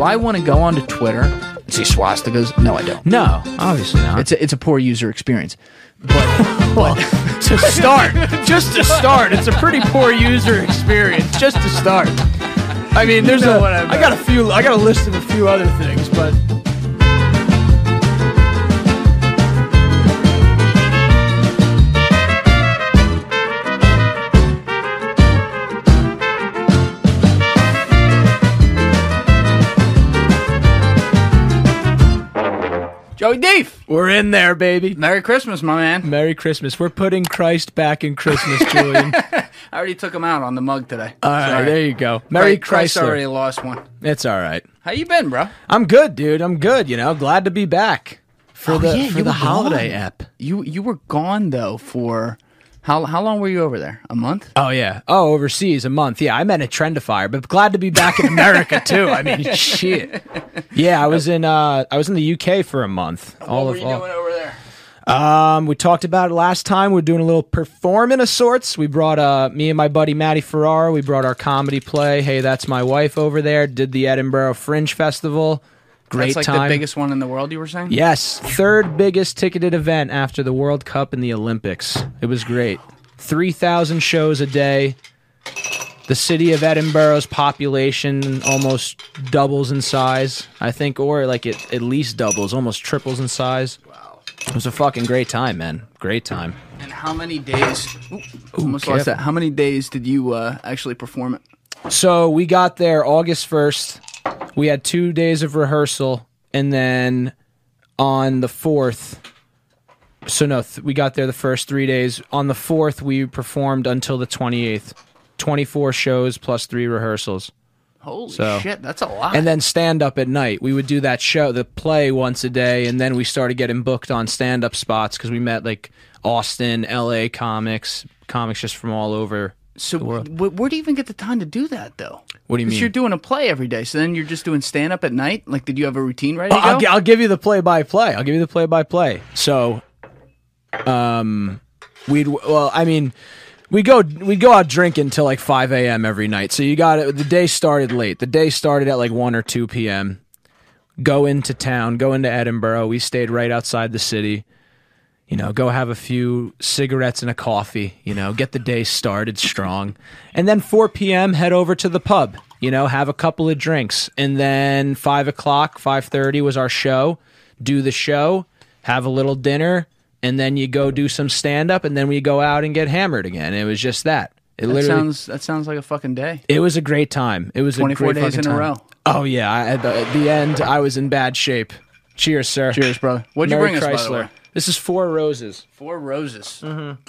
do I want to go onto Twitter and see swastikas? No, I don't. No, obviously not. It's a, it's a poor user experience. But well, to start, just to start, it's a pretty poor user experience. Just to start. I mean, there's know a. I I got a few. I got a list of a few other things, but Joey Deef, we're in there, baby. Merry Christmas, my man. Merry Christmas. We're putting Christ back in Christmas, Julian. I already took him out on the mug today. All right, Sorry. there you go. Merry Christ already lost one. It's all right. How you been, bro? I'm good, dude. I'm good. You know, glad to be back for Oh, the yeah, for you the were holiday gone. app. You you were gone though for how how long were you over there? A month? Oh yeah. Oh, overseas a month. Yeah, I met a Trendifier, but glad to be back in America too. I mean, shit. Yeah, I was in uh I was in the UK for a month. all what of were you all. doing over there? Um, we talked about it last time. We're doing a little performing of sorts. We brought uh me and my buddy Matty Ferrara. We brought our comedy play. Hey, that's my wife over there. Did the Edinburgh Fringe Festival. Great That's like time. the biggest one in the world. You were saying? Yes, third biggest ticketed event after the World Cup and the Olympics. It was great. 3,000 shows a day. The city of Edinburgh's population almost doubles in size, I think, or like it at least doubles, almost triples in size. Wow. It was a fucking great time, man. Great time. And how many days? Ooh, almost lost careful. that. How many days did you uh, actually perform it? So we got there August 1st. We had two days of rehearsal. And then on the 4th, so no, th- we got there the first three days. On the 4th, we performed until the 28th. 24 shows plus three rehearsals. Holy So- shit, that's a lot. And then stand up at night. We would do that show, the play once a day. And then we started getting booked on stand up spots because we met like Austin, LA comics, comics just from all over. So the world. wh- where do you even get the time to do that though? What do you mean? you're doing a play every day, so then you're just doing stand up at night. Like, did you have a routine to I'll, I'll give you the play by play. I'll give you the play by play. So, um, we'd well, I mean, we go we go out drinking till like five a.m. every night. So you got it. The day started late. The day started at like one or two p.m. Go into town. Go into Edinburgh. We stayed right outside the city. You know, go have a few cigarettes and a coffee. You know, get the day started strong, and then four p.m. head over to the pub. You know, have a couple of drinks, and then five o'clock, five thirty was our show. Do the show, have a little dinner, and then you go do some stand up, and then we go out and get hammered again. It was just that. It that literally, sounds that sounds like a fucking day. it was a great time. It was a 24 great days in a row. Oh yeah, I, at, the, at the end, I was in bad shape. Cheers, sir. Cheers, brother. What'd you Merry bring us, by the Chrysler. way? This is four roses. Four roses. Mm-hmm.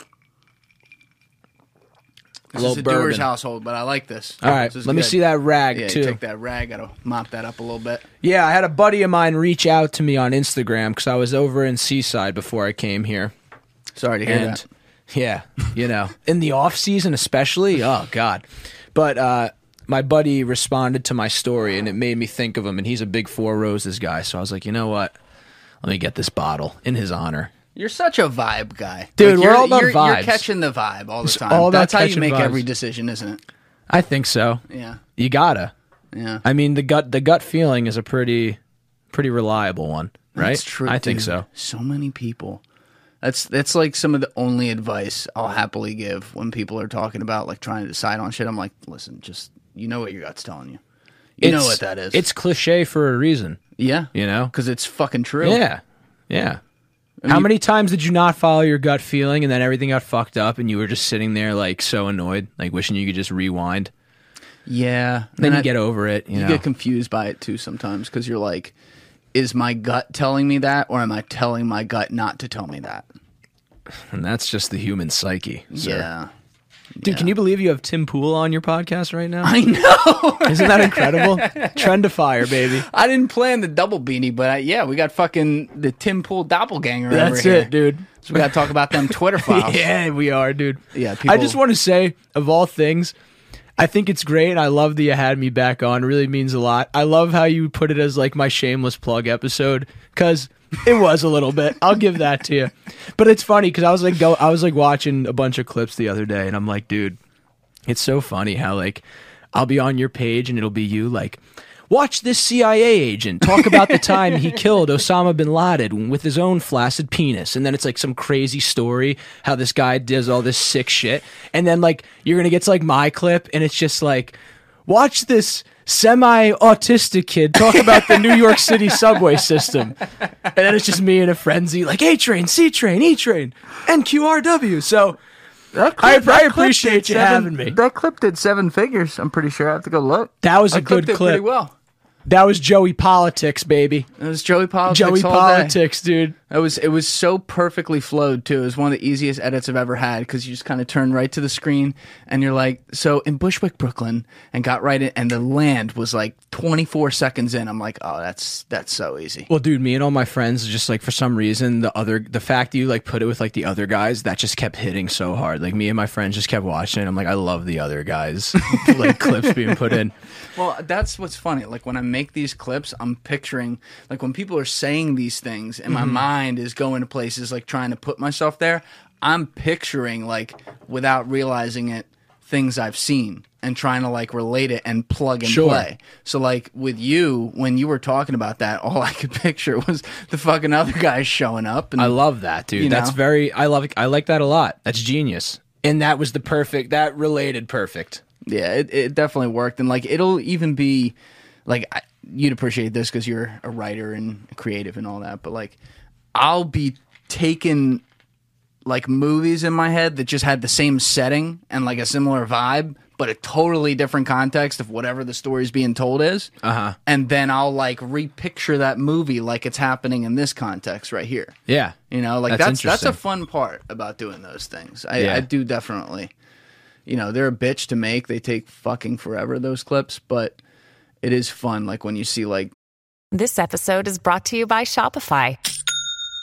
This Little is a doer's bourbon. household, but I like this. All right, let me see that rag Yeah, too. take that rag. Gotta mop that up a little bit. Yeah, I had a buddy of mine reach out to me on Instagram because I was over in Seaside before I came here, Sorry to hear and that. yeah, you know, in the off season especially. Oh God, but uh, my buddy responded to my story, and it made me think of him. And he's a big Four Roses guy, so I was like, you know what? Let me get this bottle in his honor. You're such a vibe guy, Dude, Like, we're you're, all about you're, You're catching the vibe all the It's time. all That's how you make vibes. every decision, isn't it? I think so. Yeah, You gotta. yeah. I mean, the gut the gut feeling is a pretty pretty reliable one, right? That's true. I think so. So many people. That's that's like some of the only advice I'll happily give when people are talking about like trying to decide on shit. I'm like, listen, just you know what your gut's telling you. You know what that is. It's cliche for a reason, yeah, you know. because it's fucking true. Yeah, yeah. How many times did you not follow your gut feeling and then everything got fucked up and you were just sitting there like so annoyed, like wishing you could just rewind? yeah. Then you I- get over it. You, you know? get confused by it too sometimes because you're like, is my gut telling me that, or am I telling my gut not to tell me that? and that's just the human psyche. sir. Yeah, Dude, can you believe you have Tim Pool on your podcast right now? I know. Isn't that incredible? trend Trendifier, baby. I didn't plan the double beanie, but I, yeah, we got fucking the Tim Pool doppelganger. over That's it, dude. So we got to talk about them Twitter files. Yeah, we are, dude. Yeah, I just want to say, of all things, I think it's great. I love that you had me back on. It really means a lot. I love how you put it as like my shameless plug episode because it was a little bit. I'll give that to you. But it's funny because I was like go, I was like watching a bunch of clips the other day, and I'm like, dude, it's so funny how like I'll be on your page and it'll be you like. watch this CIA agent talk about the time he killed Osama bin Laden with his own flaccid penis. And then it's like some crazy story how this guy does all this sick shit. And then like you're going to get to like my clip and it's just like, watch this semi autistic kid talk about the New York City subway system. And then it's just me in a frenzy like A train, C train, E train, NQRW. So That I- that I appreciate you seven- having me. That clip did seven figures. I'm pretty sure. I have to go look. that was a I good clip. pretty well. That was Joey Politics, baby. It was Joey Politics. Joey all day. Politics, dude. It was it was so perfectly flowed too. It was one of the easiest edits I've ever had because you just kind of turn right to the screen and you're like, so in Bushwick, Brooklyn, and got right in, and the land was like 24 seconds in. I'm like, oh, that's that's so easy. Well, dude, me and all my friends just like for some reason the other the fact that you like put it with like the other guys that just kept hitting so hard. Like me and my friends just kept watching. it. I'm like, I love the other guys like clips being put in. Well, that's what's funny. Like when I make these clips, I'm picturing like when people are saying these things, in my mm-hmm. mind is going to places like trying to put myself there. I'm picturing like without realizing it things I've seen and trying to like relate it and plug and Sure. play. So like with you, when you were talking about that, all I could picture was the fucking other guy showing up. And I love that, dude. You That's know? very I love it. I like that a lot. That's genius. And that was the perfect that related perfect. Yeah, it, it definitely worked, and like it'll even be like I, you'd appreciate this because you're a writer and creative and all that. But like, I'll be taking like movies in my head that just had the same setting and like a similar vibe, but a totally different context of whatever the story's being told is. Uh-huh. And then I'll like repicture that movie like it's happening in this context right here. Yeah. You know, like That's that's that's, a fun part about doing those things. I, Yeah. I do definitely. You know, they're a bitch to make. They take fucking forever those clips, but it is fun. Like when you see like This episode is brought to you by Shopify.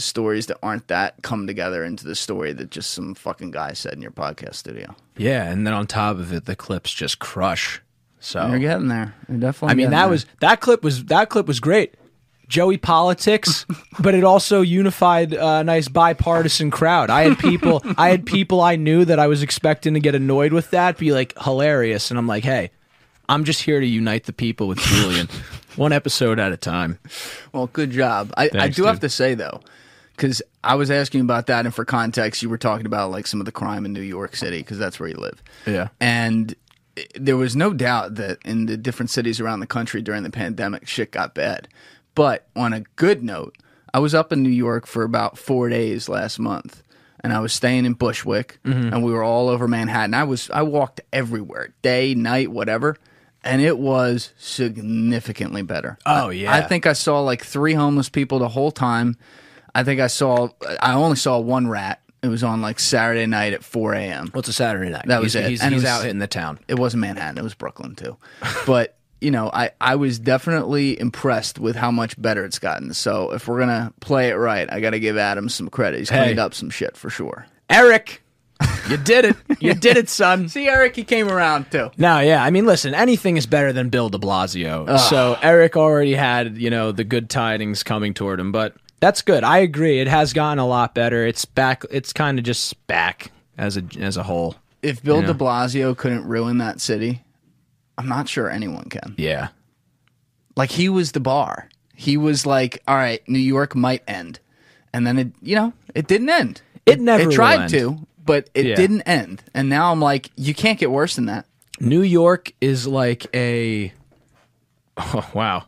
Stories that aren't that come together into the story that just some fucking guy said in your podcast studio. Yeah, and then on top of it the clips just crush. So You're getting there. You're definitely. I mean that there. was that clip was that clip was great. Joey politics, but it also unified a nice bipartisan crowd. I had people I had people I knew that I was expecting to get annoyed with that be like hilarious and I'm like, "Hey, I'm just here to unite the people with Julian. One episode at a time." Well, good job. I, I Thanks, do have to say though, because I was asking about that, and for context, you were talking about like some of the crime in New York City because that's where you live. Yeah. and there was no doubt that in the different cities around the country during the pandemic, shit got bad. But on a good note, I was up in New York for about four days last month. And I was staying in Bushwick, Mm-hmm. and we were all over Manhattan. I was I walked everywhere, day, night, whatever, and it was significantly better. Oh, I- yeah. I think I saw like three homeless people the whole time. I think I saw I only saw one rat. It was on like Saturday night at four a.m. What's a Saturday night? That was he's, it. He's, And it he's was- out hitting the town. It wasn't Manhattan. It was Brooklyn too. But you know, I I was definitely impressed with how much better it's gotten. So if we're gonna play it right, I got to give Adams some credit. He's Hey. cleaned up some shit for sure. Eric, you did it. You did it, son. See, Eric, he came around too. No, yeah. I mean, listen, anything is better than Bill de Blasio. So Eric already had, you know, the good tidings coming toward him, but that's good. I agree. It has gotten a lot better. It's back. It's kind of just back as a as a whole. If Bill You know. De Blasio couldn't ruin that city, I'm not sure anyone can. Yeah. Like he was the bar. He was like, all right, New York might end, and then it, you know, it didn't end. It never It tried to, but it Yeah. didn't end. And now I'm like, you can't get worse than that. New York is like a. Oh wow.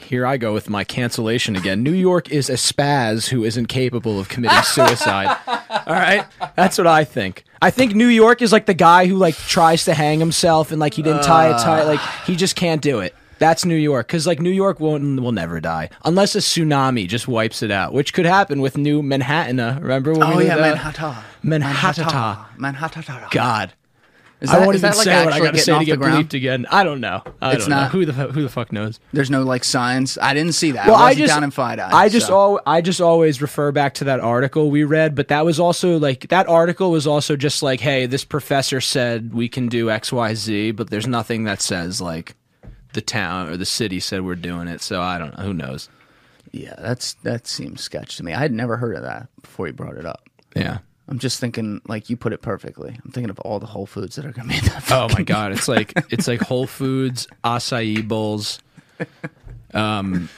Here I go with my cancellation again. New York is a spaz who isn't capable of committing suicide. All right, that's what I think. I think New York is like the guy who like tries to hang himself and like he didn't tie it tight. Like he just can't do it. That's New York because like New York won't will never die unless a tsunami just wipes it out, which could happen with New Manhattan. uh, Remember when Oh we yeah. Manhattan. Manhattan. Manhattan. God. Is I that, won't is even that like say what I gotta say to get bleeped again. I don't know. I It's don't know. Who the who the fuck knows? There's no like signs. I didn't see that. Well, I I just down in Eye. I just so. al- I just always refer back to that article we read, but that was also like that article was also just like, hey, this professor said we can do X Y Z, but there's nothing that says like the town or the city said we're doing it. So I don't know. Who knows? Yeah, that's that seems sketch to me. I had never heard of that before you brought it up. Yeah. I'm just thinking, like you put it perfectly. I'm thinking of all the Whole Foods that are gonna be in that. Oh my god, it's like it's like Whole Foods acai bowls. Um,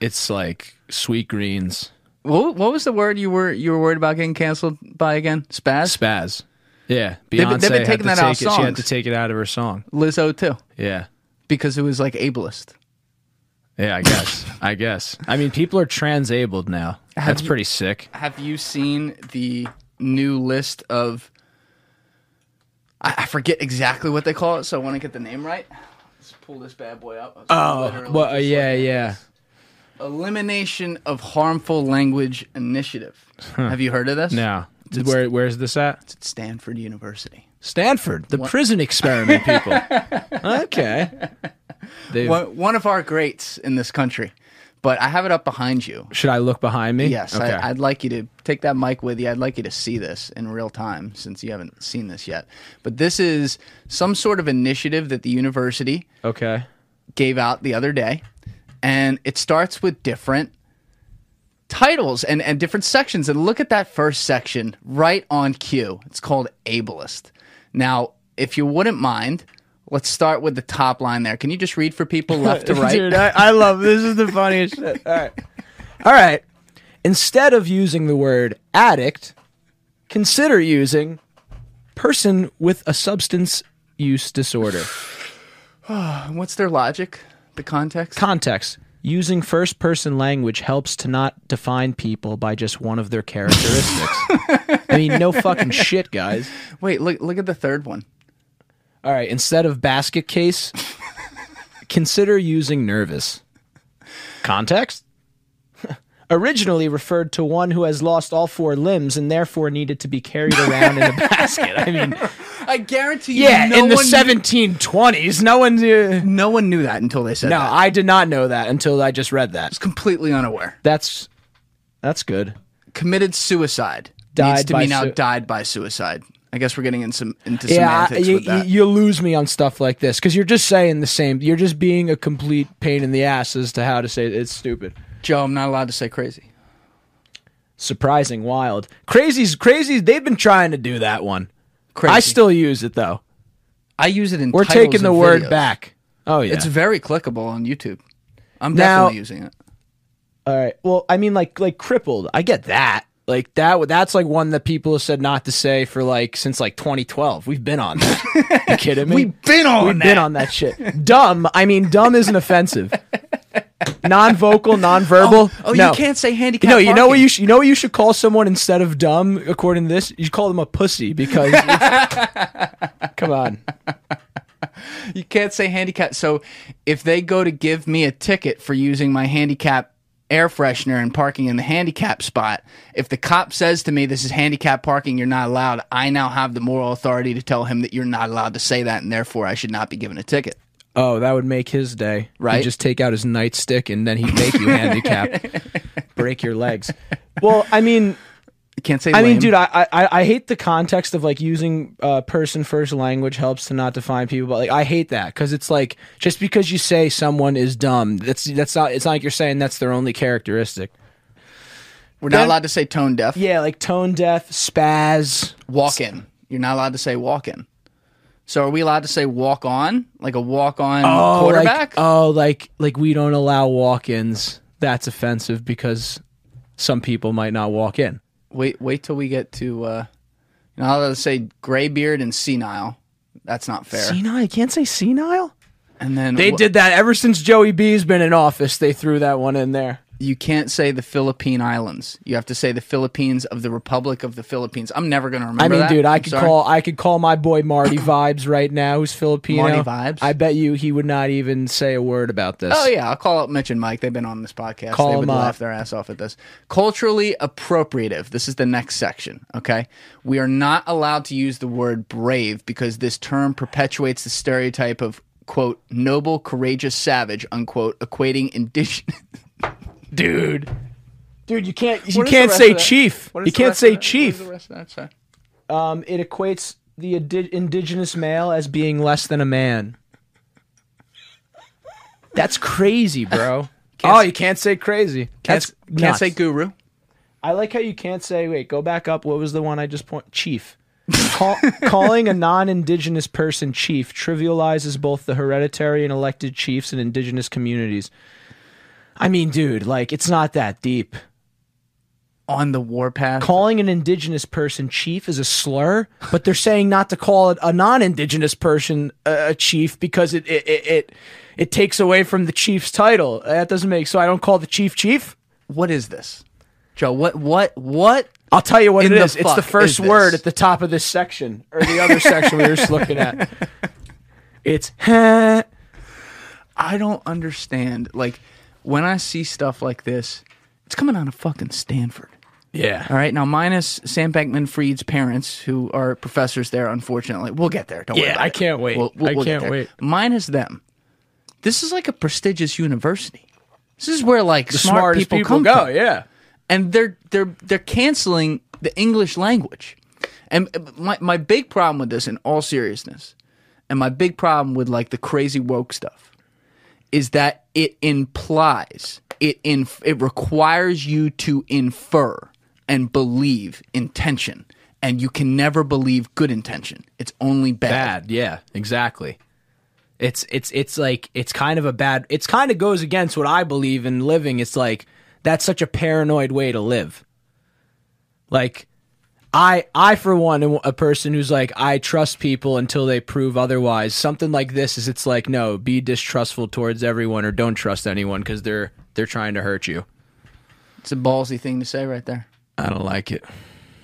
it's like Sweetgreens, What, what was the word you were you were worried about getting canceled by again? Spaz. spaz. Yeah, Beyonce They've been- they've been had taking to that out of take it- She had to take it out of her song. Lizzo too, Yeah. because it was like ableist. Yeah, I guess. I guess. I mean, people are transabled now. That's you- pretty sick. Have you seen the new list of? I, I forget exactly what they call it, so I want to get the name right. Let's pull this bad boy up. Oh, well, uh, yeah, yeah. Elimination of harmful language initiative. Have you heard of this? Now, where where's this at? It's at Stanford University. Stanford, the prison experiment people. okay. One, one of our greats in this country. But I have it up behind you. Should I look behind me? Yes, Okay. I, I'd like you to take that mic with you. I'd like you to see this in real time since you haven't seen this yet. But this is some sort of initiative that the university okay. gave out the other day, and it starts with different titles and, and different sections. And look at that first section right on cue. It's called ableist. Now, if you wouldn't mind, let's start with the top line there. Can you just read for people left to right? Dude, I, I love this. is the funniest shit. All right. All right. Instead of using the word addict, consider using person with a substance use disorder. What's their logic? The context? Context. Using first person language helps to not define people by just one of their characteristics. I mean, no fucking shit, guys. Wait, look look at the third one. All right, instead of basket case, consider using nervous. Context? Originally referred to one who has lost all four limbs and therefore needed to be carried around in a basket. I mean, I guarantee you, yeah, no in the one 1720s, no one. Uh, no one knew that until they said no, that. I did not know that until I just read that. It's completely unaware. That's that's good. Committed suicide. Died Needs to by be now su- died by suicide. I guess we're getting in some into Yeah, semantics you, with that. you lose me on stuff like this because you're just saying the same. You're just being a complete pain in the ass as to how to say it. It's stupid. Joe, I'm not allowed to say crazy. surprising wild crazies crazy. they've been trying to do that one Crazy. i still use it though I use it in. we're taking the word videos. back oh yeah It's very clickable on YouTube. I'm Now- definitely using it. all right well i mean like like crippled i get that like that that's like one that people have said not to say for like since like 2012 we've been on that you kidding me We've been on we've that. been on that shit dumb i mean dumb isn't offensive non-vocal non-verbal Oh, oh no. you can't say handicap. No, you know what you sh- you know what you should call someone instead of dumb. According to this, you call them a pussy because. come on, You can't say handicap. So if they go to give me a ticket for using my handicap air freshener and parking in the handicap spot, if the cop says to me, This is handicap parking, you're not allowed, I now have the moral authority to tell him that you're not allowed to say that and therefore I should not be given a ticket. Oh, that would make his day. Right? He'd just take out his nightstick and then he'd make you handicap, break your legs. Well, I mean, You can't say I mean, dude, I, I I hate the context of like using uh, person first language helps to not define people. But like, I hate that because it's like just because you say someone is dumb, that's that's not. It's not like you're saying that's their only characteristic. We're not then- allowed to say tone deaf. Yeah, like tone deaf, spaz. Walk in. You're not allowed to say walk in. So are we allowed to say walk on? Like a walk on Oh, quarterback? Like, oh, like like we don't allow walk-ins. That's offensive because some people might not walk in. Wait, wait till we get to. Uh, you're not allowed to say graybeard and senile. That's not fair. Senile? You can't say senile. And then They wh- did that ever since Joey B's been in office. They threw that one in there. You can't say the Philippine Islands. You have to say the Philippines of the Republic of the Philippines. I'm never going to remember I mean, that. dude, I I'm could sorry. call I could call my boy Marty Vibes right now, who's Filipino. Marty Vibes? I bet you he would not even say a word about this. Oh yeah, I'll call up Mitch and Mike. They've been on this podcast. Call they would them up. laugh their ass off at this. Culturally appropriative. This is the next section. Okay, we are not allowed to use the word brave because this term perpetuates the stereotype of quote noble, courageous savage unquote, equating indigenous. dude. Dude, you can't you What is the can't say chief. You can't say chief. does the rest of that say? Um, it equates the indi- indigenous male as being less than a man. That's crazy, bro. oh, you can't say crazy. Can't, That's can't nuts. say guru. I like how you can't say. Wait, go back up. What was the one I just point? Chief. Call, calling a non-indigenous person chief trivializes both the hereditary and elected chiefs in indigenous communities. I mean, dude, like it's not that deep. On the warpath. Calling an indigenous person chief is a slur, but they're saying not to call it a non-indigenous person a, a chief because it it, it it it takes away from the chief's title. That doesn't make so. I don't call the chief chief. what is this, Joe? What what what? I'll tell you what In it. It's the first word at the top of this section or the other section we were just looking at. It's. I don't understand. Like when I see stuff like this, it's coming out of fucking Stanford. yeah. All right, now minus Sam Bankman Fried's parents, who are professors there. Unfortunately, we'll get there. Don't worry. Yeah, I can't wait. We'll- we'll- I we'll can't wait. Minus them, this is like a prestigious university. This is where like The smart people, people, come go. from. Yeah. and they're they're they're canceling the English language. And uh, my my big problem with this, in all seriousness, and my big problem with like the crazy woke stuff, is that it implies it in it requires you to infer and believe intention, and you can never believe good intention. It's only bad. Bad. Yeah. Exactly. It's it's it's like it's kind of a bad. It's kind of goes against what I believe in living. It's like that's such a paranoid way to live. Like. I, I for one, am a person who's like I trust people until they prove otherwise. Something like this is it's like no, be distrustful towards everyone or don't trust anyone because they're they're trying to hurt you. It's a ballsy thing to say right there. I don't like it.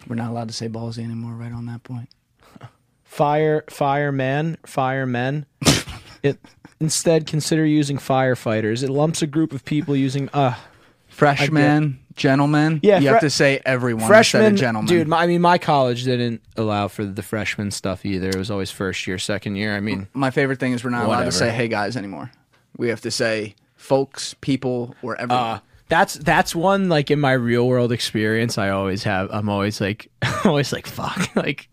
We're not allowed to say ballsy anymore. Right on that point. Fire, fireman, firemen. it instead consider using firefighters. It lumps a group of people using uh Freshman, gentlemen. Yeah, you fre- have to say everyone freshman, instead of gentlemen. Dude, my, I mean, my college didn't allow for the freshman stuff either. It was always first year, second year. I mean, my favorite thing is we're not allowed to say "Hey guys" anymore. We have to say "folks," "people," or everyone. uh, that's that's one like in my real world experience. I always have. I'm always like, I'm always like, fuck, like.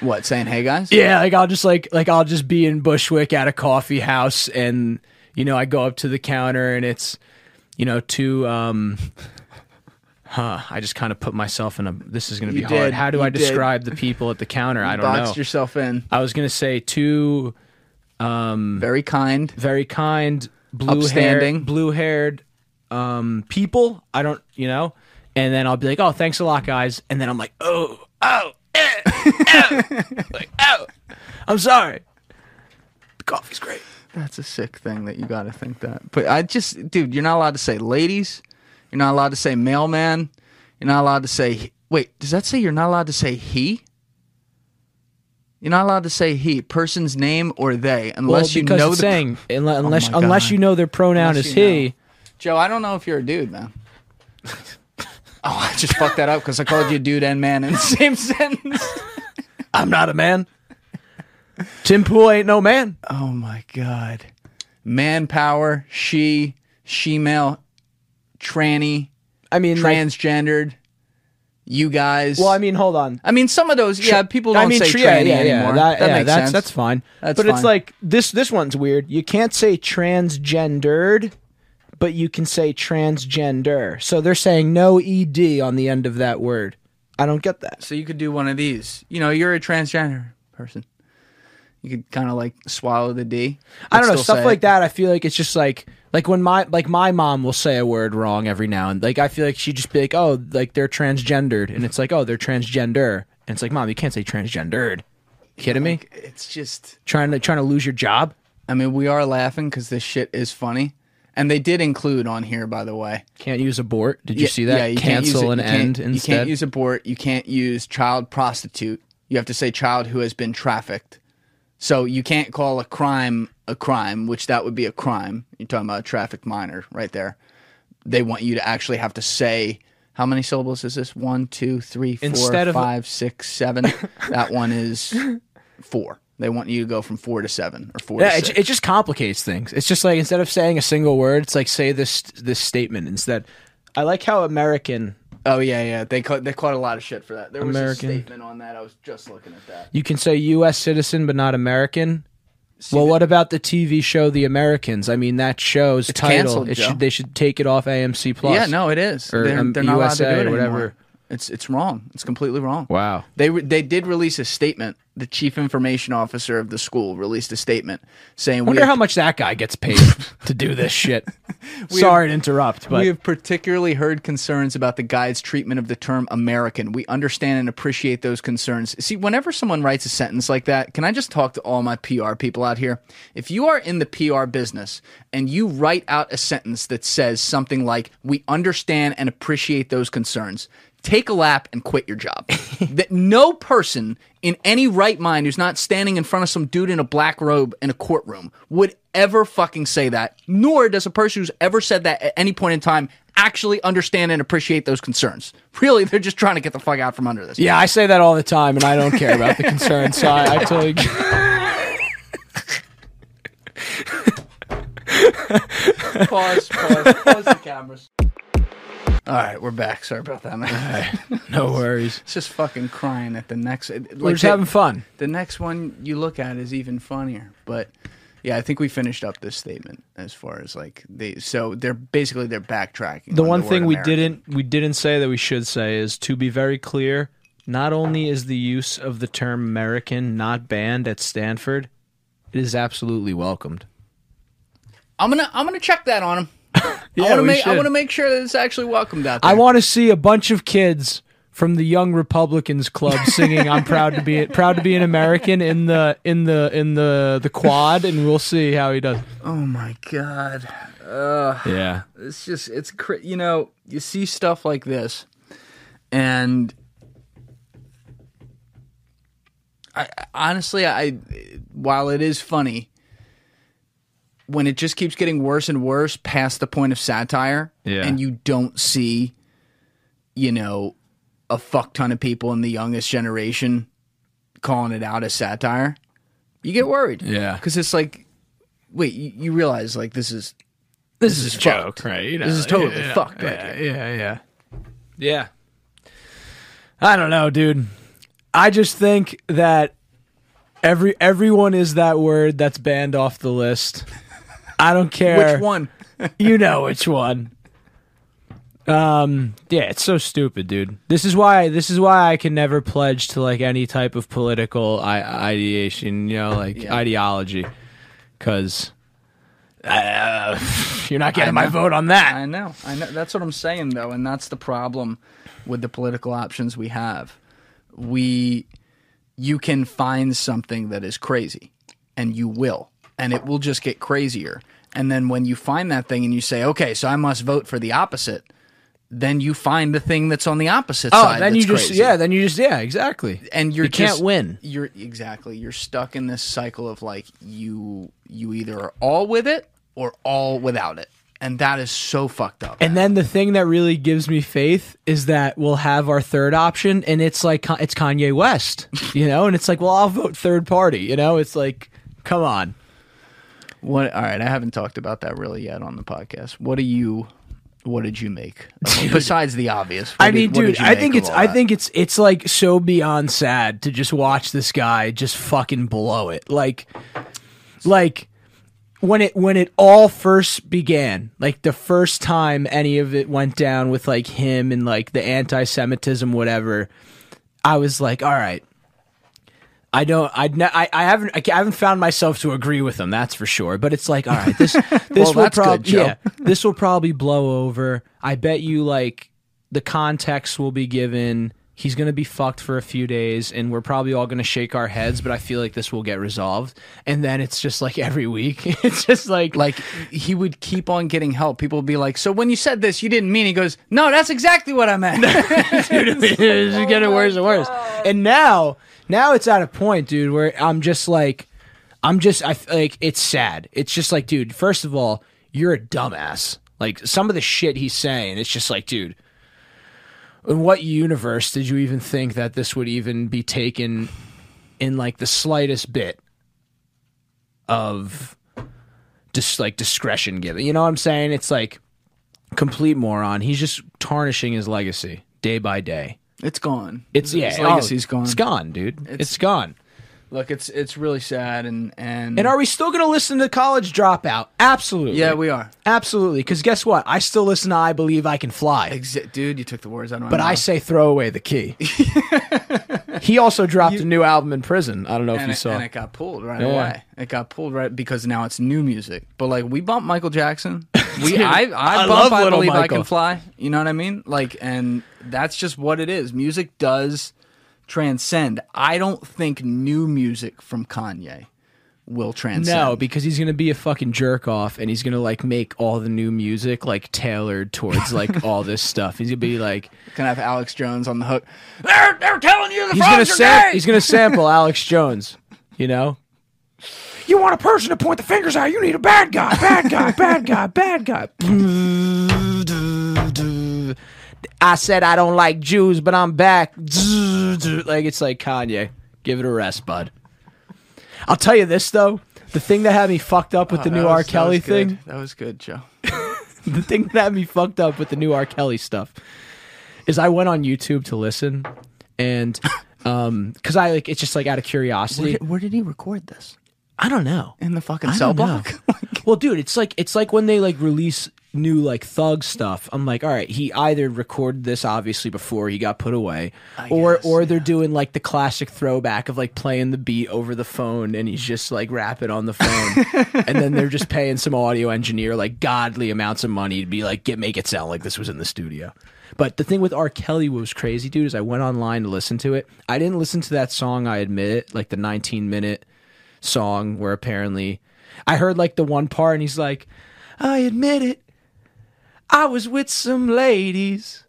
what saying "Hey guys"? Yeah, like I'll just like like I'll just be in Bushwick at a coffee house and you know, I go up to the counter and it's you know, two um huh, I just kind of put myself in a this is going to be You hard. did, How do you I did. describe the people at the counter? I don't Boxed know. yourself in. I was going to say two Very kind. very kind blue haired blue haired um people. I don't, you know, and then I'll be like, "Oh, thanks a lot, guys." And then I'm like, "Oh, oh, eh, oh. like, oh. I'm sorry." The coffee's great. That's a sick thing that you got to think that. But I just, dude, you're not allowed to say ladies. You're not allowed to say mailman. You're not allowed to say. Wait, does that say you're not allowed to say he? You're not allowed to say he, person's name or they, unless well, you know the. Oh saying unless unless, my unless God. you know their pronoun Unless is he. know. Joe, I don't know if you're a dude, man. oh, I just fucked that up because I called you dude and man in the same sentence. I'm not a man. Tim Pool ain't no man. Oh my god. Manpower, she, she male, tranny, I mean, like- transgendered, you guys. well, I mean, hold on. I mean, some of those, yeah, people don't I mean, say tr- tranny yeah, yeah, yeah, anymore. That, makes that's, sense. That's fine. That's but it's like this. This one's weird. You can't say transgendered, but you can say transgender. So they're saying no ed on the end of that word. I don't get that. So you could do one of these. You know, you're a transgender person. You could kind of like swallow the D. I don't know stuff like it. that. I feel like it's just like like when my like my mom will say a word wrong every now and like I feel like she'd just be like, oh, like they're transgendered, and it's like, oh, they're transgender, and it's like, mom, you can't say transgendered. Kidding me? It's just Trying to trying to lose your job? I mean, we are laughing because this shit is funny, and they did include on here, by the way. Can't use abort. Did you Yeah, see that? yeah, you can't use Cancel it- and you can't- end You instead. can't use abort. You can't use child prostitute. You have to say child who has been trafficked. So you can't call a crime a crime, which that would be a crime. You're talking about a trafficked minor right there. They want you to actually have to say how many syllables is this? One, two, three, four, Instead of- five, six, seven. that one is four. They want you to go from four to seven or four yeah, it, it just complicates things. It's just like instead of saying a single word, it's like say this this statement instead. I like how American oh yeah, yeah. They caught they caught a lot of shit for that. There was American. a statement on that. I was just looking at that. you can say U.S. citizen but not American. Well, what about the TV show The Americans? I mean, that show's It's title. canceled, it should they should take it off AMC Plus. Yeah, no, it is. Or, they're, um, they're not allowed to USA, do it whatever. anymore. It's it's wrong. It's completely wrong. Wow. They re- they did release a statement. The chief information officer of the school released a statement saying we Wonder have, how much that guy gets paid to do this shit. Sorry to interrupt, but we have particularly heard concerns about the guide's treatment of the term American. We understand and appreciate those concerns. See, whenever someone writes a sentence like that, can I just talk to all my PR people out here? If you are in the PR business and you write out a sentence that says something like, We understand and appreciate those concerns, take a lap and quit your job. that no person in any right mind who's not standing in front of some dude in a black robe in a courtroom would ever fucking say that, nor does a person who's ever said that at any point in time actually understand and appreciate those concerns. Really, they're just trying to get the fuck out from under this. yeah, I say that all the time, and I don't care about the concerns. So I, I totally. Pause, pause, pause the cameras. All right, we're back. Sorry about that, man. no worries. It's just fucking crying at the next. Like We're just the- having fun. The next one you look at is even funnier. But yeah, I think we finished up this statement as far as like they. So they're basically they're backtracking. The on one word thing we American. didn't we didn't say that we should say is to be very clear. Not only is the use of the term American not banned at Stanford, it is absolutely welcomed. I'm gonna I'm gonna check that on him. Yeah, I want to make I want to make sure that it's actually welcomed out there. I want to see a bunch of kids from the Young Republicans Club singing "I'm proud to be proud to be an American" in the in the in the the quad, and we'll see how he does. Oh my god. Yeah, it's just it's cra- you know you see stuff like this and I- honestly i while it is funny when it just keeps getting worse and worse past the point of satire Yeah. and you don't see you know a fuck ton of people in the youngest generation calling it out as satire you get worried Yeah. because it's like wait you, you realize like this is this, is is a fucked. joke, right? You know, This is totally yeah, fucked right Yeah, yeah, yeah, yeah. I don't know, dude. I just think that every everyone is that word that's banned off the list. I don't care which one you know which one. Um, yeah, it's so stupid, dude. This is why this is why I can never pledge to like any type of political I- ideation, you know, like Yeah. ideology, because uh, you're not getting my vote on that. I know. I know. That's what I'm saying, though, and that's the problem with the political options we have. We, you can find something that is crazy, and you will, and it will just get crazier. And then when you find that thing and you say, "Okay, so I must vote for the opposite," then you find the thing that's on the opposite side. Oh, side. then you just crazy. yeah, then you just yeah, exactly. and you're you can't win. You're exactly. You're stuck in this cycle of like you you either are all with it or all without it, and that is so fucked up. And then the thing that really gives me faith is that we'll have our third option, and it's like it's Kanye West, you know, and it's like, well, I'll vote third party, you know. It's like, come on. What? All right, I haven't talked about that really yet on the podcast. What do you? What did you make besides the obvious? I mean, did dude, I think it's I that? think it's it's like so beyond sad to just watch this guy just fucking blow it. Like like when it when it all first began, like the first time any of it went down with like him and like the anti-Semitism, whatever, I was like, all right. I don't. I, ne- I I haven't. I haven't found myself to agree with him. That's for sure. But it's like, all right, this this Well, will probably yeah, this will probably blow over. I bet you like the context will be given. he's going to be fucked for a few days and we're probably all going to shake our heads but i feel like this will get resolved and then it's just like every week it's just like like he would keep on getting help. People would be like, "So when you said this, you didn't mean?" He goes, "No, that's exactly what I meant." it's just getting worse and worse. Oh and now, now it's at a point, dude, where I'm just like, I'm just, I like, it's sad. It's just like, dude, first of all, you're a dumbass. Like some of the shit he's saying, it's just like, dude, in what universe did you even think that this would even be taken in like the slightest bit of just like discretion given? You know what I'm saying? It's like complete moron. He's just tarnishing his legacy day by day. It's gone. It's His yeah, legacy's oh, gone. It's gone, dude. it's It's- gone. Look, it's it's really sad, and and And are we still going to listen to College Dropout? Absolutely. yeah, we are. Absolutely. Because guess what? I still listen to I Believe I Can Fly. Exa- dude, you took the words out of my But mouth. I say throw away the key. he also dropped a new album in prison. I don't know if you it, saw. and it got pulled right Yeah. away. It got pulled right because now it's new music. But like we bump Michael Jackson. We I I, I bump love I Little believe I can fly. You know what I mean? Like and that's just what it is. Music does transcend. I don't think new music from Kanye will transcend. no, because he's gonna be a fucking jerk off, and he's gonna like make all the new music like tailored towards like all this stuff. He's gonna be like, gonna have Alex Jones on the hook. They're they're telling you the he's gonna are sam- gay! he's gonna sample Alex Jones. You know, you want a person to point the fingers at? You need a bad guy, bad guy, bad guy, bad guy. I said I don't like Jews, but I'm back. Like it's like Kanye. Give it a rest, bud. I'll tell you this though. The thing that had me fucked up with Oh, the new was- R. Kelly was good. thing, That was good, Joe. the thing that had me fucked up with the new R. Kelly stuff is I went on YouTube to listen and um cuz I like it's just like out of curiosity. where did he record this? I don't know. In the fucking I cell don't know. block? well, dude, it's like it's like when they like release new like thug stuff. I'm like, all right, he either recorded this obviously before he got put away, or guess, or they're doing like the classic throwback of like playing the beat over the phone and he's just like rapping on the phone, and then they're just paying some audio engineer like godly amounts of money to be like get make it sound like this was in the studio. But the thing with R. Kelly was crazy, dude, is I went online to listen to it. I didn't listen to that song, I admit it, like the 19 minute song where apparently I heard like the one part and he's like, I admit it, I was with some ladies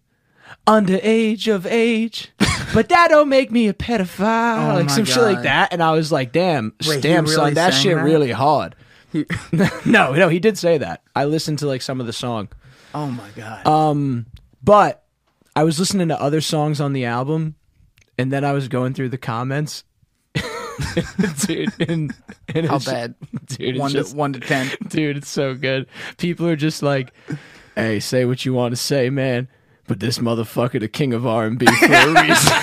under age of age, but that don't make me a pedophile, like my some shit like that. And I was like, damn, Wait, he damn really son, that shit that? really hard. no, no, he did say that. I listened to like some of the song. oh my god. Um, but I was listening to other songs on the album, and then I was going through the comments. dude, and, and How bad? dude? It's one just, to one to ten. dude, it's so good. People are just like, "Hey, say what you want to say, man." But this motherfucker, the king of R and B, for a reason.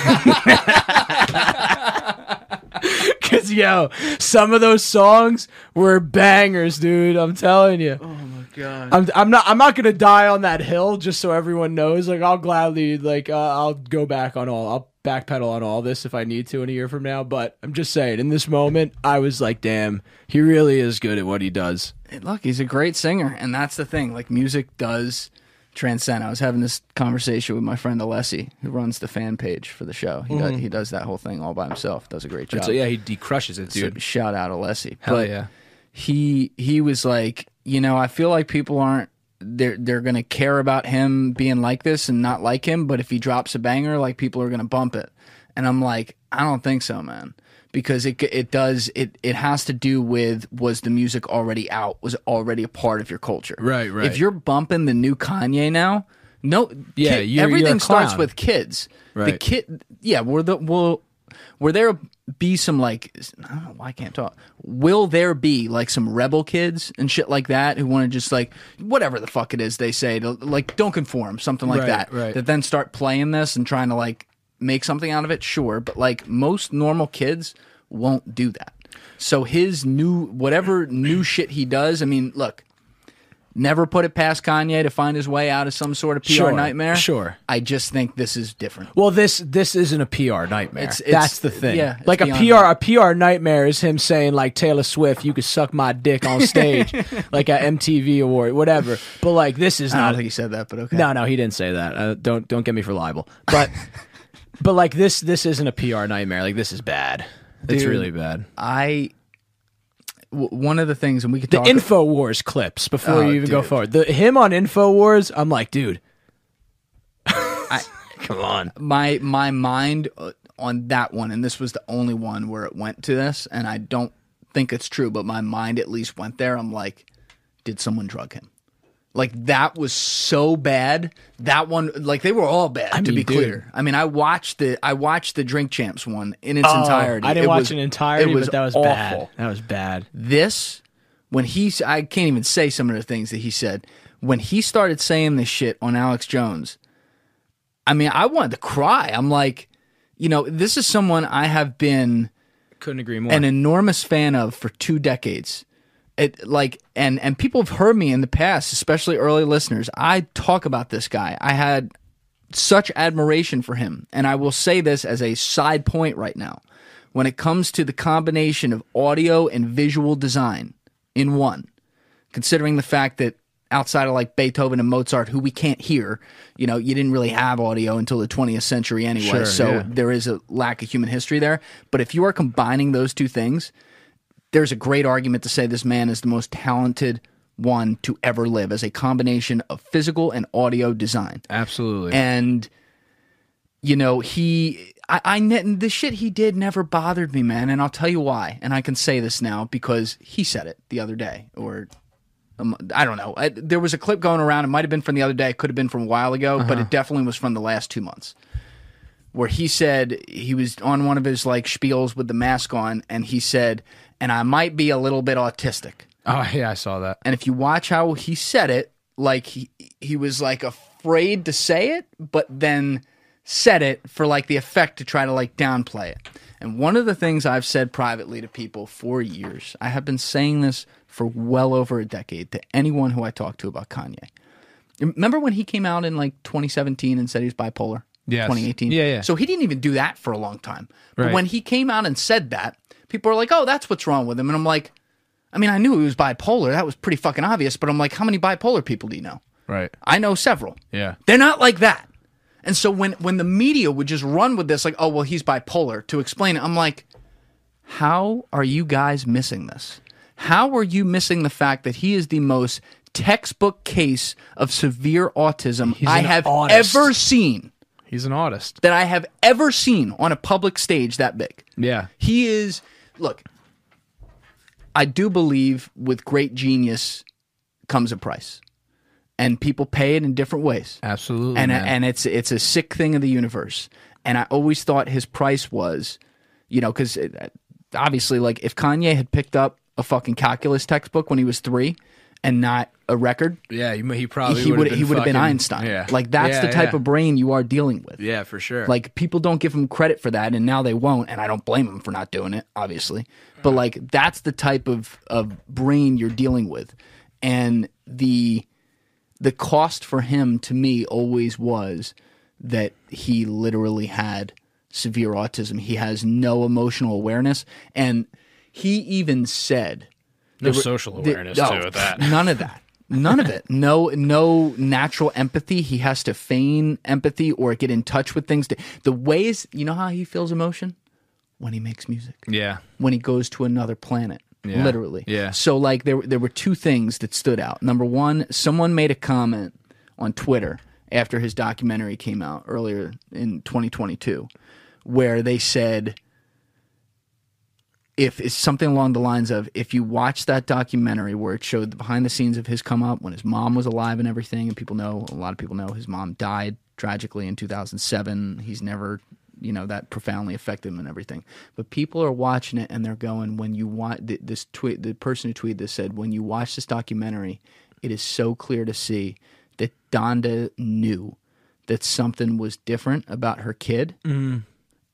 Cause yo, some of those songs were bangers, dude. I'm telling you. Oh my god. I'm, I'm not I'm not gonna die on that hill just so everyone knows. Like I'll gladly like uh, I'll go back on all I'll backpedal on all this if I need to in a year from now. But I'm just saying, in this moment, I was like, damn, he really is good at what he does. Look, he's a great singer, and that's the thing. Like music does transcend. I was having this conversation with my friend Alessi, who runs the fan page for the show. He does mm-hmm. he does that whole thing all by himself. Does a great job. So yeah, he, he crushes it, So dude. shout out Alessi. Hell but yeah. he he was like, you know, I feel like people aren't they're they're gonna care about him being like this and not like him, but if he drops a banger, like people are gonna bump it. And I'm like, I don't think so, man. Because it it does it it has to do with was the music already out, was already a part of your culture. Right, right. If you're bumping the new Kanye now, no Yeah, kid- you're- you're everything starts with kids. right. The kid yeah, will the will were there be some like I don't know why I can't talk. Will there be like some rebel kids and shit like that who want to just like whatever the fuck it is they say to like don't conform something like Right, that right. that then start playing this and trying to like make something out of it? Sure, but like most normal kids won't do that. So his new whatever new shit he does, I mean, look, never put it past Kanye to find his way out of some sort of PR Sure, nightmare. sure. I just think this is different. Well, this this isn't a PR nightmare. It's- it's- That's the thing. yeah, like a PR a PR nightmare is him saying like Taylor Swift, you could suck my dick on stage, like a MTV award, whatever. But like this is I not don't think he said that, but okay. No, no, he didn't say that. Uh, don't don't get me for libel. But But like this, this isn't a PR nightmare. Like this is bad. it's really bad. I one of the things, and we could The talk. Infowars clips before Oh, you even go forward. The him on Infowars, I'm like, dude. Come on. my my mind uh, on that one, and this was the only one where it went to this, and I don't think it's true, but my mind at least went there. I'm like, did someone drug him? Like that was so bad. That one, like they were all bad. to mean, be dude. clear, I mean, I watched the I watched the Drink Champs one in its oh, entirety. Oh, I didn't It watch was- an entirety, it was but that was awful. bad. That was bad. this when he I can't even say some of the things that he said when he started saying this shit on Alex Jones. I mean, I wanted to cry. I'm like, you know, this is someone I have been Couldn't agree more. an enormous fan of for two decades. It like and and people have heard me in the past, especially early listeners. I talk about this guy. I had such admiration for him, and I will say this as a side point right now. When it comes to the combination of audio and visual design in one, considering the fact that outside of like Beethoven and Mozart, who we can't hear, you know, you didn't really have audio until the 20th century anyway. Sure, so yeah. there is a lack of human history there. But if you are combining those two things, there's a great argument to say this man is the most talented one to ever live as a combination of physical and audio design. Absolutely. And you know, he I, I the shit he did never bothered me, man, and I'll tell you why. And I can say this now because he said it the other day, or um, I don't know. I, there was a clip going around. It might have been from the other day. It could have been from a while ago, but it definitely was from the last two months, where he said he was on one of his like spiels with the mask on, and he said, "And I might be a little bit autistic." oh yeah, I saw that. And if you watch how he said it, like he he was like afraid to say it, but then said it for like the effect to try to like downplay it. And one of the things I've said privately to people for years, I have been saying this for well over a decade to anyone who I talk to about Kanye. Remember when he came out in like 2017 and said he was bipolar? Yes. 2018. Yeah, yeah. So he didn't even do that for a long time. But Right. when he came out and said that, people are like, "Oh, that's what's wrong with him." And I'm like, I mean, I knew he was bipolar. That was pretty fucking obvious. But I'm like, how many bipolar people do you know? Right. I know several. Yeah. They're not like that. And so when when the media would just run with this, like, oh well, he's bipolar to explain it, I'm like, how are you guys missing this? How are you missing the fact that he is the most textbook case of severe autism I an have ever seen? He's an artist. That I have ever seen on a public stage that big. Yeah. He is look, I do believe with great genius comes a price. And people pay it in different ways. Absolutely. And man. and it's it's a sick thing of the universe. And I always thought his price was, you know, cuz obviously like if Kanye had picked up a fucking calculus textbook when he was 3 and not a record, yeah, he, he probably he would he would have been fucking- Einstein. Yeah. Like that's Yeah, the type yeah. of brain you are dealing with. Yeah, for sure. Like people don't give him credit for that, and now they won't, and I don't blame them for not doing it, obviously. But like that's the type of of brain you're dealing with, and the the cost for him to me always was that he literally had severe autism. He has no emotional awareness, and he even said no social awareness no, too with that. None of that. None of it. No, no natural empathy. He has to feign empathy or get in touch with things. The ways, you know how he feels emotion when he makes music, Yeah. when he goes to another planet, Yeah. literally. Yeah. So like there, there were two things that stood out. Number one, someone made a comment on Twitter after his documentary came out earlier in 2022, where they said if it's something along the lines of if you watch that documentary where it showed the behind the scenes of his come up when his mom was alive and everything and people know a lot of people know his mom died tragically in 2007 he's never you know that profoundly affected him and everything. But people are watching it and they're going when you watch this tweet the person who tweeted this said when you watch this documentary it is so clear to see that Donda knew that something was different about her kid mm.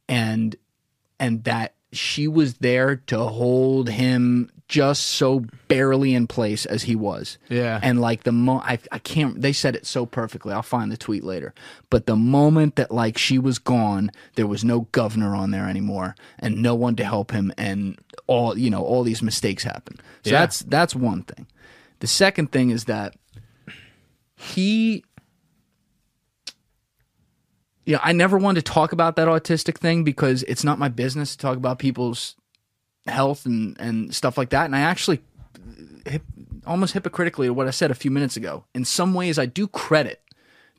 and and that she was there to hold him just so barely in place as he was. Yeah. And like the mo I, I can't they said it so perfectly. I'll find the tweet later. But the moment that like she was gone, there was no governor on there anymore and no one to help him and all you know, all these mistakes happen. So Yeah. that's that's one thing. The second thing is that he you know, I never wanted to talk about that autistic thing because it's not my business to talk about people's health and, and stuff like that. And I actually, hip, almost hypocritically to what I said a few minutes ago, in some ways, I do credit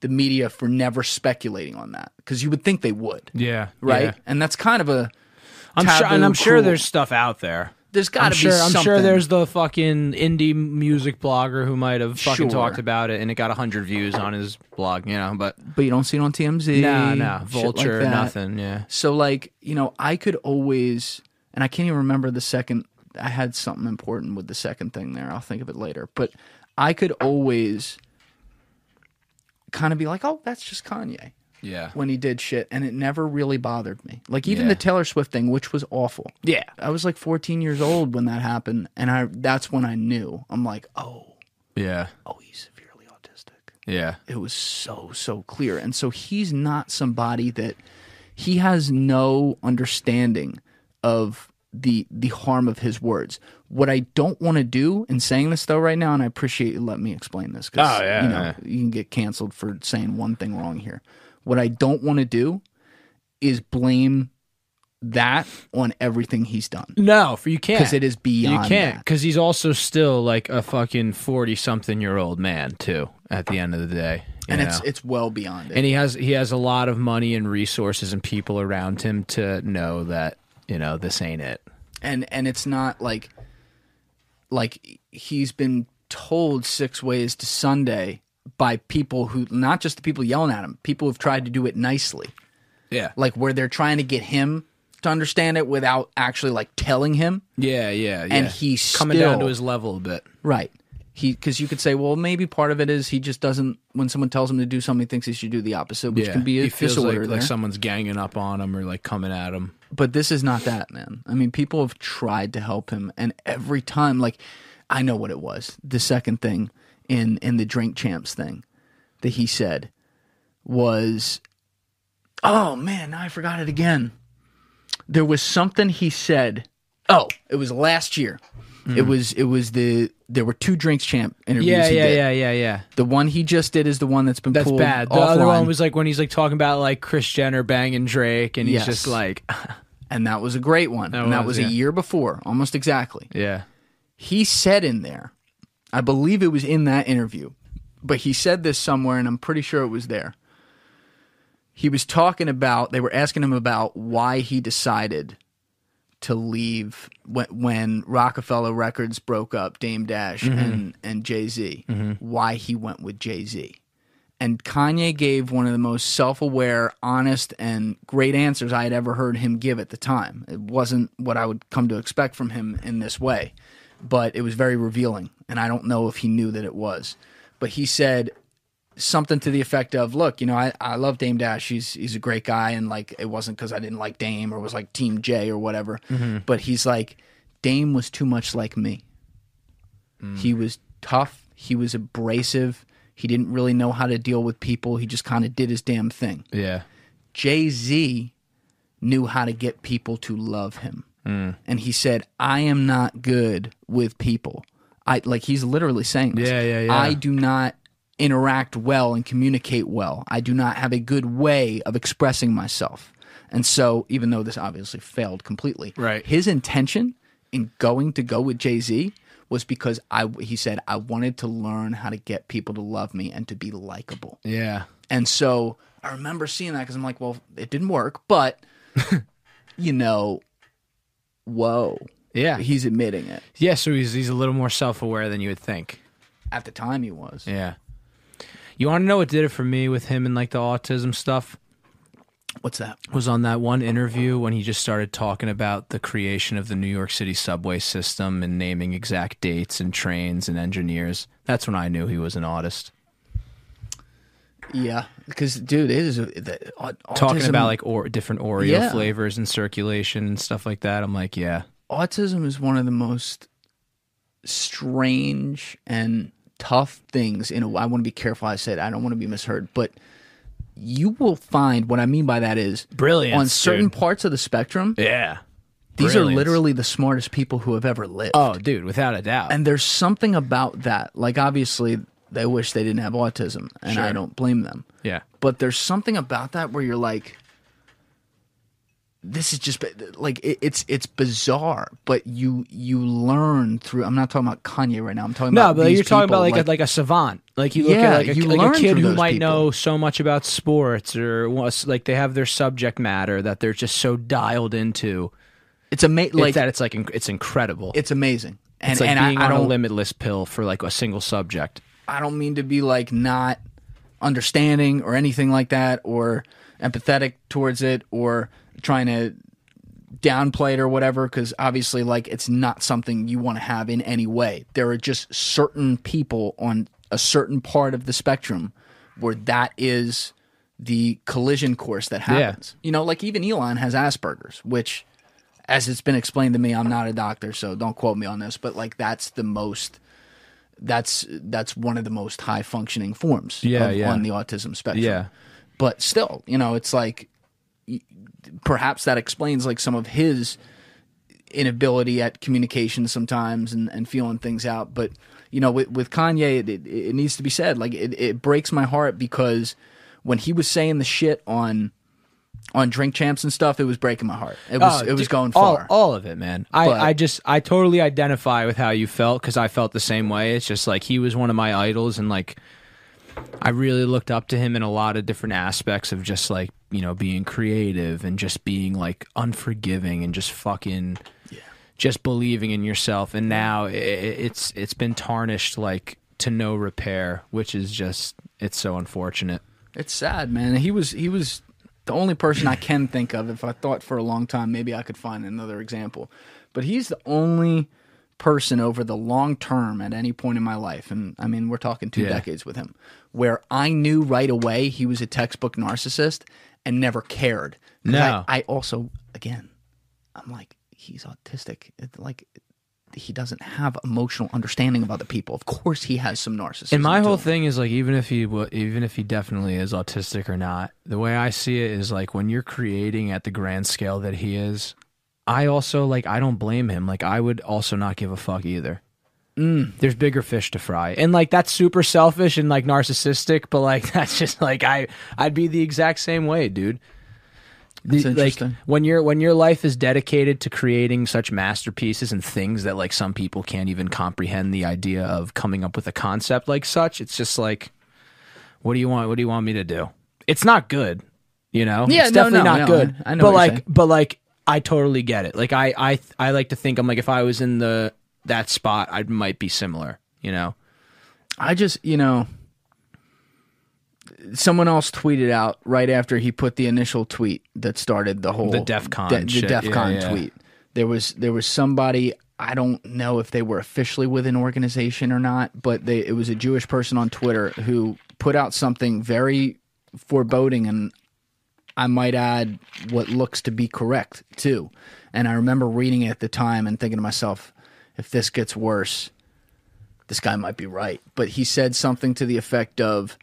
the media for never speculating on that because you would think they would, Yeah. right? yeah. And that's kind of a I'm sure, and I'm sure there's stuff out there. There's got to sure. be I'm sure there's the fucking indie music blogger who might have fucking Sure. talked about it, and it got hundred views on his blog. You know, but but you don't see it on TMZ. no, shit like vulture, that. nothing. Yeah. So like, you know, I could always and I can't even remember the second I had something important with the second thing there. I'll think of it later. But I could always kind of be like, "Oh, that's just Kanye." Yeah. When he did shit and it never really bothered me. Like even Yeah. the Taylor Swift thing, which was awful. Yeah. I was like 14 years old when that happened and I that's when I knew. I'm like, "Oh, Yeah. oh, he's severely autistic." Yeah. it was so so clear and so he's not somebody that he has no understanding of the the harm of his words what i don't want to do in saying this though right now and i appreciate you letting me explain this because Oh, yeah, you know yeah. you can get canceled for saying one thing wrong here what i don't want to do is blame that on everything he's done No, for you can't because it is beyond You can't because he's also still like a fucking forty-something-year-old man too. At the end of the day, and it's know? it's well beyond it and he has he has a lot of money and resources and people around him to know that you know this ain't it. and and it's not like like he's been told six ways to Sunday by people who not just the people yelling at him, people who've tried to do it nicely, Yeah. like where they're trying to get him to understand it without actually like telling him. Yeah, yeah, yeah. And he's coming down to his level a bit. Right. He because you could say, well, maybe part of it is he just doesn't. When someone tells him to do something, he thinks he should do the opposite, which yeah, can be a he feels disorder like, there. like someone's ganging up on him or like coming at him. but this is not that man i mean people have tried to help him and every time like i know what it was the second thing in in the drink champs thing that he said was oh man i forgot it again there was something he said oh it was last year it hmm. was it was the there were two drinks champ interviews Yeah, he yeah, did. yeah, yeah, yeah. the one he just did is the one that's been That's pulled bad. The other one was like when he's like talking about like Kris Jenner banging Drake, and he's Yes. just like, and that was a great one and that was, was yeah. a year before almost exactly yeah, he said in there, I believe it was in that interview, but he said this somewhere, and I'm pretty sure it was there. He was talking about, they were asking him about why he decided to leave when, when Roc-A-Fella Records broke up, Dame Dash mm-hmm. and, and Jay Z, mm-hmm. why he went with Jay Z. And Kanye gave one of the most self aware, honest, and great answers I had ever heard him give at the time. It wasn't what I would come to expect from him in this way, but it was very revealing. And I don't know if he knew that it was. But he said something to the effect of, "Look, you know, I, I love Dame Dash. He's he's a great guy, and like it wasn't because I didn't like Dame or was like Team J or whatever. Mm-hmm. But he's like, Dame was too much like me. Mm. He was tough. He was abrasive. He didn't really know how to deal with people. He just kind of did his damn thing. yeah, Jay Z knew how to get people to love him. Mm. And he said, I am not good with people. I like he's literally saying this. Yeah, yeah, yeah. I do not interact well and communicate well. I do not have a good way of expressing myself. And so, even though this obviously failed completely, Right. his intention in going to go with Jay Z was because I he said I wanted to learn how to get people to love me and to be likable. yeah. And so I remember seeing that because I'm like, well, it didn't work, but you know, whoa, Yeah, he's admitting it. yeah. So he's he's a little more self aware than you would think. At the time, he was. Yeah. You want to know what did it for me with him and like the autism stuff? What's that? was on that one interview when he just started talking about the creation of the New York City subway system and naming exact dates and trains and engineers. That's when I knew he was an artist. Yeah, because dude, it is a, the, au- Talking about like or, different Oreo Yeah. flavors and circulation and stuff like that. I'm like, yeah, autism is one of the most strange and tough things. In a, I want to be careful. I said I don't want to be misheard, but you will find what I mean by that is brilliant on certain dude. parts of the spectrum. yeah. These are literally the smartest people who have ever lived. Oh, dude, without a doubt. and there's something about that. Like obviously, they wish they didn't have autism, and I don't blame them. Yeah. But there's something about that where you're like, this is just like it, it's it's bizarre, but you you learn through. I'm not talking about Kanye right now. I'm talking about No, about but you're talking about people, like, a, like a savant. Like you look Yeah, at like a, you like a kid who might people. know so much about sports or like they have their subject matter that they're just so dialed into. it's amazing. Like like that, it's like it's incredible. it's amazing. And it's like and being I, I on a don't limitless pill for like a single subject. I don't mean to be like not understanding or anything like that or empathetic towards it or trying to downplay it or whatever because obviously like it's not something you want to have in any way. There are just certain people on a certain part of the spectrum where that is the collision course that happens. You know like even elon has asperger's which as it's been explained to me i'm not a doctor so don't quote me on this but like that's the most that's that's one of the most high functioning forms Yeah, of- yeah. on the autism spectrum. Yeah. But still, you know, it's like perhaps that explains like some of his inability at communication sometimes and, and feeling things out. But you know, with, with Kanye, it, it, it needs to be said. Like it, it breaks my heart because when he was saying the shit on on Drink Champs and stuff, it was breaking my heart. It was Oh, it was going all, far. All of it, man. I, But- I just I totally identify with how you felt because I felt the same way. It's just like he was one of my idols, and like I really looked up to him in a lot of different aspects of just like you know being creative and just being like unforgiving and just fucking just believing in yourself. And now i it's it's been tarnished like to no repair, which is just it's so unfortunate. It's sad, man. He was he was the only person I can think of. If I thought for a long time, maybe I could find another example. But he's the only person over the long term at any point in my life, and I mean we're talking two Yeah. decades with him, where I knew right away he was a textbook narcissist and never cared. No. I, I also again, I'm like he's autistic. It, like he doesn't have emotional understanding of other people. Of course, he has some narcissism. And my whole him. thing is like, even if he even if he definitely is autistic or not, the way I see it is like when you're creating at the grand scale that he is, I also like I don't blame him. Like I would also not give a fuck either. Mm. There's bigger fish to fry, and like that's super selfish and like narcissistic, but like that's just like I I'd be the exact same way, dude. That's The- like when your when your life is dedicated to creating such masterpieces and things that like some people can't even comprehend the idea of coming up with a concept like such it's just like what do you want what do you want me to do? It's not good you know? Yeah, it's no, definitely no, not no, good. I- know but like saying. but like i totally get it. Like i i i like to think i'm like if i was in the that spot i might be similar you know? I just, you know, someone else tweeted out right after he put the initial tweet that started the whole The DEF CON the, the shit. DEF Yeah, yeah. tweet. There was there was somebody I don't know if they were officially with an organization or not, but they it was a Jewish person on Twitter who put out something very foreboding and I might add what looks to be correct too. And I remember reading it at the time and thinking to myself, if this gets worse, this guy might be right. But he said something to the effect of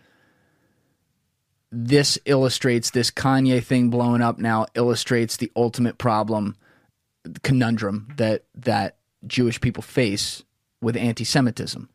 this illustrates this Kanye thing blowing up now illustrates the ultimate problem conundrum that that Jewish people face with anti-Semitism.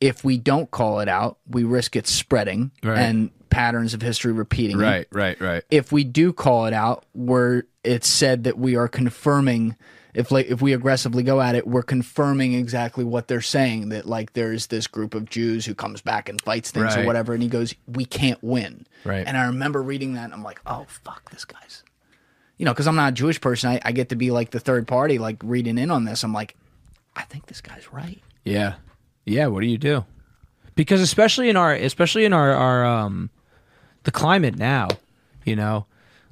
If we don't call it out, we risk it spreading Right. and patterns of history repeating. it right right if we do call it out, where it's said that we are confirming, if like if we aggressively go at it, we're confirming exactly what they're saying. That like there's this group of Jews who comes back and fights things or whatever, and he goes, "We can't win." Right. And I remember reading that, and I'm like, "Oh fuck, this guy's," you know, because I'm not a Jewish person. I, I get to be like the third party, like reading in on this. I'm like, I think this guy's right. Yeah. Yeah, what do you do? Because especially in our especially in our our um the climate now, you know,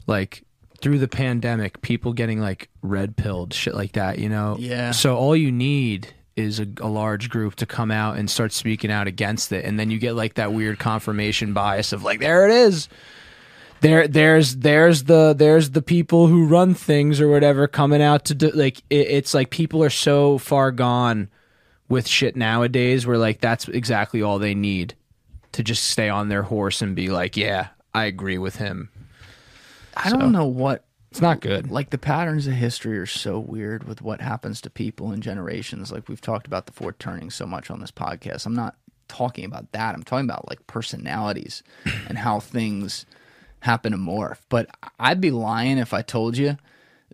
like through the pandemic, people getting like red pilled, shit like that, you know. Yeah. So all you need is a, a large group to come out and start speaking out against it, and then you get like that weird confirmation bias of like, there it is. There, there's, there's the, there's the people who run things or whatever coming out to do, like, it, it's like people are so far gone with shit nowadays where like that's exactly all they need to just stay on their horse and be like, yeah, I agree with him. I don't know what It's not good. like the patterns of history are so weird with what happens to people in generations. Like we've talked about the fourth turning so much on this podcast. I'm not talking about that. I'm talking about like personalities and how things happen to morph. But I'd be lying if I told you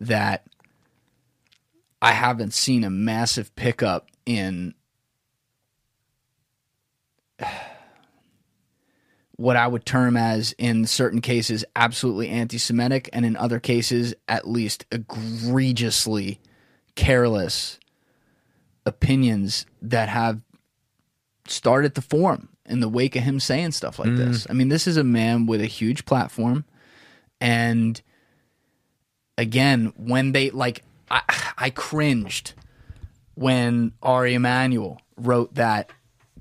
that I haven't seen a massive pickup in what I would term as, in certain cases, absolutely anti Semitic, and in other cases, at least egregiously careless opinions that have started to form in the wake of him saying stuff like mm. this. I mean, this is a man with a huge platform. And again, when they like, I, I cringed when Ari Emanuel wrote that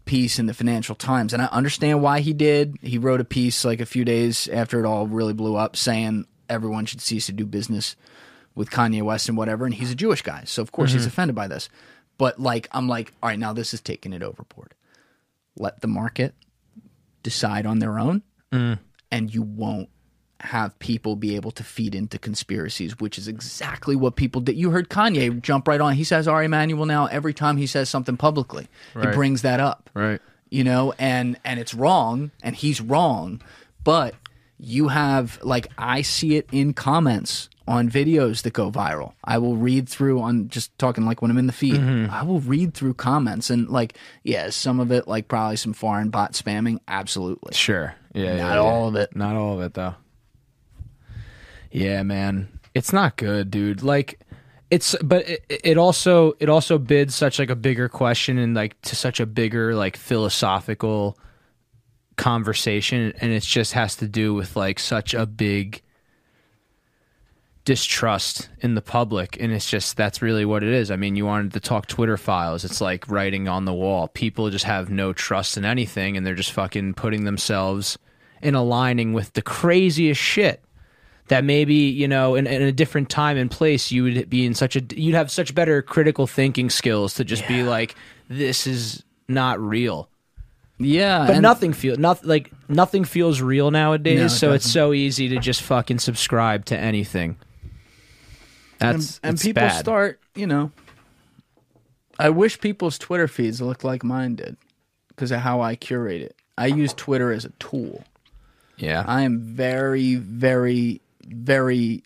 piece in the Financial Times, and I understand why he did. He wrote a piece like a few days after it all really blew up, saying everyone should cease to do business with Kanye West and whatever. And he's a Jewish guy, so of course he's mm-hmm. offended by this. But like, I'm like, all right, now this is taking it overboard. Let the market decide on their own, mm. and you won't have people be able to feed into conspiracies, which is exactly what people did. You heard Kanye jump right on. He says Ari Emanuel now every time he says something publicly. He brings that up. Right. You know, and and it's wrong and he's wrong, but you have like I see it in comments on videos that go viral. I will read through on just talking like when I'm in the feed. Mm-hmm. I will read through comments and like yeah, some of it like probably some foreign bot spamming, absolutely. Sure. Yeah. Not yeah, yeah. all of it. Not all of it though. Yeah, man. It's not good, dude. Like it's but it, it also it also bids such like a bigger question and like to such a bigger like philosophical conversation and it just has to do with like such a big distrust in the public and it's just that's really what it is. I mean, you wanted to talk Twitter files. It's like writing on the wall. People just have no trust in anything and they're just fucking putting themselves in aligning with the craziest shit that maybe you know in, in a different time and place you would be in such a you'd have such better critical thinking skills to just be like this is not real Yeah. but nothing feel nothing like nothing feels real nowadays No, it so it's so easy to just fucking subscribe to anything that's and, and people bad. start, you know. I wish people's Twitter feeds looked like mine did because of how I curate it. I use Twitter as a tool. yeah I am very, very, very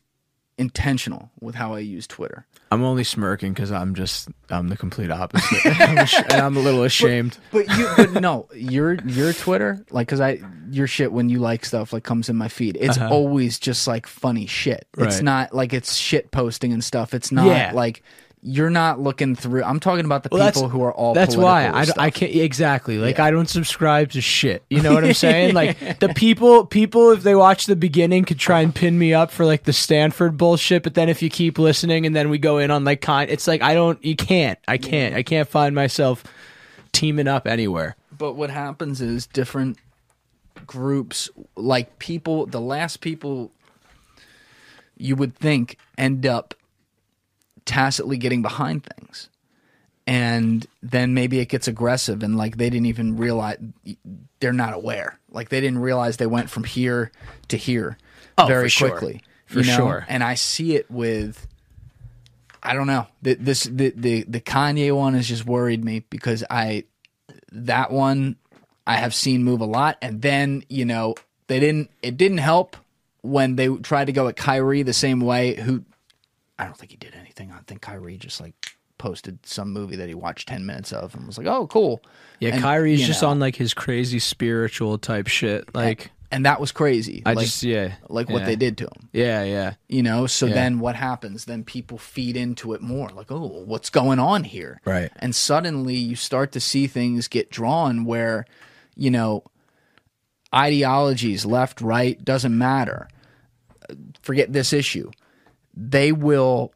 intentional with how I use Twitter. i'm only smirking because i'm just i'm the complete opposite I'm ash- and i'm a little ashamed But you, but no, your your Twitter, like, cause I your shit when you like stuff like comes in my feed. It's always just like funny shit. It's Uh-huh. Not like it's shit posting and stuff. It's not Yeah. like you're not looking through. I'm talking about the Well, people who are all. That's why I. I can't exactly like I don't subscribe to shit. You know what I'm saying? like the people people if they watch the beginning could try and pin me up for like the Stanford bullshit, but then if you keep listening and then we go in on like con, it's like I don't. You can't. I can't. I can't find myself teaming up anywhere. But what happens is different groups, like people, the last people you would think end up tacitly getting behind things. And then maybe it gets aggressive and like they didn't even realize they're not aware. Like they didn't realize they went from here to here Oh, very for sure. quickly. For you know? sure. And I see it with I don't know. The, this the, the the Kanye one has just worried me because I that one I have seen move a lot, and then you know they didn't. It didn't help when they tried to go at Kyrie the same way. Who I don't think he did anything. I think Kyrie just like posted some movie that he watched ten minutes of and was like, "Oh, cool." Yeah, And, Kyrie's just know, on like his crazy spiritual type shit. Like and that was crazy. I like, just yeah, like what they did to him. Yeah, yeah. You know, so Yeah. then what happens? Then people feed into it more. Like, oh, what's going on here? Right. And suddenly you start to see things get drawn where, you know, ideologies, left, right, doesn't matter. Forget this issue. They will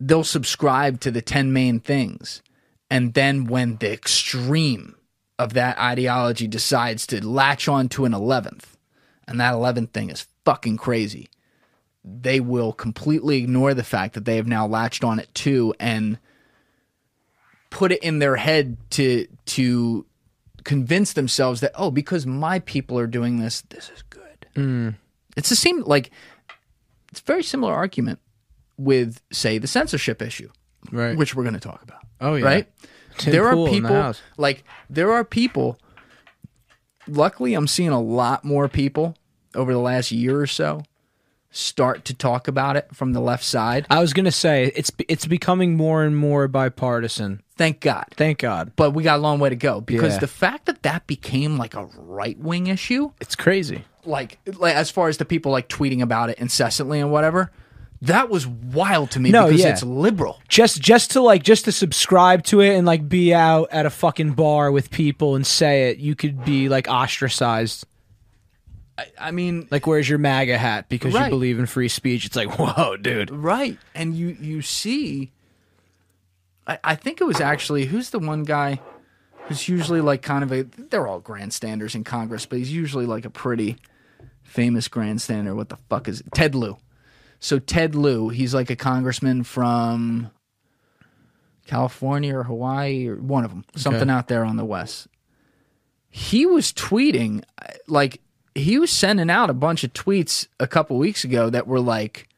they'll subscribe to the 10 main things. And then when the extreme of that ideology decides to latch on to an 11th, and that 11th thing is fucking crazy, they will completely ignore the fact that they have now latched on it too and put it in their head to to convince themselves that oh because my people are doing this this is good. Mm. It's the same like it's a very similar argument with say the censorship issue Right. which we're going to talk about Oh, yeah. right Tim there Pool are the people house. like there are people. Luckily, I'm seeing a lot more people over the last year or so start to talk about it from the left side. I was gonna say it's it's becoming more and more bipartisan. Thank God. Thank God. But we got a long way to go because Yeah. the fact that that became like a right wing issue, It's crazy. like, like as far as the people like tweeting about it incessantly and whatever, that was wild to me No, because yeah. it's liberal. Just just to like just to subscribe to it and like be out at a fucking bar with people and say it, you could be like ostracized. I, I mean, Like where's your MAGA hat because Right. you believe in free speech? It's like, whoa, dude. Right. And you you see I, I think it was actually who's the one guy who's usually like kind of a they're all grandstanders in Congress, but he's usually like a pretty famous grandstander. What the fuck is it? Ted Lieu. So Ted Lieu, he's like a congressman from California or Hawaii or one of them, something out there on the west. He was tweeting like he was sending out a bunch of tweets a couple weeks ago that were like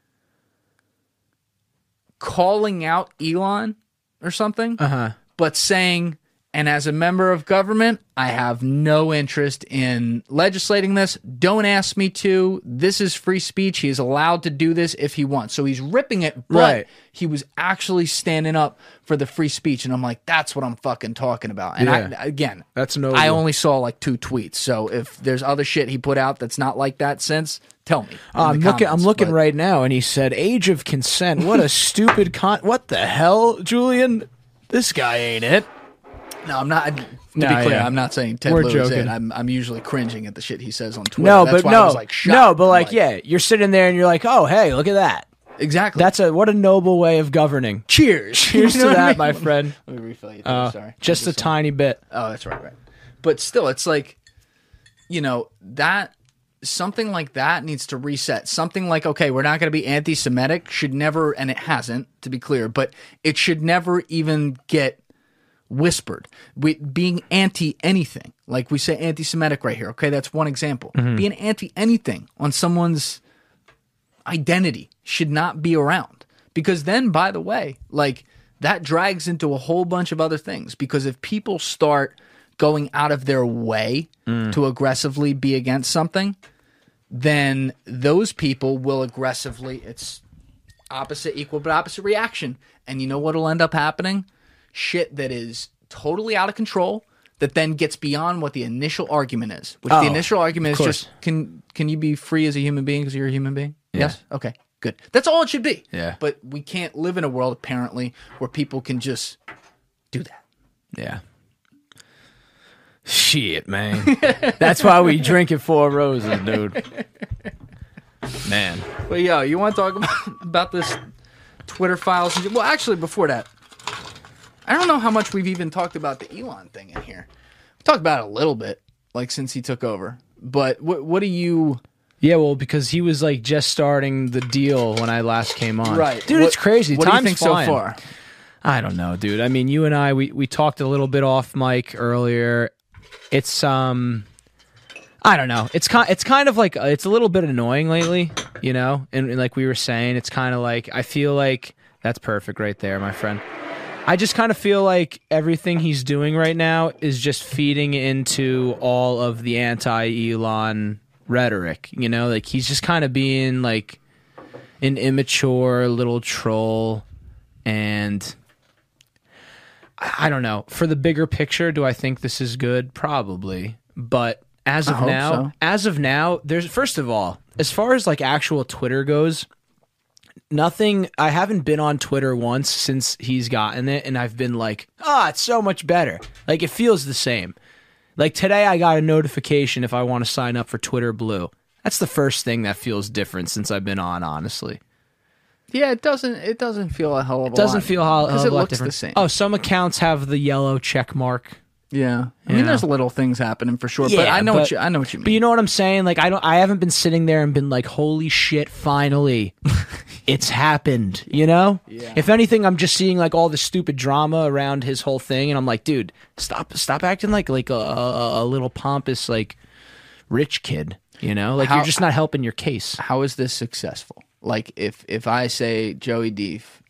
calling out Elon or something, Uh-huh. but saying, and as a member of government, I have no interest in legislating this. Don't ask me to. This is free speech. He is allowed to do this if he wants. So he's ripping it, but Right. he was actually standing up for the free speech. And I'm like, that's what I'm fucking talking about. And Yeah. I, again, That's no. I only saw like two tweets. So if there's other shit he put out that's not like that since, tell me. in I'm looking. I'm looking But- right now, and he said, "Age of consent." What a stupid con. What the hell, Julian? This guy ain't it. No, I'm not. To No, be clear, yeah. I'm not saying Ted We're joking. it. I'm I'm usually cringing at the shit he says on Twitter. No, That's but why no, I was like, no, but I'm like, yeah, you're sitting there and you're like, "Oh, hey, look at that." exactly. That's a what a noble way of governing. cheers. Cheers You to know I that, mean? my friend. Let me refill you. Uh, sorry, just a tiny bit. Oh, that's right, right. But still, it's like, you know, that something like that needs to reset. Something like, okay, we're not going to be anti-Semitic should never, and it hasn't, to be clear, but it should never even get whispered. We, being anti anything, like we say anti-Semitic right here. Okay, that's one example. Mm-hmm. Being anti anything on someone's identity should not be around because then by the way like that drags into a whole bunch of other things because if people start going out of their way mm. to aggressively be against something then those people will aggressively it's opposite equal but opposite reaction and you know what'll end up happening shit that is totally out of control that then gets beyond what the initial argument is which Oh, the initial argument is course. just can can you be free as a human being because you're a human being yes okay good that's all it should be Yeah. but we can't live in a world apparently where people can just do that Yeah. Shit, man. That's why we drink it four roses, dude. Man. But yo, you want to talk about, about this Twitter files? Well, actually, before that, I don't know how much we've even talked about the Elon thing in here. We talked about it a little bit, like since he took over. But what what do you? Yeah, well, because he was like just starting the deal when I last came on. Right, dude. What- it's crazy. What Time's do you think flying. so far? I don't know, dude. I mean, you and I we we talked a little bit off mic earlier. It's um I don't know. It's kind it's kind of like uh, it's a little bit annoying lately, you know? And, and like we were saying, it's kind of like I feel like that's perfect right there, my friend. I just kind of feel like everything he's doing right now is just feeding into all of the anti-Elon rhetoric, you know? Like he's just kind of being like an immature little troll and I I don't know. For the bigger picture, do I think this is good? Probably. But as of now, so. as of now, there's first of all, as far as like actual Twitter goes, nothing I haven't been on Twitter once since he's gotten it and I've been like, "Ah, it's so much better." Like it feels the same. Like today I got a notification if I want to sign up for Twitter Blue. That's the first thing that feels different since I've been on, honestly. Yeah, it doesn't. It doesn't feel a hell of a. It doesn't lot. feel because how it a lot looks different. the same. Oh, some accounts have the yellow check mark. yeah. I mean, there's little things happening for sure. but I know what you. I know what you mean. But you know what I'm saying? Like I don't. I haven't been sitting there and been like, "Holy shit! Finally, it's happened." You know? Yeah. If anything, I'm just seeing like all the stupid drama around his whole thing, and I'm like, dude, stop, stop acting like like a, a, a little pompous like rich kid. You know, like How- you're just not helping your case. how is this successful? Like if if I say Joey Deef,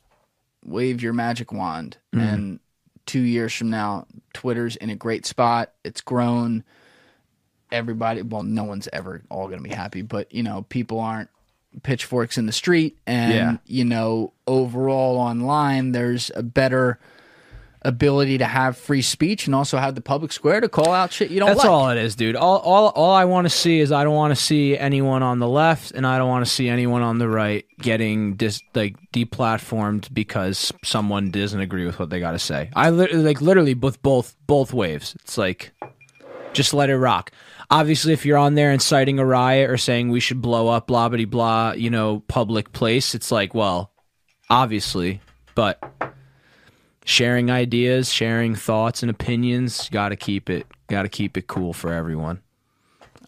wave your magic wand, Mm-hmm. and two years from now, Twitter's in a great spot. It's grown. Everybody, well, no one's ever all going to be happy, but you know, people aren't pitchforks in the street, and Yeah. you know, overall online, there's a better ability to have free speech and also have the public square to call out shit you don't That's like. all it is, dude. All all all I want to see is I don't want to see anyone on the left and I don't want to see anyone on the right getting dis like deplatformed because someone doesn't agree with what they got to say. I li- like literally both both both waves. It's like just let it rock. Obviously, if you're on there inciting a riot or saying we should blow up blah blah blah, you know, public place, it's like, well, obviously, but sharing ideas, sharing thoughts and opinions, got to keep it got to keep it cool for everyone.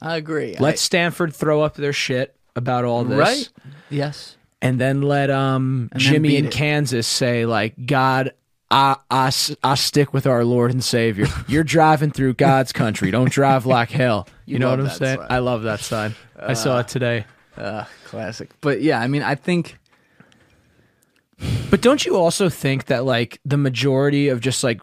I agree. Let Stanford throw up their shit about all this. right? Yes. And then let um then Jimmy in. Kansas say like God I, I, I stick with our Lord and Savior. You're driving through God's country. Don't drive like hell. You, You know what I'm saying? sign. I love that sign. I saw it today. Uh, classic. But yeah, I mean, I think But don't you also think that like the majority of just like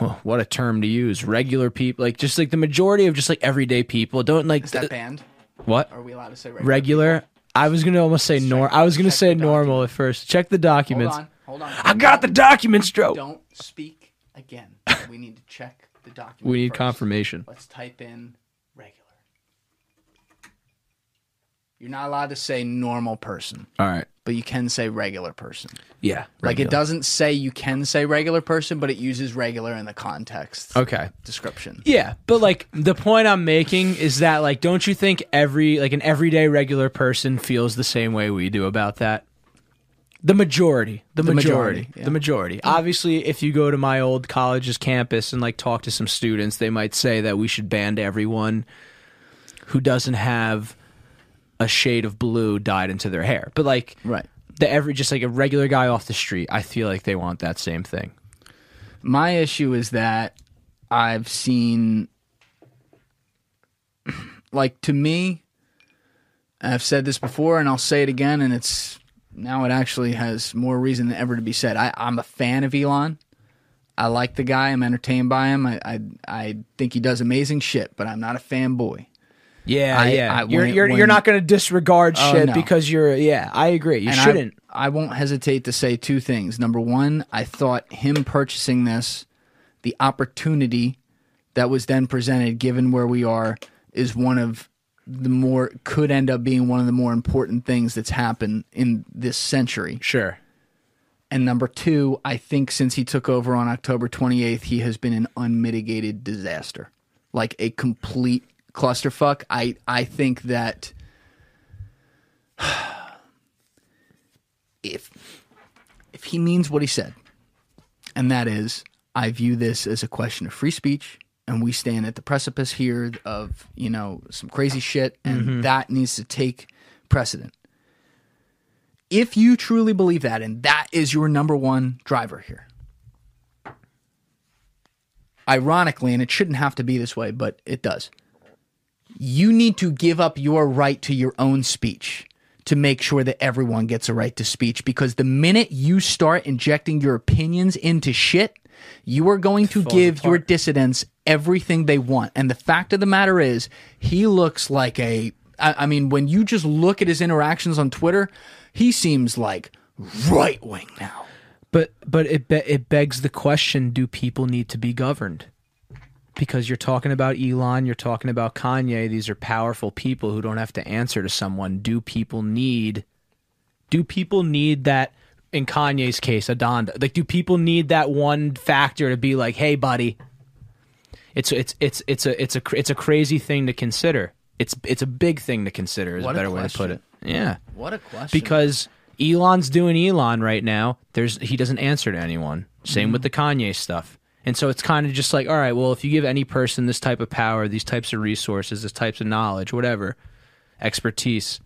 well, what a term to use, regular people, like just like the majority of just like everyday people don't like is that th- banned? what Are we allowed to say regular? regular. I was gonna almost say nor. I was gonna check say normal at first. Check the documents. On. Hold on. I got the documents, Joe. Don't speak again. We need to check the document. We need first. confirmation. Let's type in regular. You're not allowed to say normal person, All right. but you can say regular person. Yeah. Like it doesn't say you can say regular person, but it uses regular in the context Okay. description. Yeah, but like the point I'm making is that like don't you think every like an everyday regular person feels the same way we do about that? The majority, the, The majority, majority, yeah. the majority. Obviously, if you go to my old college's campus and like talk to some students, they might say that we should ban everyone who doesn't have a shade of blue dyed into their hair. But like Right. the every just like a regular guy off the street, I feel like they want that same thing. My issue is that I've seen, like, to me, I've said this before and I'll say it again, and it's now it actually has more reason than ever to be said. I, I'm a fan of Elon. I like the guy. I'm entertained by him. I, I I think he does amazing shit, but I'm not a fanboy. Yeah, I- yeah. I- you're you're, when- you're not going to disregard Oh, shit no. because you're. Yeah, I agree. You And shouldn't. I, won't hesitate to say two things. Number one, I thought him purchasing this, the opportunity that was then presented, given where we are, is one of the more could end up being one of the more important things that's happened in this century. sure. And number two, I think since he took over on October 28th, he has been an unmitigated disaster, like a complete clusterfuck. I I think that if if he means what he said, and that is, I view this as a question of free speech, and we stand at the precipice here of you know some crazy shit, and mm-hmm. that needs to take precedent. If you truly believe that and that is your number one driver here. Ironically and it shouldn't have to be this way but it does. You need to give up your right to your own speech to make sure that everyone gets a right to speech because the minute you start injecting your opinions into shit you are going to give your dissidents everything they want and the fact of the matter is he looks like a I, I mean when you just look at his interactions on twitter he seems like right wing now But but it be- it begs the question: Do people need to be governed? Because you're talking about Elon, you're talking about Kanye. These are powerful people who don't have to answer to someone. Do people need? Do people need that? In Kanye's case, a Donda? Like, do people need that one factor to be like, "Hey, buddy"? It's it's it's it's a it's a it's a crazy thing to consider. It's it's a big thing to consider. Is What a a better way to put it. Yeah what a question because Elon's doing Elon right now. There's he doesn't answer to anyone. Same with mm-hmm. the Kanye stuff. And so it's kind of just like, all right, well, if you give any person this type of power, these types of resources, this types of knowledge, whatever, expertise,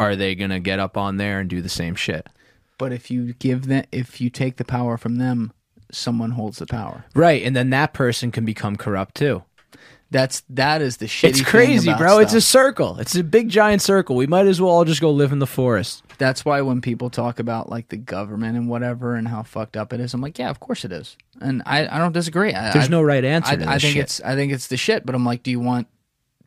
are they going to get up on there and do the same shit? But if you give them if you take the power from them someone holds the power Right, and then that person can become corrupt too. That's that is the shitty. It's crazy, bro. It's a circle. It's a big giant circle. We might as well all just go live in the forest. That's why when people talk about like the government and whatever and how fucked up it is, I'm like, yeah, of course it is, and I, I don't disagree. I, There's I, no right answer I, to I think shit. it's I think it's the shit. But I'm like, do you want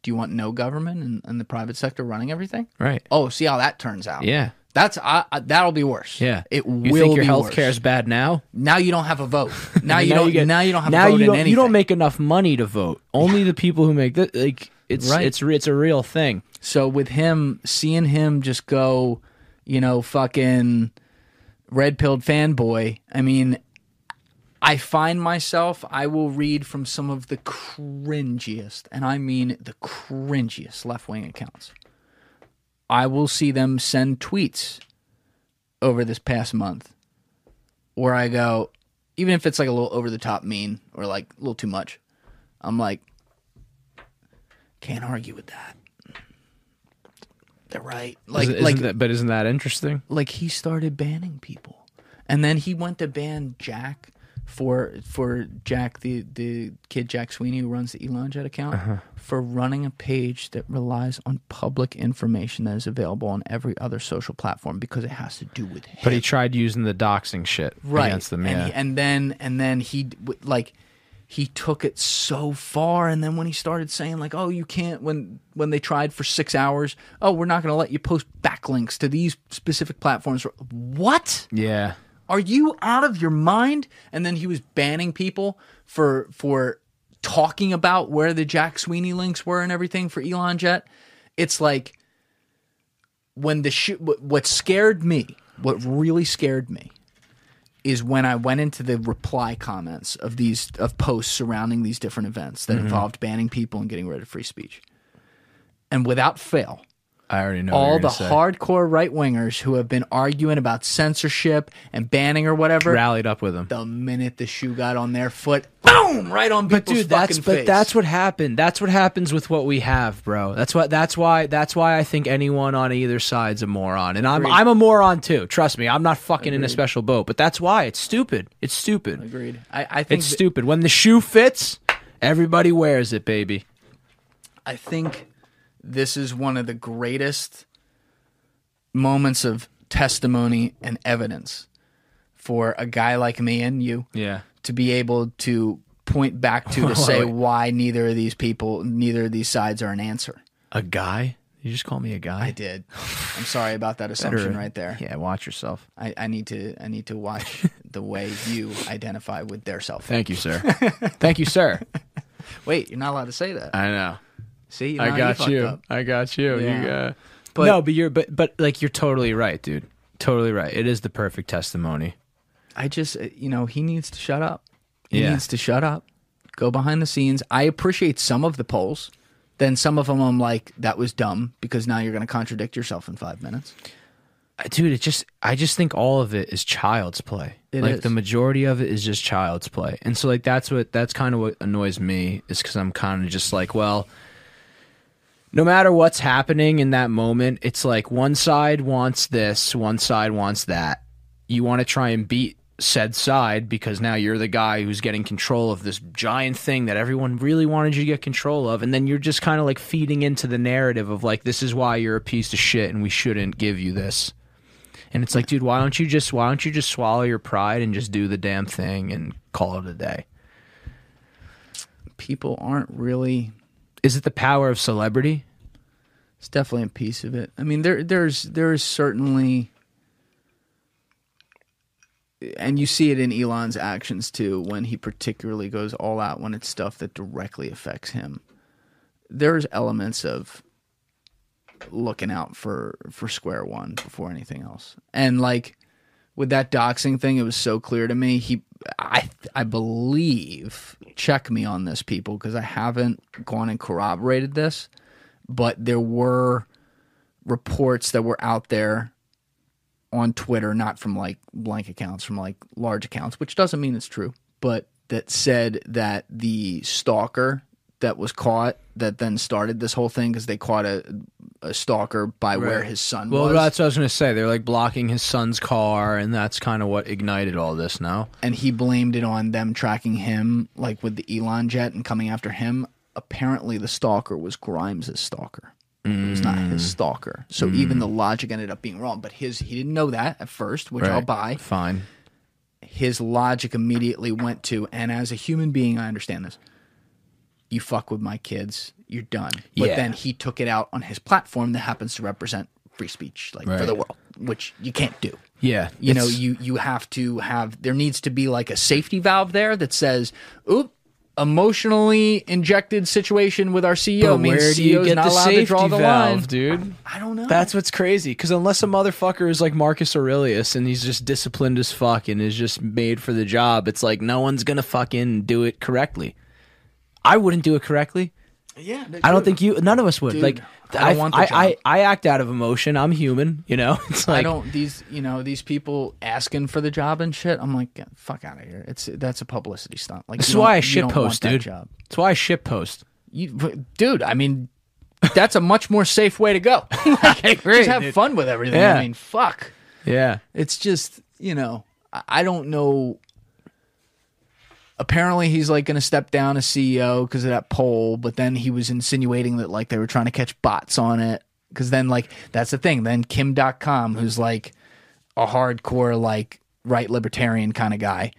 do you want no government and, and the private sector running everything? right. Oh, see how that turns out. Yeah. That's I, I, that'll be worse. Yeah. it You will think your be health care is bad now? Now you don't have a vote. Now you don't. get- now you don't have now a vote you in don't, anything. You don't make enough money to vote. Only the people who make that like it's Right. it's it's a real thing. So with him, seeing him just go, you know, fucking red pilled fanboy. I mean, I find myself. I will read from some of the cringiest, and I mean the cringiest left wing accounts. I will see them send tweets over this past month where I go, even if it's like a little over the top mean or like a little too much, I'm like, can't argue with that. They're right. Like, Isn't- like, isn't that, but isn't that interesting? like he started banning people, and then he went to ban Jack for for Jack the the kid Jack Sweeney who runs the Elon Jet account Uh-huh. for running a page that relies on public information that is available on every other social platform because it has to do with him. But he tried using the doxing shit right against them. and, Yeah. he- and then and then he like he took it so far and then when he started saying like oh you can't when when they tried for six hours oh we're not going to let you post backlinks to these specific platforms what yeah. Are you out of your mind and then he was banning people for for talking about where the jack sweeney links were and everything for elon jet it's like when the sh- what scared me what really scared me is when I went into the reply comments of these of posts surrounding these different events Mm-hmm. that involved banning people and getting rid of free speech. And without fail, I already know. all the say. hardcore right wingers who have been arguing about censorship and banning or whatever, rallied up with them. the minute the shoe got on their foot, boom, right on people's But dude, that's fucking but face. that's what happened. That's what happens with what we have, bro. That's what that's why that's why I think anyone on either side's a moron. And I'm Agreed. I'm a moron too. Trust me. I'm not fucking in a special boat. But that's why it's stupid. It's stupid. agreed. I, I think It's that- stupid. When the shoe fits, everybody wears it, baby. I think this is one of the greatest moments of testimony and evidence for a guy like me and you Yeah. to be able to point back to to say why neither of these people, neither of these sides are an answer. A guy? You just call me a guy? I did. I'm sorry about that assumption right there. Yeah, watch yourself. I, I need to I need to watch the way you identify with their self. Thank you, sir. Thank you, sir. Wait, you're not allowed to say that. I know. See, now I got fucked you. I got you. Yeah. You got. But- no, but you're but but like you're totally right, dude. Totally right. It is the perfect testimony. I just, uh, you know, he needs to shut up. He Yeah. needs to shut up. Go behind the scenes. I appreciate some of the polls. Then some of them I'm like, that was dumb because now you're going to contradict yourself in five minutes. Uh, Dude, it just I just think all of it is child's play. It like is. the majority of it is just child's play. And so like that's what that's kind of what annoys me is cuz I'm kind of just like, well, no matter what's happening in that moment, it's like one side wants this, one side wants that. You want to try and beat said side because now you're the guy who's getting control of this giant thing that everyone really wanted you to get control of and then you're just kind of like feeding into the narrative of like this is why you're a piece of shit and we shouldn't give you this. And it's like, dude, why don't you just why don't you just swallow your pride and just do the damn thing and call it a day? People aren't really. Is it the power of celebrity? It's definitely a piece of it. I mean, there, there's, there's certainly, and you see it in Elon's actions too, when he particularly goes all out when it's stuff that directly affects him. There's elements of looking out for for square one before anything else, and like with that doxing thing, it was so clear to me. He, I, I believe, check me on this, people, because I haven't gone and corroborated this but there were reports that were out there on Twitter, not from like blank accounts, from like large accounts, which doesn't mean it's true, but that said that the stalker that was caught that then started this whole thing because they caught a, a stalker by where his son Well, was. that's what I was going to say. They're like blocking his son's car, and that's kind of what ignited all this now. and he blamed it on them tracking him like with the Elon jet and coming after him. apparently the stalker was Grimes' stalker. It was not his mm. stalker. So even the mm. logic ended up being wrong. But his he didn't know that at first, which I'll buy. Fine. His logic immediately went to, and as a human being, I understand this. You fuck with my kids, you're done. But Yeah. then he took it out on his platform that happens to represent free speech, like for the world, which you can't do Yeah. you know you you have to have there needs to be like a safety valve there that says oop emotionally injected situation with our CEO But means where do you get not the allowed safety to draw the valve, line dude? I don't know That's what's crazy. Because unless a motherfucker is like Marcus Aurelius and he's just disciplined as fuck and is just made for the job, it's like no one's gonna fucking do it correctly. I wouldn't do it correctly. yeah I don't think you. None of us would. Dude, like I don't want the I. I, I act out of emotion. I'm human. You know. It's like I don't these you know these people asking for the job and shit I'm like fuck out of here it's that's a publicity stunt like This is why I shit post, that dude. job. That's why I shit post. you, dude I mean that's a much more safe way to go like, agree, just have dude. fun with everything Yeah. I mean fuck Yeah. It's just, you know, I- I don't know. Apparently, he's like going to step down as CEO because of that poll, but then he was insinuating that like they were trying to catch bots on it. Because then, like, that's the thing. Then Kim Dotcom, who's like a hardcore, like, right libertarian kind of guy,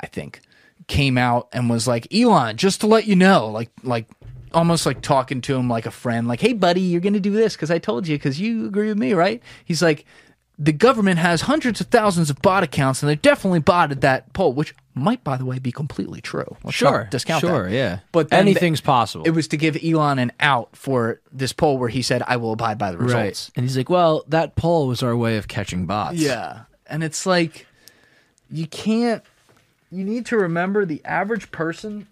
I think, came out and was like, Elon, just to let you know, like, like, almost like talking to him like a friend, like, hey, buddy, you're going to do this because I told you because you agree with me, right? He's like, the government has hundreds of thousands of bot accounts and they definitely botted that poll, which might, by the way, be completely true. Let's Sure. discount sure. that. Yeah. But anything's possible. It was to give Elon an out for this poll where he said, I will abide by the results. right. And he's like, well, that poll was our way of catching bots. Yeah. And it's like, you can't, you need to remember the average person,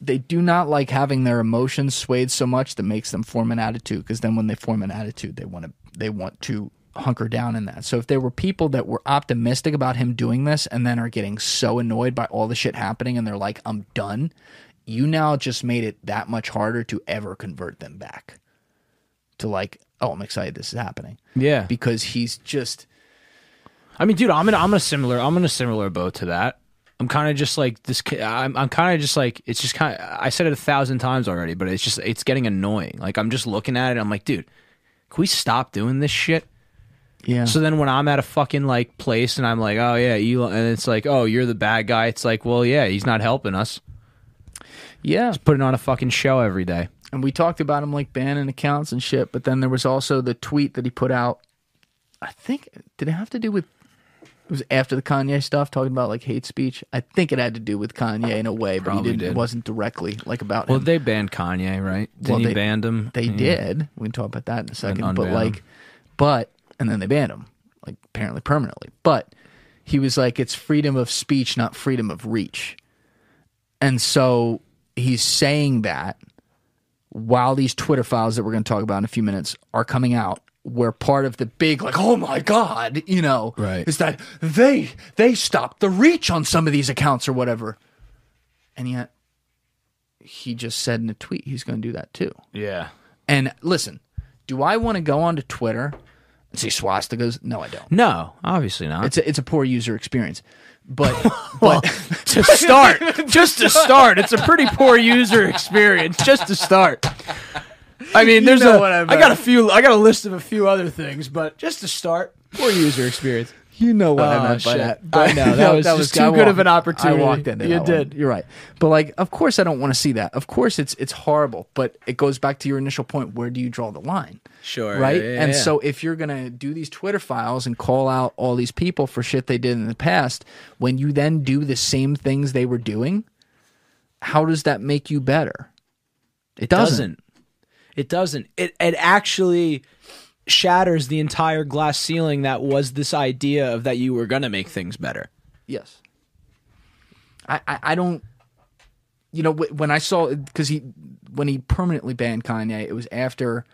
they do not like having their emotions swayed so much that makes them form an attitude. Because then when they form an attitude, they want to, they want to hunker down in that. So if there were people that were optimistic about him doing this and then are getting so annoyed by all the shit happening and they're like, I'm done, you now just made it that much harder to ever convert them back to like, oh, I'm excited this is happening Yeah. because he's just I mean, dude, I'm in I'm in a similar I'm in a similar boat to that. I'm kind of just like this. I'm I'm kind of just like it's just kind. I said it a thousand times already, but it's just it's getting annoying. Like I'm just looking at it. I'm like, dude, can we stop doing this shit? yeah. So then when I'm at a fucking like place and I'm like, oh yeah, Elon, and it's like, oh, you're the bad guy. It's like, well, yeah, he's not helping us. yeah, He's Putting on a fucking show every day. and we talked about him like banning accounts and shit, but then there was also the tweet that he put out. I think did it have to do with it was after the Kanye stuff talking about like hate speech. I think it had to do with Kanye in a way, but he didn't. did. It wasn't directly like about Well, him. they banned Kanye, right? Then Well, he they- banned him. They Yeah. did. We can talk about that in a second. unban But him. like, but and then they banned him, like apparently permanently. But he was like, it's freedom of speech, not freedom of reach. And so he's saying that while these Twitter files that we're going to talk about in a few minutes are coming out, where part of the big like, oh my god, you know, Right. is that they they stopped the reach on some of these accounts or whatever, and yet he just said in a tweet he's going to do that too. Yeah. And listen, do I want to go onto Twitter and see swastikas? No, I don't. No, obviously not. It's a, it's a poor user experience. But but to start, just to start, it's a pretty poor user experience. Just to start. I mean, there's a. I I got a few. I got a list of a few other things, but just to start, poor user experience. you know what Oh, I ah, meant by shit. that. I know, that was just too I good of an opportunity. I walked into You that one. did. You're right. But like, of course, I don't want to see that. Of course, it's it's horrible. But it goes back to your initial point. Where do you draw the line? Sure, Right. yeah, and yeah. so if you're gonna do these Twitter files and call out all these people for shit they did in the past, when you then do the same things they were doing, how does that make you better? It doesn't. It doesn't. It it actually shatters the entire glass ceiling that was this idea of that you were gonna make things better. Yes. I, I, I don't. You know, when I saw because he when he permanently banned Kanye, it was after.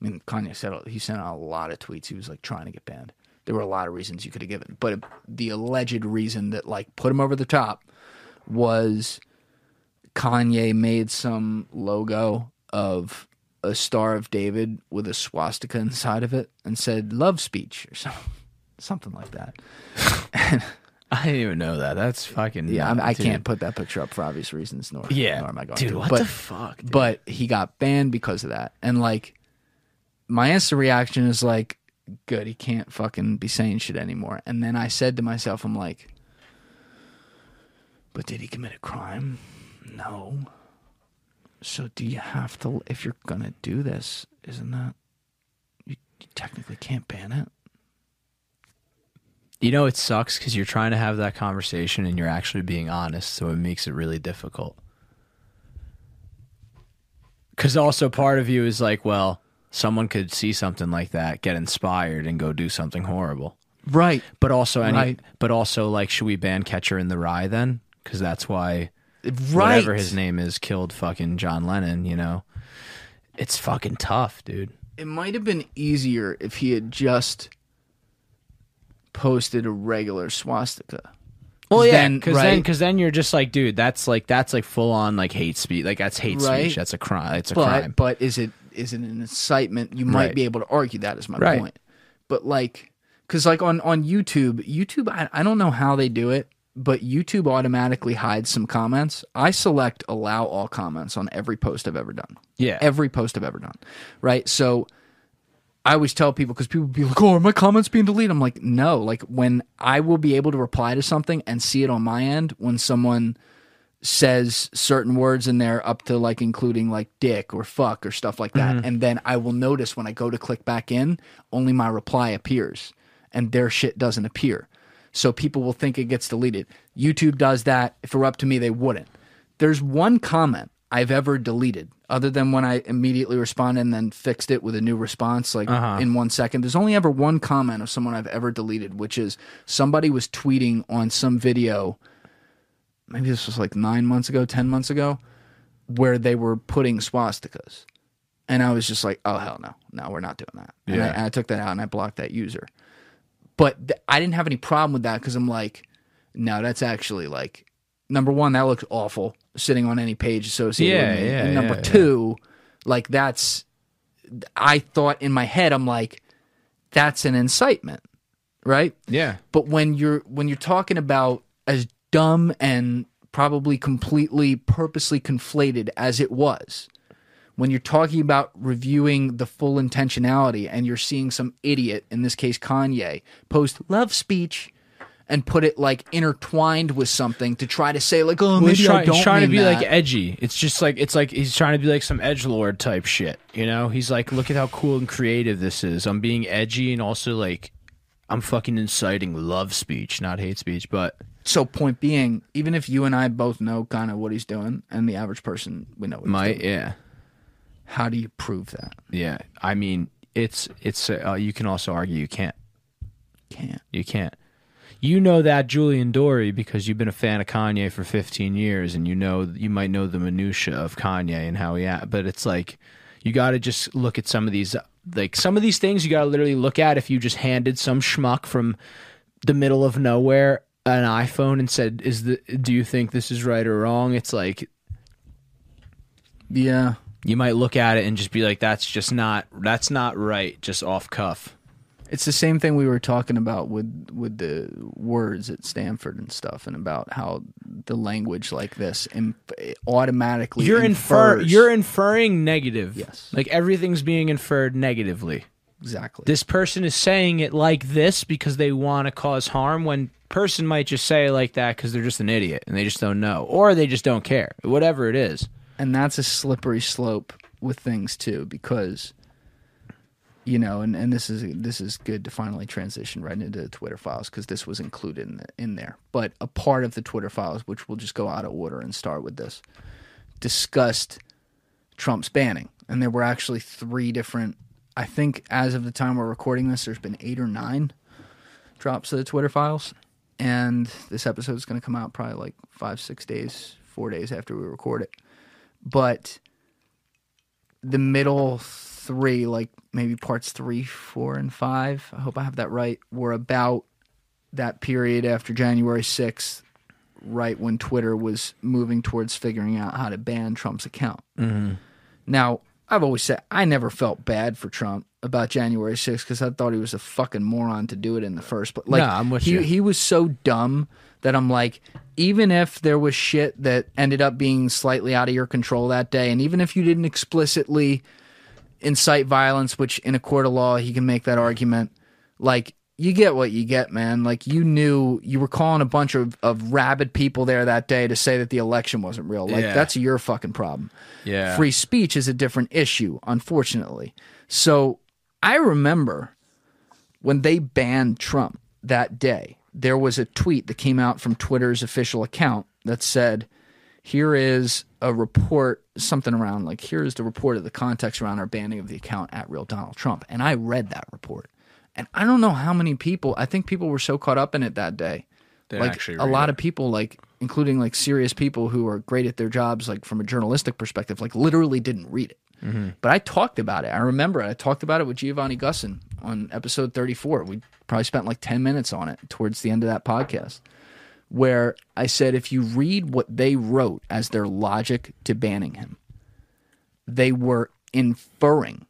I mean, Kanye said he sent out a lot of tweets. He was like trying to get banned. There were a lot of reasons you could have given, but the alleged reason that like put him over the top was Kanye made some logo of a Star of David with a swastika inside of it and said "love speech" or something, something like that. I didn't even know that. That's fucking. Yeah, I, nut, I can't put that picture up for obvious reasons. Nor Yeah, nor am I going dude. to. What but, the fuck? Dude? But he got banned because of that, and like my instant reaction is like, good, he can't fucking be saying shit anymore. And then I said to myself, I'm like, but did he commit a crime? No. So do you have to? If you're gonna do this, isn't that you, you technically can't ban it? You know, it sucks because you're trying to have that conversation and you're actually being honest, so it makes it really difficult. Because also part of you is like, well, someone could see something like that, get inspired, and go do something horrible. Right. But also, any, Right. but also, like, should we ban Catcher in the Rye then? Because that's why Right. whatever his name is killed fucking John Lennon. You know, it's fucking tough, dude. It might have been easier if he had just posted a regular swastika. Well, yeah, then, because right? then, because then you're just like, dude, that's like that's like full on like hate speech. Like that's hate Right. speech. That's a crime. It's a but crime. but is it is it an incitement? You might Right. be able to argue that is my point. But like, because like on on YouTube, YouTube, I, I don't know how they do it, but YouTube automatically hides some comments. I select allow all comments on every post I've ever done. Yeah. every post I've ever done. Right, so. I always tell people because people be like, "Oh, are my comments being deleted?" I'm like, "No." Like when I will be able to reply to something and see it on my end when someone says certain words in there up to like including like dick or fuck or stuff like that. Mm-hmm. And then I will notice when I go to click back in, only my reply appears and their shit doesn't appear. So people will think it gets deleted. YouTube does that. If it were up to me, they wouldn't. There's one comment I've ever deleted other than when I immediately responded and then fixed it with a new response like uh-huh. in one second. There's only ever one comment of someone I've ever deleted, which is somebody was tweeting on some video maybe this was like nine months ago, ten months ago, where they were putting swastikas, and I was just like, "Oh hell no, no, we're not doing that." And, I, Yeah. and I took that out and I blocked that user. But th- I didn't have any problem with that because I'm like, no, that's actually like number one, that looks awful sitting on any page associated Yeah, with me. yeah, and number yeah, two, like that's I thought in my head, I'm like, that's an incitement, right? yeah. but when you're when you're talking about as dumb and probably completely purposely conflated as it was when you're talking about reviewing the full intentionality and you're seeing some idiot in this case Kanye post love speech and put it like intertwined with something to try to say like oh Well, maybe he's, try- I don't he's trying to be that. like edgy. It's just like it's like he's trying to be like some edge lord type shit. You know, he's like, look at how cool and creative this is. I'm being edgy and also like, I'm fucking inciting love speech, not hate speech. But so point being even if you and I both know kind of what he's doing and the average person we know what he's my doing, yeah, how do you prove that yeah. I mean, it's it's. Uh, you can also argue you can't. can't You can't. You know that Julian Dorey because you've been a fan of Kanye for 15 years, and you know you might know the minutia of Kanye and how he. Act, but it's like you got to just look at some of these, like some of these things. You got to literally look at if you just handed some schmuck from the middle of nowhere an iPhone and said, "Is the do you think this is right or wrong?" It's like yeah you might look at it and just be like, "That's just not that's not right," just off cuff. It's the same thing we were talking about with with the words at Stanford and stuff, and about how the language like this im- automatically you're infer infers- you're inferring negative. Yes. Like everything's being inferred negatively. exactly This person is saying it like this because they want to cause harm when person might just say it like that because they're just an idiot and they just don't know or they just don't care. Whatever it is. And that's a slippery slope with things too, because you know, and, and this is this is good to finally transition right into the Twitter files because this was included in, the, in there. But a part of the Twitter files, which we'll just go out of order and start with this, discussed Trump's banning, and there were actually three different. I think as of the time we're recording this, there's been eight or nine drops of the Twitter files, and this episode is going to come out probably like five, six days, four days after we record it. But the middle three, like maybe parts three, four, and five, I hope I have that right, were about that period after January 6th, right when Twitter was moving towards figuring out how to ban Trump's account. Mm-hmm. Now, I've always said I never felt bad for Trump about January 6th because I thought he was a fucking moron to do it in the first place. Like, No, I'm with he, you. He was so dumb that I'm like, even if there was shit that ended up being slightly out of your control that day, and even if you didn't explicitly incite violence, which in a court of law he can make that argument, like you get what you get, man. Like you knew you were calling a bunch of, of rabid people there that day to say that the election wasn't real. Like Yeah. that's your fucking problem. Yeah. Free speech is a different issue, unfortunately. So I remember when they banned Trump that day, there was a tweet that came out from Twitter's official account that said, Here is a report, something around like, here's the report of the context around our banning of the account at real Donald Trump. And I read that report. And I don't know how many people, I think people were so caught up in it that day. Didn't like a lot it. of people, like, including like serious people who are great at their jobs, like from a journalistic perspective, like literally didn't read it. But I talked about it. I remember it. I talked about it with Giovanni Gussin on episode 34. We probably spent like 10 minutes on it towards the end of that podcast, where I said if you read what they wrote as their logic to banning him, they were inferring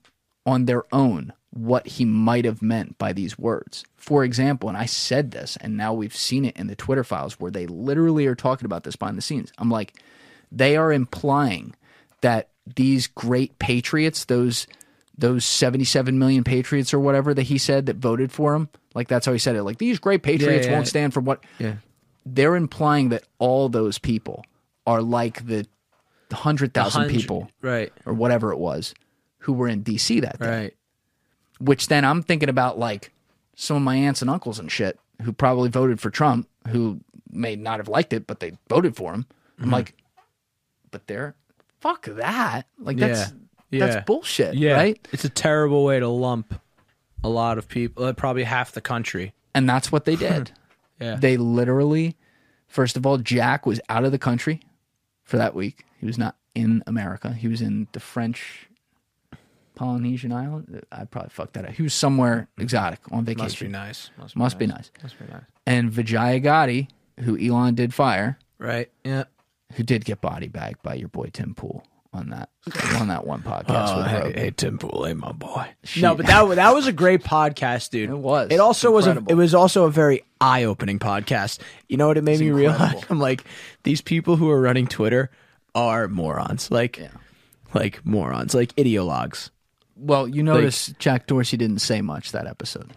on their own what he might have meant by these words. For example, and I said this, and now we've seen it in the Twitter files where they literally are talking about this behind the scenes. I'm like, they are implying that these great patriots, those those 77 million patriots or whatever that he said that voted for him, like that's how he said it. Like these great patriots yeah. won't stand for what Yeah. they're implying that all those people are like the 100,000 hundred- people Right. or whatever it was who were in DC that day. Right. Which then I'm thinking about like some of my aunts and uncles and shit who probably voted for Trump, who may not have liked it, but they voted for him. Mm-hmm. I'm like, but they're fuck that. Like that's Yeah. That's bullshit, Yeah. right? It's a terrible way to lump a lot of people, uh, probably half the country. And that's what they did. Yeah. They literally, first of all, Jack was out of the country for that week. He was not in America. He was in the French Polynesian island. I probably fucked that up. He was somewhere exotic on vacation. Must be nice. Must be Must be nice. Must be nice. And Vijaya Gadde, who Elon did fire, Right. Yeah. who did get body bagged by your boy Tim Pool on that on that one podcast Oh, hey, Rogan. hey, Tim Pool, hey, my boy. Shit. No, but that that was a great podcast, dude. It was. It also was a, it was also a very eye opening podcast. You know what it made me realize? I'm like, these people who are running Twitter are morons. Like, like morons, like ideologues. Well, you notice Jack Dorsey didn't say much that episode.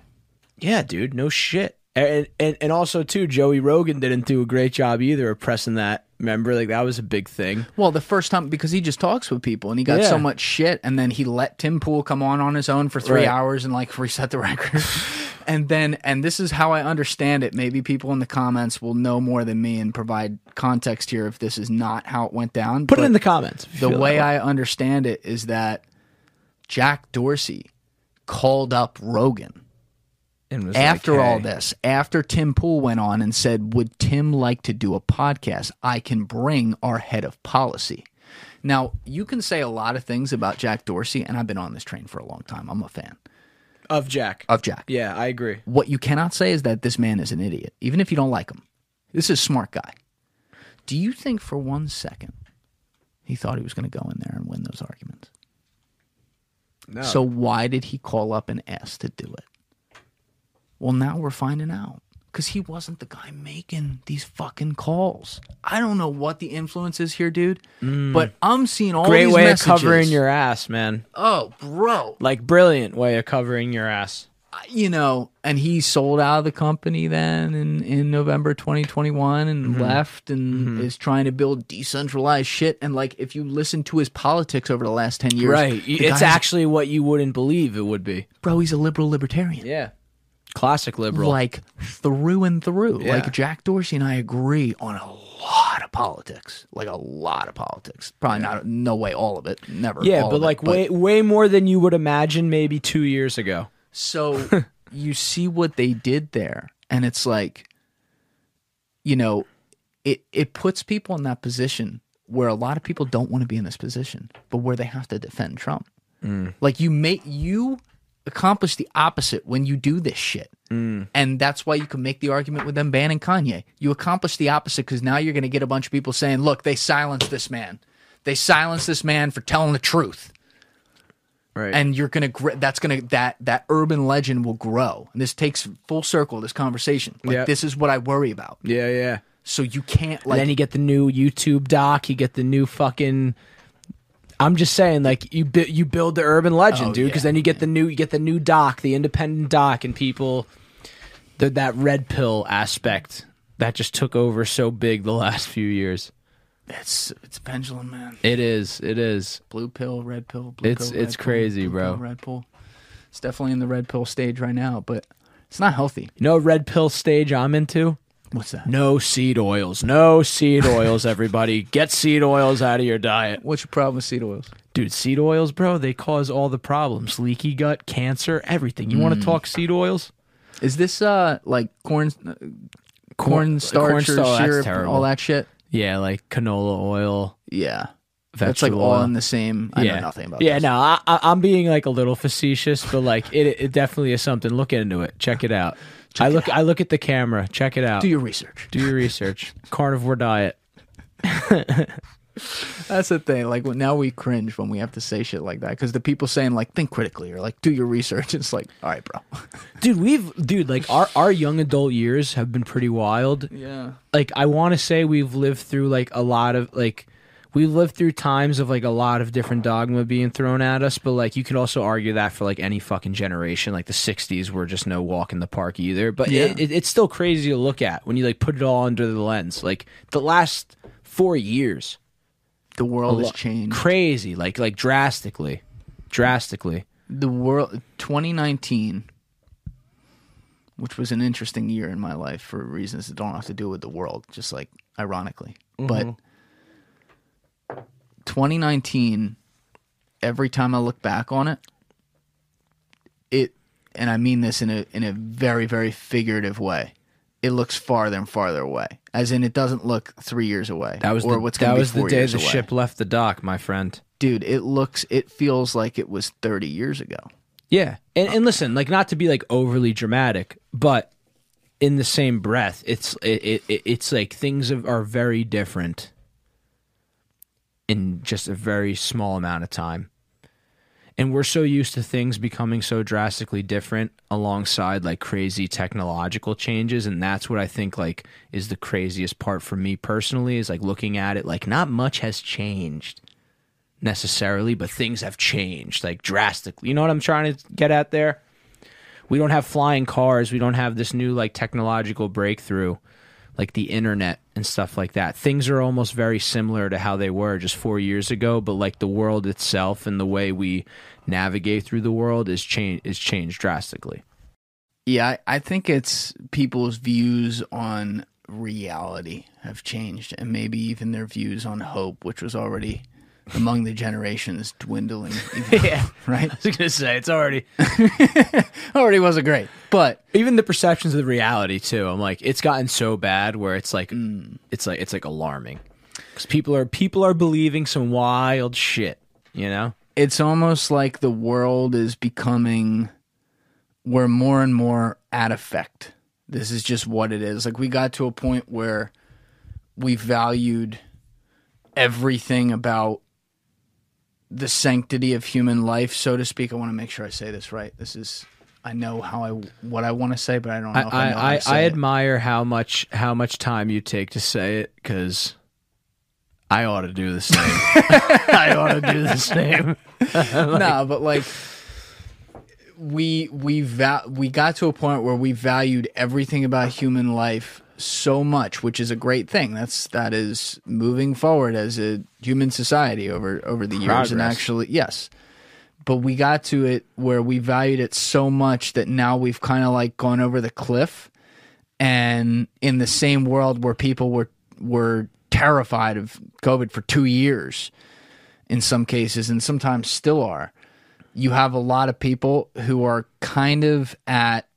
Yeah, dude, no shit. And, and and also too, Joey Rogan didn't do a great job either of pressing that. Remember, like that was a big thing. Well, the first time because he just talks with people and he got Yeah. so much shit, and then he let Tim Pool come on on his own for three Right. hours and like reset the record. and then, and this is how I understand it. Maybe people in the comments will know more than me and provide context here if this is not how it went down. Put it in the comments. if you The feel way I understand it is that Jack Dorsey called up Rogan And was like, after all this, after Tim Pool went on and said, Would Tim like to do a podcast? I can bring our head of policy. Now, you can say a lot of things about Jack Dorsey, and I've been on this train for a long time. I'm a fan of Jack. of Jack. Yeah, I agree. What you cannot say is that this man is an idiot, even if you don't like him. This is a smart guy. Do you think for one second he thought he was going to go in there and win those arguments? No. So why did he call up and ask to do it? Well, now we're finding out because he wasn't the guy making these fucking calls. I don't know what the influence is here, dude, but I'm seeing all Mm. great these way messages. of covering your ass, man. oh, bro, Like brilliant way of covering your ass. you know, and he sold out of the company then in, in November 2021 and Mm-hmm. left and is trying to build decentralized shit. And like, if you listen to his politics over the last 10 years, Right. It's actually what you wouldn't believe it would be. bro, he's a liberal libertarian. Yeah. Classic liberal. like through and through. Yeah. Like Jack Dorsey and I agree on a lot of politics, like a lot of politics. Probably not, no way, all of it, never. yeah, but of it, like way way more than you would imagine maybe 2 years ago. So you see what they did there, and it's like, you know, it it puts people in that position where a lot of people don't want to be in this position, but where they have to defend Trump. Mm. Like you make you accomplish the opposite when you do this shit. Mm. And that's why you can make the argument with them banning Kanye. You accomplish the opposite because now you're going to get a bunch of people saying, look, they silenced this man. They silenced this man for telling the truth. Right. And you're gonna that's gonna that that urban legend will grow. And this takes full circle this conversation. Like Yeah. this is what I worry about. Yeah, yeah. So you can't And then you get the new YouTube doc. You get the new fucking. I'm just saying, like you bu- you build the urban legend, Oh, dude. Because yeah, then you get the new you get the new doc, the independent doc, and people, the, that red pill aspect that just took over so big the last few years. it's it's pendulum, man. It is. It is. Blue pill, red pill, blue It's- pill. it's pill, crazy, blue bro. Pill, red pill. It's definitely in the red pill stage right now, but it's not healthy. You know, red pill stage I'm into. What's that? No seed oils. No seed oils. Everybody, get seed oils out of your diet. What's your problem with seed oils? Dude, seed oils, bro, they cause all the problems. Leaky gut, cancer, everything. You want to talk seed oils? Is this uh like corn uh, corn starch that's syrup, all that shit? Yeah, like canola oil. Yeah, that's like all oil. in the same. I yeah. know nothing about. It. Yeah, this. no, I, I, I'm being like a little facetious, but like it, it definitely is something. Look into it. Check it out. I look, I look at the camera. Check it out. Do your research. Do your research. Carnivore diet. That's the thing. Like when- now we cringe when we have to say shit like that because the people saying like think critically or like do your research. It's like all right, bro. Dude, we've dude like our our young adult years have been pretty wild. Yeah. like I want to say we've lived through like a lot of like we've lived through times of like a lot of different dogma being thrown at us, but like you could also argue that for like any fucking generation. Like the '60s were just no walk in the park either. But Yeah. it, it, it's still crazy to look at when you like put it all under the lens. Like the last four years, The world has changed. crazy, like like drastically, drastically. the world 2019 which was an interesting year in my life for reasons that don't have to do with the world just like ironically but mm-hmm. 2019 every time i look back on it it and i mean this in a in a very very figurative way it looks farther and farther away as in it doesn't look 3 years away That was or the, what's that was the day the away. ship left the dock, my friend. dude it looks it feels like it was 30 years ago Yeah, and and listen, like not to be like overly dramatic, but in the same breath, it's it, it it's like things are very different in just a very small amount of time. And we're so used to things becoming so drastically different alongside like crazy technological changes and that's what I think like is the craziest part for me personally is like looking at it like not much has changed necessarily, but things have changed like drastically. You know what I'm trying to get at there? We don't have flying cars. We don't have this new like technological breakthrough like the internet and stuff like that. Things are almost very similar to how they were just 4 years ago, but like the world itself and the way we navigate through the world is change is changed drastically. Yeah, I, I think it's people's views on reality have changed, and maybe even their views on hope, which was already among the generations dwindling. Even, Yeah. right. I was going to say it's already already wasn't great, but even the perceptions of the reality too. I'm like, it's gotten so bad where it's like, mm. it's like, it's like alarming because people are people are believing some wild shit. You know? it's almost like the world is becoming. We're more and more at effect. This is just what it is. Like we got to a point where we valued everything about the sanctity of human life, so to speak. I want to make sure I say this right. This is I know how I what I want to say, but I don't know I if I, know I, I, to say I admire how much how much time you take to say it because I ought to do the same. I ought to do the same. no, but like we we va- we got to a point where we valued everything about human life so much, which is a great thing. That's that is moving forward as a human society over over the years, and actually, yes. But we got to it where we valued it so much that now we've kind of like gone over the cliff, and in the same world where people were were terrified of COVID for two years, in some cases, and sometimes still are you have a lot of people who are kind of at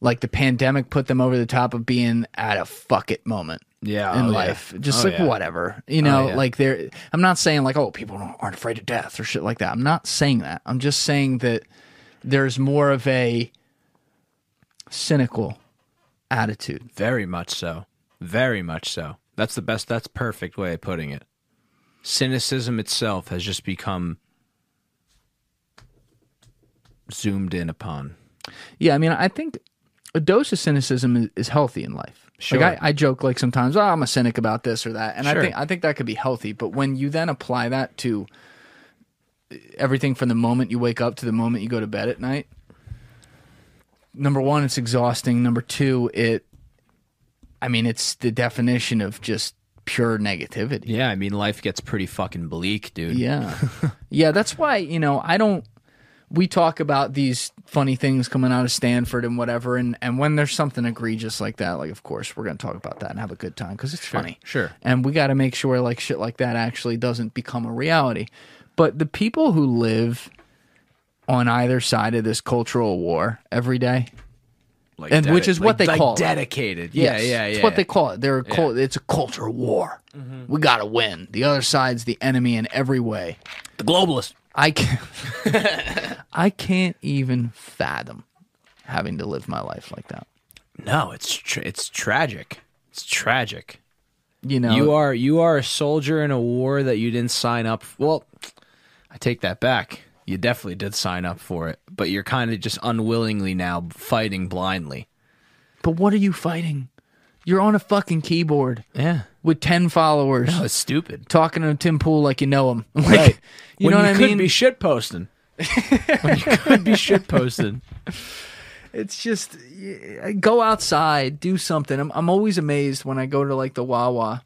like the pandemic put them over the top of being at a fuck it moment Yeah, in oh, yeah. life just Oh, like yeah. whatever you know oh, yeah. like they're i'm not saying like oh people don't, aren't afraid of death or shit like that i'm not saying that i'm just saying that there's more of a cynical attitude Very much so. Very much so. That's the best. That's perfect way of putting it. Cynicism itself has just become zoomed in upon. Yeah, I mean, I think a dose of cynicism is, healthy in life. Sure. Like I, I joke like sometimes, oh, I'm a cynic about this or that, and Sure. I think I think that could be healthy. But when you then apply that to everything from the moment you wake up to the moment you go to bed at night, number one, it's exhausting. Number two, it, I mean, it's the definition of just pure negativity. Yeah, I mean, life gets pretty fucking bleak, dude. Yeah. yeah, that's why, you know, I don't we talk about these funny things coming out of Stanford and whatever and and when there's something egregious like that, like of course we're going to talk about that and have a good time cuz it's funny. sure. And we got to make sure like shit like that actually doesn't become a reality. But the people who live on either side of this cultural war every day, Like And which is what they like call it. dedicated. Yeah, Yes, yeah, yeah. It's what they call it. They're a cul- it's a culture war. Mm-hmm. We got to win. The other side's the enemy in every way. the globalist. I can't, I can't even fathom having to live my life like that. No, it's tra- it's tragic. It's tragic. You know, You are you are a soldier in a war that you didn't sign up. Well, I take that back. You definitely did sign up for it, but you're kind of just unwillingly now fighting blindly. but what are you fighting? You're on a fucking keyboard Yeah, with ten followers, no, it's stupid. talking to Tim Pool like you know him. Like, Right. You when know you what I could mean? be shit posting. when you could be shit posting. it's just go outside, do something. I'm I'm always amazed when I go to like the Wawa.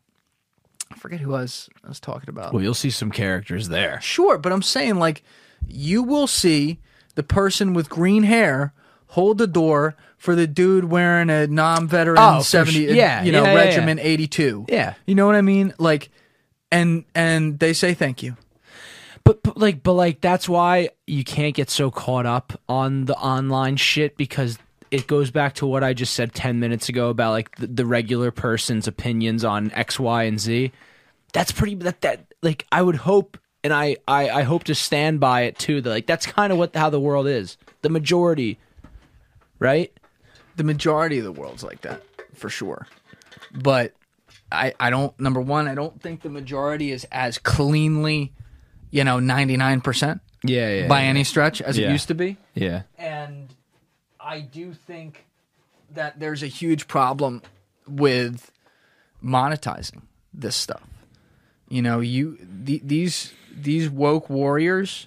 I forget who I was I was talking about. Well, you'll see some characters there. Sure, but I'm saying like you will see the person with green hair hold the door for the dude wearing a non-veteran Oh, 70 su- yeah, you know yeah, yeah, regiment 82. Yeah. You know what I mean? Like and and they say thank you. But, but like but like that's why you can't get so caught up on the online shit because it goes back to what I just said 10 minutes ago about like the, the regular person's opinions on X, Y, and Z. That's pretty that that like I would hope and I I, I hope to stand by it too that like that's kind of what how the world is. The majority right? The majority of the world's like that, for sure. But I I don't number 1, I don't think the majority is as cleanly, you know, 99% Yeah, yeah. by any stretch as Yeah. it used to be. Yeah. and I do think that there's a huge problem with monetizing this stuff. You know, you the, these these woke warriors,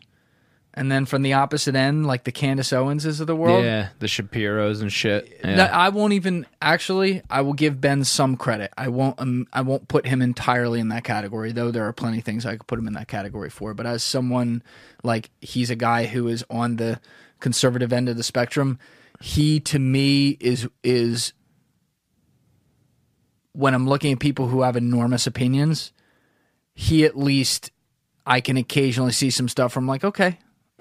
and then from the opposite end, like the Candace Owenses of the world. Yeah, the Shapiros and shit. Yeah. No, I won't even actually. I will give Ben some credit. I won't. Um, I won't put him entirely in that category, though. There are plenty of things I could put him in that category for. But as someone like he's a guy who is on the conservative end of the spectrum, he to me is is when I'm looking at people who have enormous opinions, he at least I can occasionally see some stuff from like, okay,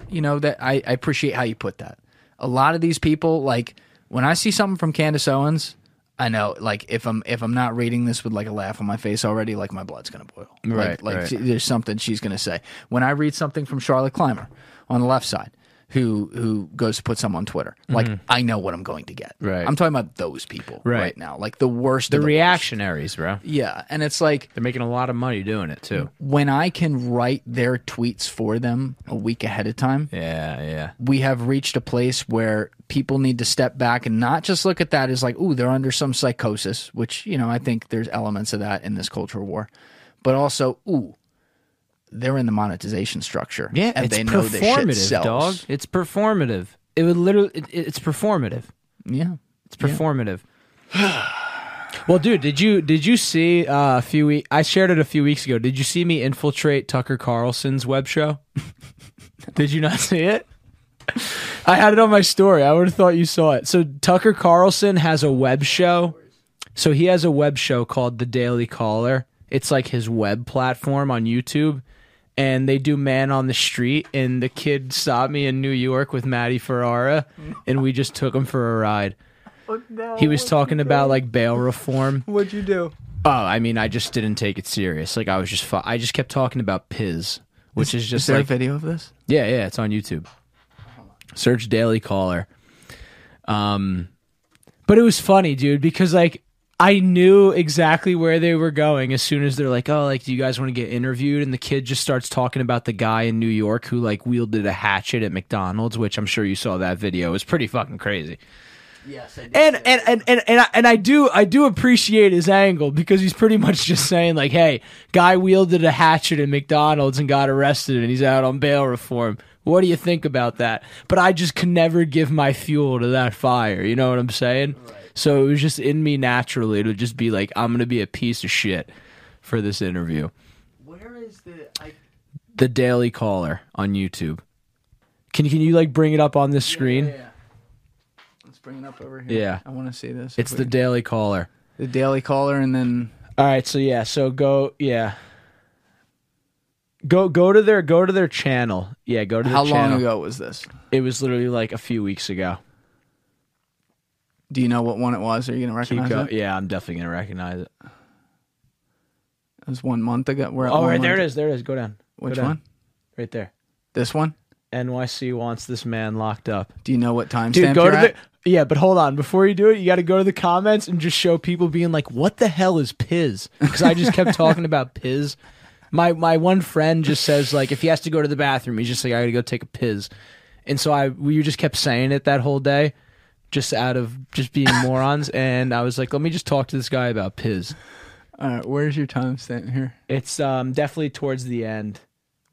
you know, that I, I appreciate how you put that. A lot of these people, like when I see something from Candace Owens, I know like if I'm if I'm not reading this with like a laugh on my face already, like my blood's gonna boil. Right, Like, like right. she- there's something she's gonna say. When I read something from Charlotte Clymer on the left side, who who goes to put some on Twitter, like I know what I'm going to get. Mm-hmm. Right. I'm talking about those people right, Right. now, like the worst. the of the worst. reactionaries, bro. Yeah, and it's like They're making a lot of money doing it too. when I can write their tweets for them a week ahead of time, Yeah, yeah. we have reached a place where people need to step back and not just look at that as like, ooh, they're under some psychosis, which, you know, I think there's elements of that in this cultural war, but also, ooh, they're in the monetization structure. Yeah, and it's they know this shit sells. dog. It's performative. It would literally. It, it's performative. Yeah. It's performative. well, dude, did you did you see uh, a few weeks? I shared it a few weeks ago. Did you see me infiltrate Tucker Carlson's web show? did you not see it? I had it on my story. I would have thought you saw it. So Tucker Carlson has a web show. So he has a web show called The Daily Caller. It's like his web platform on YouTube. And they do Man on the Street. And the kid saw me in New York with Maddie Ferrara. And we just took him for a ride. He was talking about like bail reform. What'd you do? Oh, I mean, I just didn't take it serious. Like I was just, fu- I just kept talking about Piz, which is Is just there like a video of this? yeah, yeah, it's on YouTube. Search Daily Caller. Um, but it was funny, dude, because like I knew exactly where they were going as soon as they're like, "Oh, like, do you guys want to get interviewed?" And the kid just starts talking about the guy in New York who like wielded a hatchet at McDonald's, which I'm sure you saw that video. It was pretty fucking crazy. Yes, I. And and, and and and I, and I do I do appreciate his angle because he's pretty much just saying like, "Hey, guy wielded a hatchet at McDonald's and got arrested, and he's out on bail reform." What do you think about that? But I just can never give my fuel to that fire. You know what I'm saying? So it was just in me naturally to just be like, I'm gonna be a piece of shit for this interview. Where is the? I, The Daily Caller on YouTube. Can you can you like bring it up on this screen? Yeah, yeah. Let's bring it up over here. Yeah. I want to see this. It's If the Daily Caller. the Daily Caller, and then All right, so yeah, so go yeah. Go go to their go to their channel. Yeah, go to the how channel. long ago was this? It was literally like a few weeks ago. Do you know what one it was? Are you gonna Keep recognize go- it? yeah, I'm definitely gonna recognize it. It was one month ago. We're at Oh, one right there it month- is. There it is. Go down. Go Which down. one? Right there. This one? NYC wants this man locked up. Do you know what time Dude, stamp go you're to at? the yeah, but hold on. Before you do it, you got to go to the comments and just show people being like, "What the hell is Piz?" Because I just kept talking about Piz. My my one friend just says like, if he has to go to the bathroom, he's just like, "I got to go take a Piz," and so I we just kept saying it that whole day, just out of just being morons. And I was like, let me just talk to this guy about Piz. All right, where's your time stamp here? It's um definitely towards the end.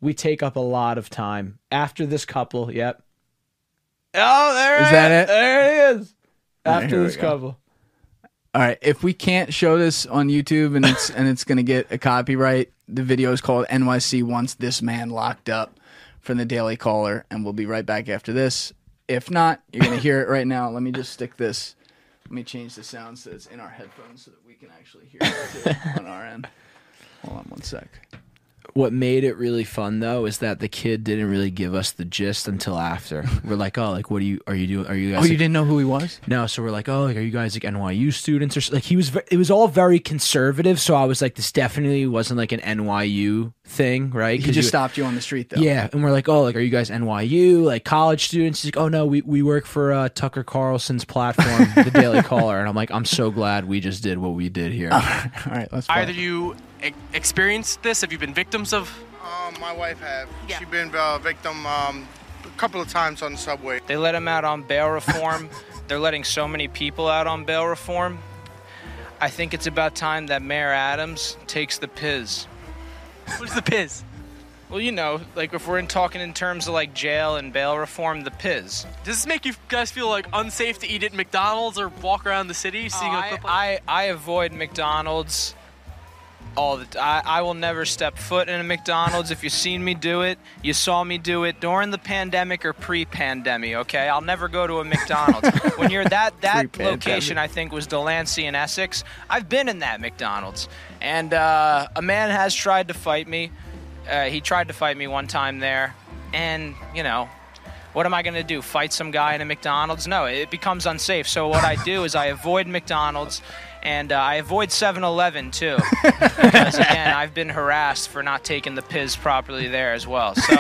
We take up a lot of time after this couple. Yep. Oh, there Is that it? There it is. right, After this couple. All right, if we can't show this on YouTube and it's and it's gonna get a copyright, the video is called NYC wants this man locked up from the Daily Caller, and we'll be right back after this. If not, you're gonna hear it right now. Let me just stick this. Let me change the sound so it's in our headphones so that we can actually hear it on our end. Hold on one sec. What made it really fun though is that the kid didn't really give us the gist until after. We're like, oh, like what are you are you doing? Are you guys? Oh, you like- didn't know who he was? No, so we're like, oh, like, are you guys like NYU students or s- like? He was. ve- It was all very conservative. So I was like, this definitely wasn't like an NYU thing, right? He just you- stopped you on the street though. Yeah, and we're like, oh, like, are you guys NYU, like college students? He's like, oh no, we, we work for uh, Tucker Carlson's platform, The Daily Caller, and I'm like, I'm so glad we just did what we did here. All right, let's. Either you e- experienced this? Have you been victims of? Um, my wife have. Yeah. She been a victim um, a couple of times on the subway. They let him out on bail reform. They're letting so many people out on bail reform. I think it's about time that Mayor Adams takes the piz. What is the piz? Well, you know, like if we're in talking in terms of like jail and bail reform, the piz. Does this make you guys feel like unsafe to eat at McDonald's or walk around the city seeing oh, a I, clip like I, I avoid McDonald's all the t- I, I will never step foot in a McDonald's. If you've seen me do it, you saw me do it during the pandemic or pre-pandemic. Okay, I'll never go to a McDonald's. when you're that that location, I think was Delancey in Essex. I've been in that McDonald's, and uh, a man has tried to fight me. Uh, he tried to fight me one time there, and you know. What am I going to do? Fight some guy in a McDonald's? No, it becomes unsafe. So what I do is I avoid McDonald's and uh, I avoid 7-Eleven too. because again, I've been harassed for not taking the piz properly there as well. So,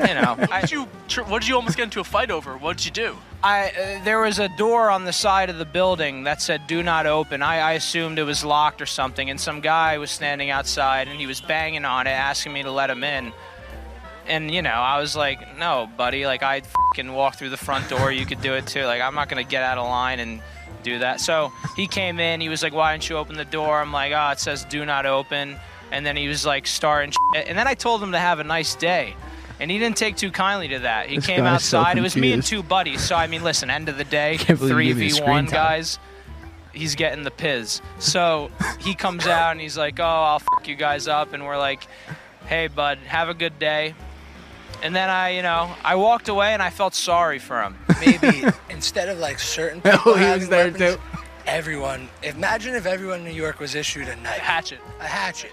you know, What I, did you tr- What did you almost get into a fight over? What did you do? I uh, there was a door on the side of the building that said "Do not open." I, I assumed it was locked or something, and some guy was standing outside and he was banging on it, asking me to let him in. And you know, I was like, "No, buddy. Like I can walk through the front door. You could do it too. Like I'm not gonna get out of line and do that." So he came in. He was like, "Why didn't you open the door?" I'm like, "Oh, it says do not open." And then he was like starting, shit. and then I told him to have a nice day. And he didn't take too kindly to that. He This came guy's so outside. it was me and two buddies. So I mean, listen. End of the day, Can't believe you three gave me v screen one guys. He's getting the piz. So he comes out and he's like, "Oh, I'll fuck you guys up," and we're like, "Hey, bud, have a good day." And then I, you know, I walked away and I felt sorry for him. maybe instead of like certain people Oh, he having was there weapons, too. everyone. Imagine if everyone in New York was issued a knife, Hatchet. a hatchet.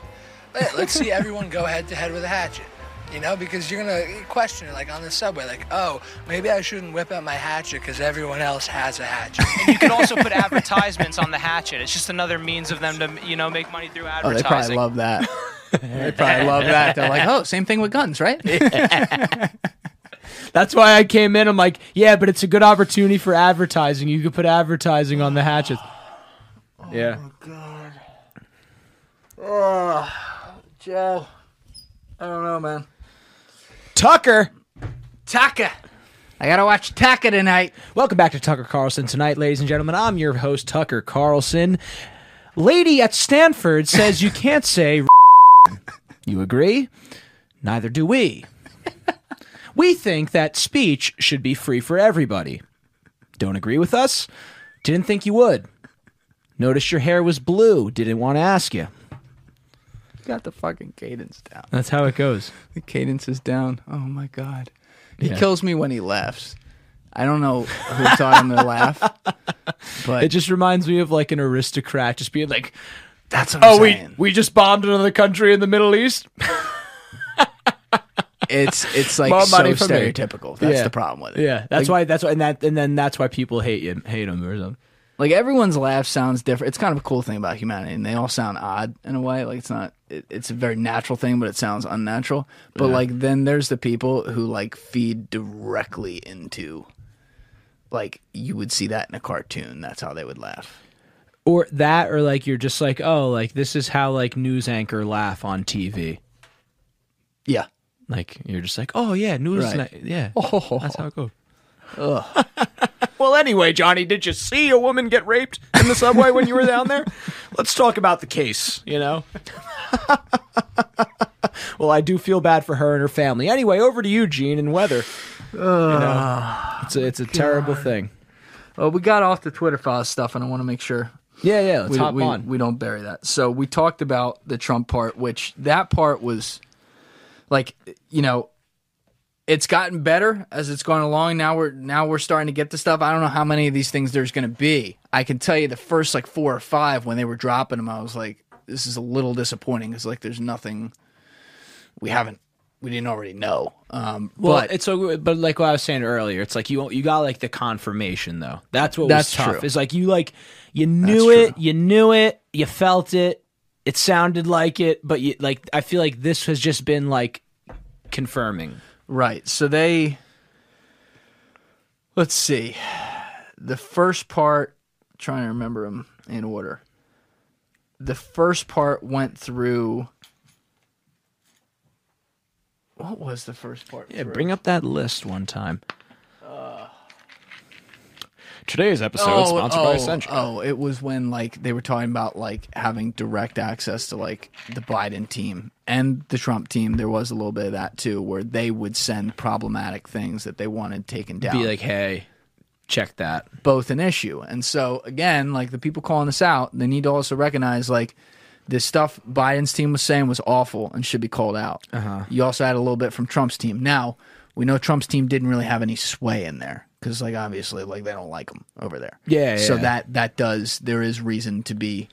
Let, let's see everyone go head to head with a hatchet. You know, because you're gonna question it, like on the subway, like, oh, maybe I shouldn't whip out my hatchet because everyone else has a hatchet. And you can also put advertisements on the hatchet. It's just another means of them to, you know, make money through Oh, they advertising. probably love that. they probably love that. They're like, oh, same thing with guns, right? That's why I came in. I'm like, yeah, but it's a good opportunity for advertising. You could put advertising on the hatchets. Oh, yeah. Oh, God. Oh, Joe. I don't know, man. Tucker. Taka. I gotta watch Taka tonight. Welcome back to Tucker Carlson tonight, ladies and gentlemen. I'm your host, Tucker Carlson. Lady at Stanford says you can't say. you agree? Neither do we. we think that speech should be free for everybody. Don't agree with us? Didn't think you would. Noticed your hair was blue. Didn't want to ask you. Got the fucking cadence down. That's how it goes. The cadence is down. Oh my god. He Yeah. kills me when he laughs. I don't know who taught him to laugh, but It just reminds me of like an aristocrat just being like, that's what oh, I'm "Oh, we saying. we just bombed another country in the Middle East." it's it's like More so for me. stereotypical. That's Yeah. the problem with it. Yeah, that's Like- why. That's why, and that, and then that's why people hate you, hate him or something. Like everyone's laugh sounds different. It's kind of a cool thing about humanity, and they all sound odd in a way. Like it's not. It, it's a very natural thing, but it sounds unnatural. But like then there's the people who like feed directly into. Like you would see that in a cartoon. That's how they would laugh. Or that, or like you're just like, oh, like this is how like news anchor laugh on TV. Yeah. Like you're just like, oh yeah, news, Right. ni- yeah, Oh, that's how it goes. well, anyway, Johnny, did you see a woman get raped in the subway when you were down there? Let's talk about the case. You know. well, I do feel bad for her and her family. Anyway, over to you, Gene, and weather. You know, ah, it's a, it's a terrible thing. Well, we got off the Twitter file stuff, and I want to make sure Yeah, yeah. Let's we, hop we, on. we don't bury that. So we talked about the Trump part, which that part was like, you know, it's gotten better as it's gone along. Now we're now we're starting to get the stuff. I don't know how many of these things there's going to be. I can tell you the first like four or five when they were dropping them, I was like, this is a little disappointing. It's like there's nothing we haven't we didn't already know. Um, Well, but it's so, but like what I was saying earlier, it's like you you got like the confirmation though. That's what That's was tough. true. Is like you like you knew That's it, true. you knew it, you felt it, it sounded like it, but you like I feel like this has just been like confirming. Right. So they let's see. The first part trying to remember them in order. The first part went through what was the first part? Yeah, through? bring up that list one time. Today's episode sponsored by oh, Essential. Oh, it was when like they were talking about like having direct access to like the Biden team and the Trump team. There was a little bit of that too, where they would send problematic things that they wanted taken down. Be like, hey, check that. both an issue. And so again, like the people calling this out, they need to also recognize like this stuff Biden's team was saying was awful and should be called out. Uh-huh. You also had a little bit from Trump's team. Now we know Trump's team didn't really have any sway in there because, like, obviously, like they don't like him over there. Yeah, So yeah. that that does there is reason to be,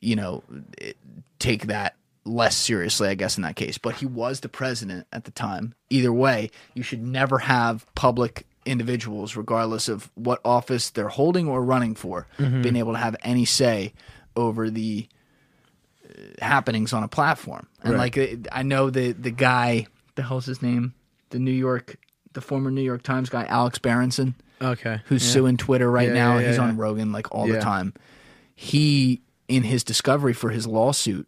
you know, it- take that less seriously, I guess, in that case. But he was the president at the time. Either way, you should never have public individuals, regardless of what office they're holding or running for, being able to have any say over the uh, happenings on a platform. And like, uh, I know the the guy, the hell's his name? The New York, the former New York Times guy, Alex Berenson Okay. who's suing Twitter right Yeah, now. yeah, He's yeah, on. Rogan like all Yeah. the time. He, in his discovery for his lawsuit,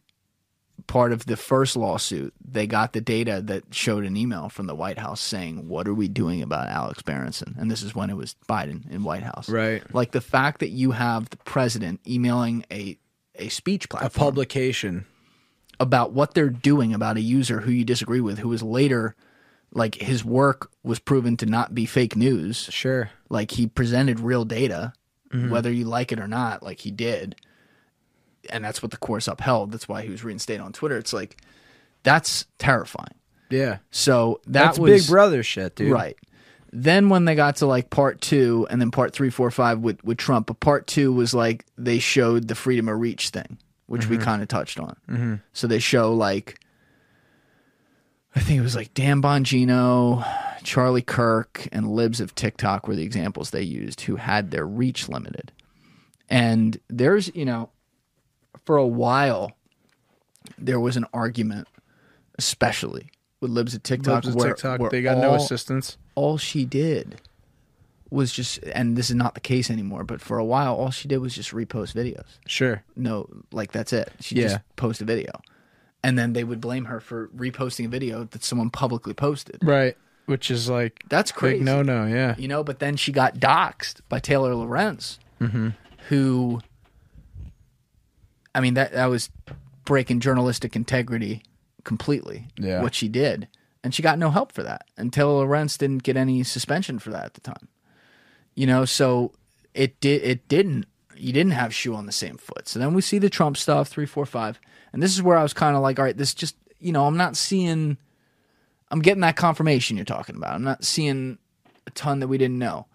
part of the first lawsuit, they got the data that showed an email from the White House saying, "What are we doing about Alex Berenson?" And this is when it was Biden in White House. Right. Like the fact that you have the president emailing a a speech platform, A publication. about what they're doing about a user who you disagree with, who is later like his work was proven to not be fake news Sure. like he presented real data Mm-hmm. whether you like it or not like he did and that's what the course upheld that's why he was reinstated on twitter it's like that's terrifying Yeah. so that That's was Big Brother shit, dude. right then when they got to like part two and then part three four five with, with trump but part two was like they showed the freedom of reach thing which we kind of touched on mm-hmm. so they show like i think it was like dan bongino charlie kirk and libs of tiktok were the examples they used who had their reach limited and there's you know for a while there was an argument especially with libs of tiktok Libs of where, TikTok, where they got no assistance. all she did was just, and this is not the case anymore, but for a while, all she did was just repost videos. Sure. No, like that's it. She Yeah. just post a video. And then they would blame her for reposting a video that someone publicly posted. Right. Which is like That's crazy. no no, yeah. You know, but then she got doxxed by Taylor Lorenz, Mm-hmm. who, I mean, that that was breaking journalistic integrity completely. Yeah. what she did, and she got no help for that. And Taylor Lorenz didn't get any suspension for that at the time. You know, so it did. It didn't. You didn't have shoe on the same foot. So then we see the Trump stuff, three, four, five, and this is where I was kind of like, all right, this just, you know, I'm not seeing. I'm getting that confirmation you're talking about. I'm not seeing a ton that we didn't know.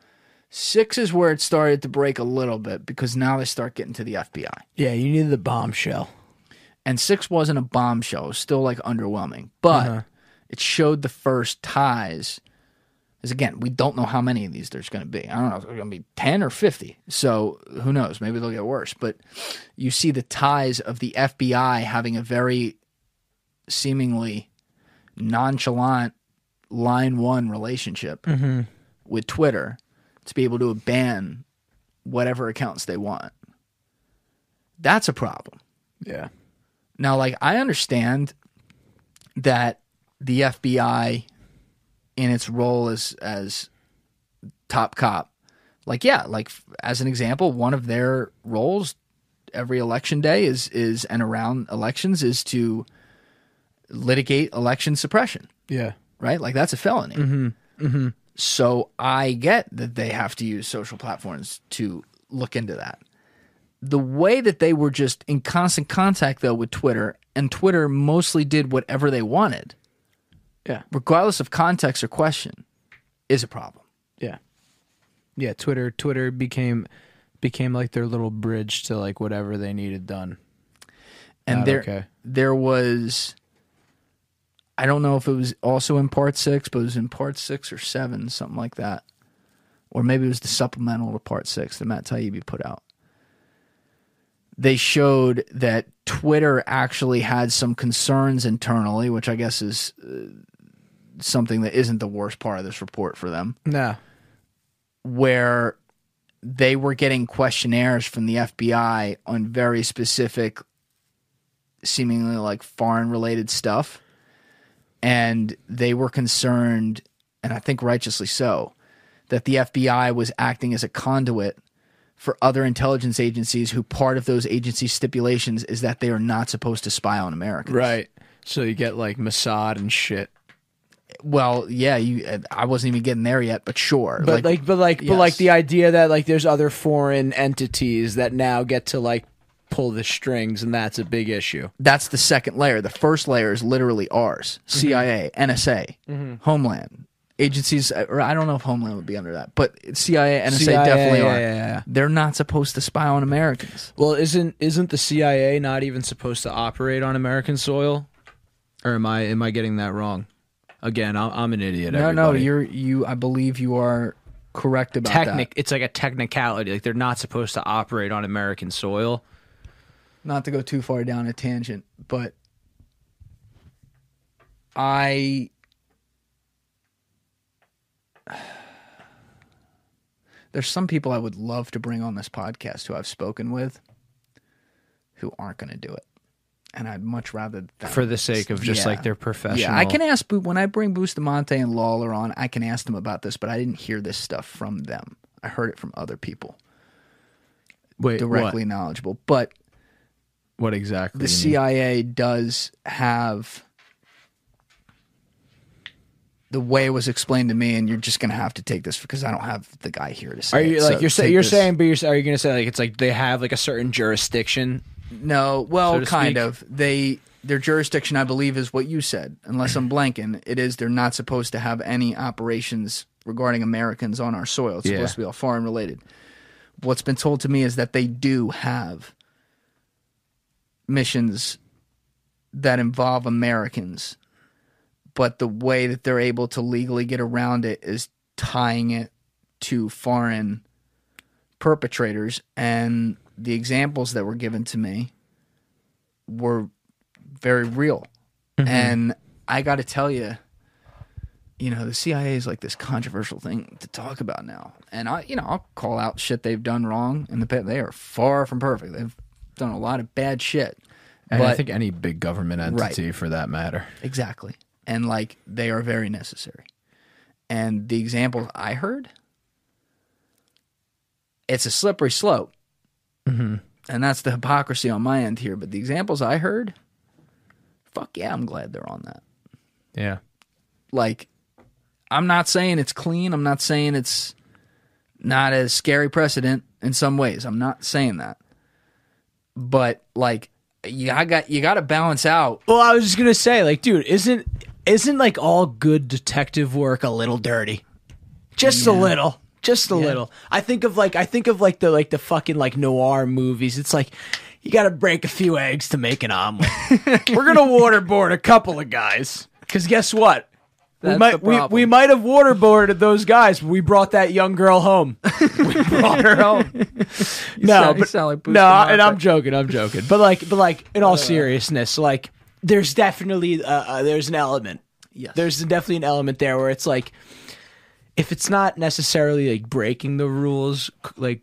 Six is where it started to break a little bit because now they start getting to the FBI. Yeah, you needed the bombshell. And six wasn't a bombshell; it was still like underwhelming, but Uh-huh. it showed the first ties. Because again, we don't know how many of these there's going to be. I don't know if there's going to be ten or fifty. So who knows? Maybe they'll get worse. But you see the ties of the FBI having a very seemingly nonchalant line one relationship Mm-hmm. with Twitter to be able to ban whatever accounts they want. That's a problem. Yeah. Now, like, I understand that the FBI, in its role as as top cop, like, yeah, like as an example, one of their roles every election day is is and around elections is to litigate election suppression Yeah. right? Like that's a felony. Mm-hmm. Mm-hmm. So I get that they have to use social platforms to look into that. The way that they were just in constant contact though with Twitter, and Twitter mostly did whatever they wanted, Yeah. regardless of context or question, is a problem. Yeah. Yeah, Twitter Twitter became became like their little bridge to like whatever they needed done. And Not there, okay. there was, I don't know if it was also in part six, but it was in part six or seven, something like that, or maybe it was the supplemental to part six that Matt Taibbi put out. They showed that Twitter actually had some concerns internally, which I guess is uh, something that isn't the worst part of this report for them No. where they were getting questionnaires from the FBI on very specific, seemingly like foreign related stuff. And they were concerned, and I think righteously so, that the FBI was acting as a conduit for other intelligence agencies who part of those agency stipulations is that they are not supposed to spy on Americans. Right. So you get like Mossad and shit. Well, yeah, you I wasn't even getting there yet, but sure. But like, but like but like the idea that like there's other foreign entities that now get to like pull the strings and that's a big issue. That's the second layer. The first layer is literally ours CIA, NSA, Mhm. Homeland. Agencies, or I don't know if Homeland would be under that, but CIA, NSA CIA, definitely yeah, are. yeah, yeah. They're not supposed to spy on Americans. Well, isn't isn't the CIA not even supposed to operate on American soil? Or am I am I getting that wrong? Again, I'm, I'm an idiot. No, no, you're you. I believe you are correct about technic. that. It's like a technicality. Like they're not supposed to operate on American soil. Not to go too far down a tangent, but I there's some people I would love to bring on this podcast who I've spoken with who aren't going to do it. And I'd much rather them- For the sake of just, like, their professional. Yeah, I can ask when I bring Bustamante and Lawler on, I can ask them about this, but I didn't hear this stuff from them. I heard it from other people Wait, directly what? knowledgeable. But What exactly? the? CIA does have the way it was explained to me, and you're just gonna have to take this because I don't have the guy here to say. Are you it. like So you're saying you're saying, but you're are you going to say like it's like they have like a certain jurisdiction? No? Well, so kind speak? of. They their jurisdiction, I believe, is what you said. Unless I'm blanking, it is they're not supposed to have any operations regarding Americans on our soil. It's Yeah. supposed to be all foreign related. What's been told to me is that they do have missions that involve Americans, but the way that they're able to legally get around it is tying it to foreign perpetrators. And the examples that were given to me were very real. Mm-hmm. And I got to tell you, you know, the CIA is like this controversial thing to talk about now. And I, you know, I'll call out shit they've done wrong in the past. They are far from perfect. They've done a lot of bad shit. And but I think any big government entity for that matter. exactly. And like they are very necessary. And the examples I heard, it's a slippery slope. Mm-hmm. And that's the hypocrisy on my end here. But the examples I heard, fuck yeah, I'm glad they're on that. Yeah. like I'm not saying it's clean. I'm not saying it's not a scary precedent in some ways. I'm not saying that. But like you I got you got to balance out. Well, I was just gonna say, like, dude, isn't isn't like all good detective work a little dirty? Just a little. Just a little. I think of like I think of like the like the fucking like noir movies. It's like you got to break a few eggs to make an omelet. We're gonna waterboard a couple of guys because guess what? We That's might the we, we might have waterboarded those guys, we brought that young girl home. we brought her home. no, sound- but, like no, and I'm joking. I'm joking. But like, but like, in all seriousness, like, there's definitely uh, uh, there's an element. Yes. There's definitely an element there where it's like, if it's not necessarily like breaking the rules, like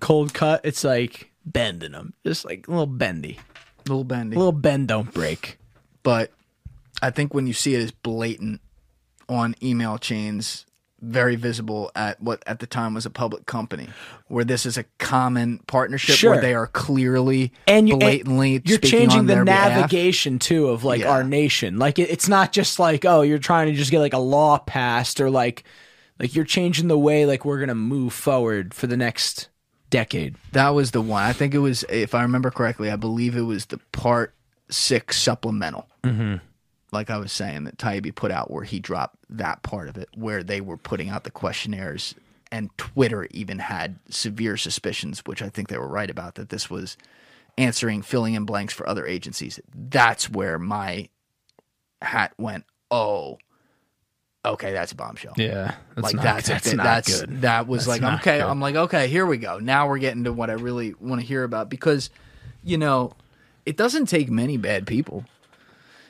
cold cut, it's like bending them, just like a little bendy, a little bendy. a little bend don't break. but I think when you see it as blatant on email chains, very visible at what at the time was a public company, where this is a common partnership Sure. where they are clearly and you, and blatantly you're changing the their behalf. navigation too of like Yeah. our nation like it, it's not just like oh you're trying to just get like a law passed or like like you're changing the way like we're gonna move forward for the next decade That was the one. I think it was, if I remember correctly, I believe it was the part six supplemental. Mm-hmm. Like I was saying, that Taibbi put out where he dropped that part of it, where they were putting out the questionnaires, and Twitter even had severe suspicions, which I think they were right about, that this was answering, filling in blanks for other agencies. That's where my hat went. Oh, okay, that's a bombshell. Yeah like that's that's, that's that was That's like okay good. i'm like okay here we go. Now we're getting to what i really want to hear about because you know it doesn't take many bad people.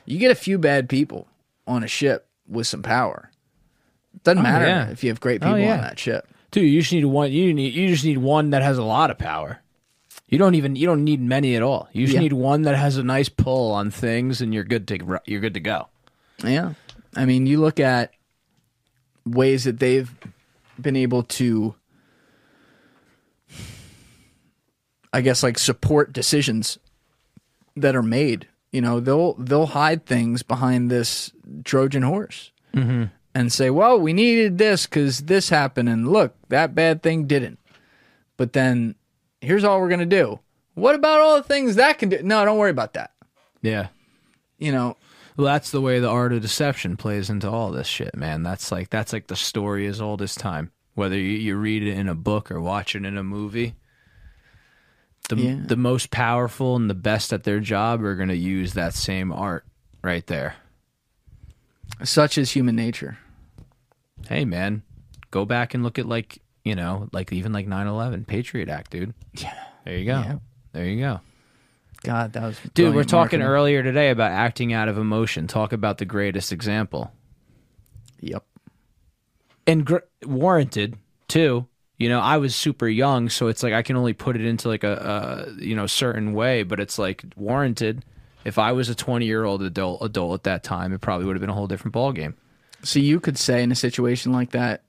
You get a few bad people on a ship with some power. Doesn't oh, matter yeah. if you have great Oh, people yeah. on that ship. Dude you just need one you need you just need one that has a lot of power. You don't even you don't need many at all. You just Yeah. need one that has a nice pull on things and you're good to you're good to go. Yeah. I mean you look at ways that they've been able to i guess like support decisions that are made. You know they'll they'll hide things behind this trojan horse mm-hmm. and say well we needed this because this happened and look that bad thing didn't. But then here's all we're gonna do. What about all the things that can do? No don't worry about that. Yeah. You know Well, that's the way the art of deception plays into all this shit, man. That's like that's like the story as old as time. Whether you, you read it in a book or watch it in a movie, the Yeah. the most powerful and the best at their job are going to use that same art right there. such is human nature Hey, man, go back and look at like you know, like even like 9-11, Patriot Act, dude. yeah There you go. Yeah. There you go. God that was Dude, we're talking marketing. earlier today about acting out of emotion. Talk about the greatest example. yep and gr- warranted too. You know, I was super young, so it's like I can only put it into like a, a you know certain way, but it's like warranted. If I was a twenty year old adult adult at that time, it probably would have been a whole different ball game. So you could say in a situation like that,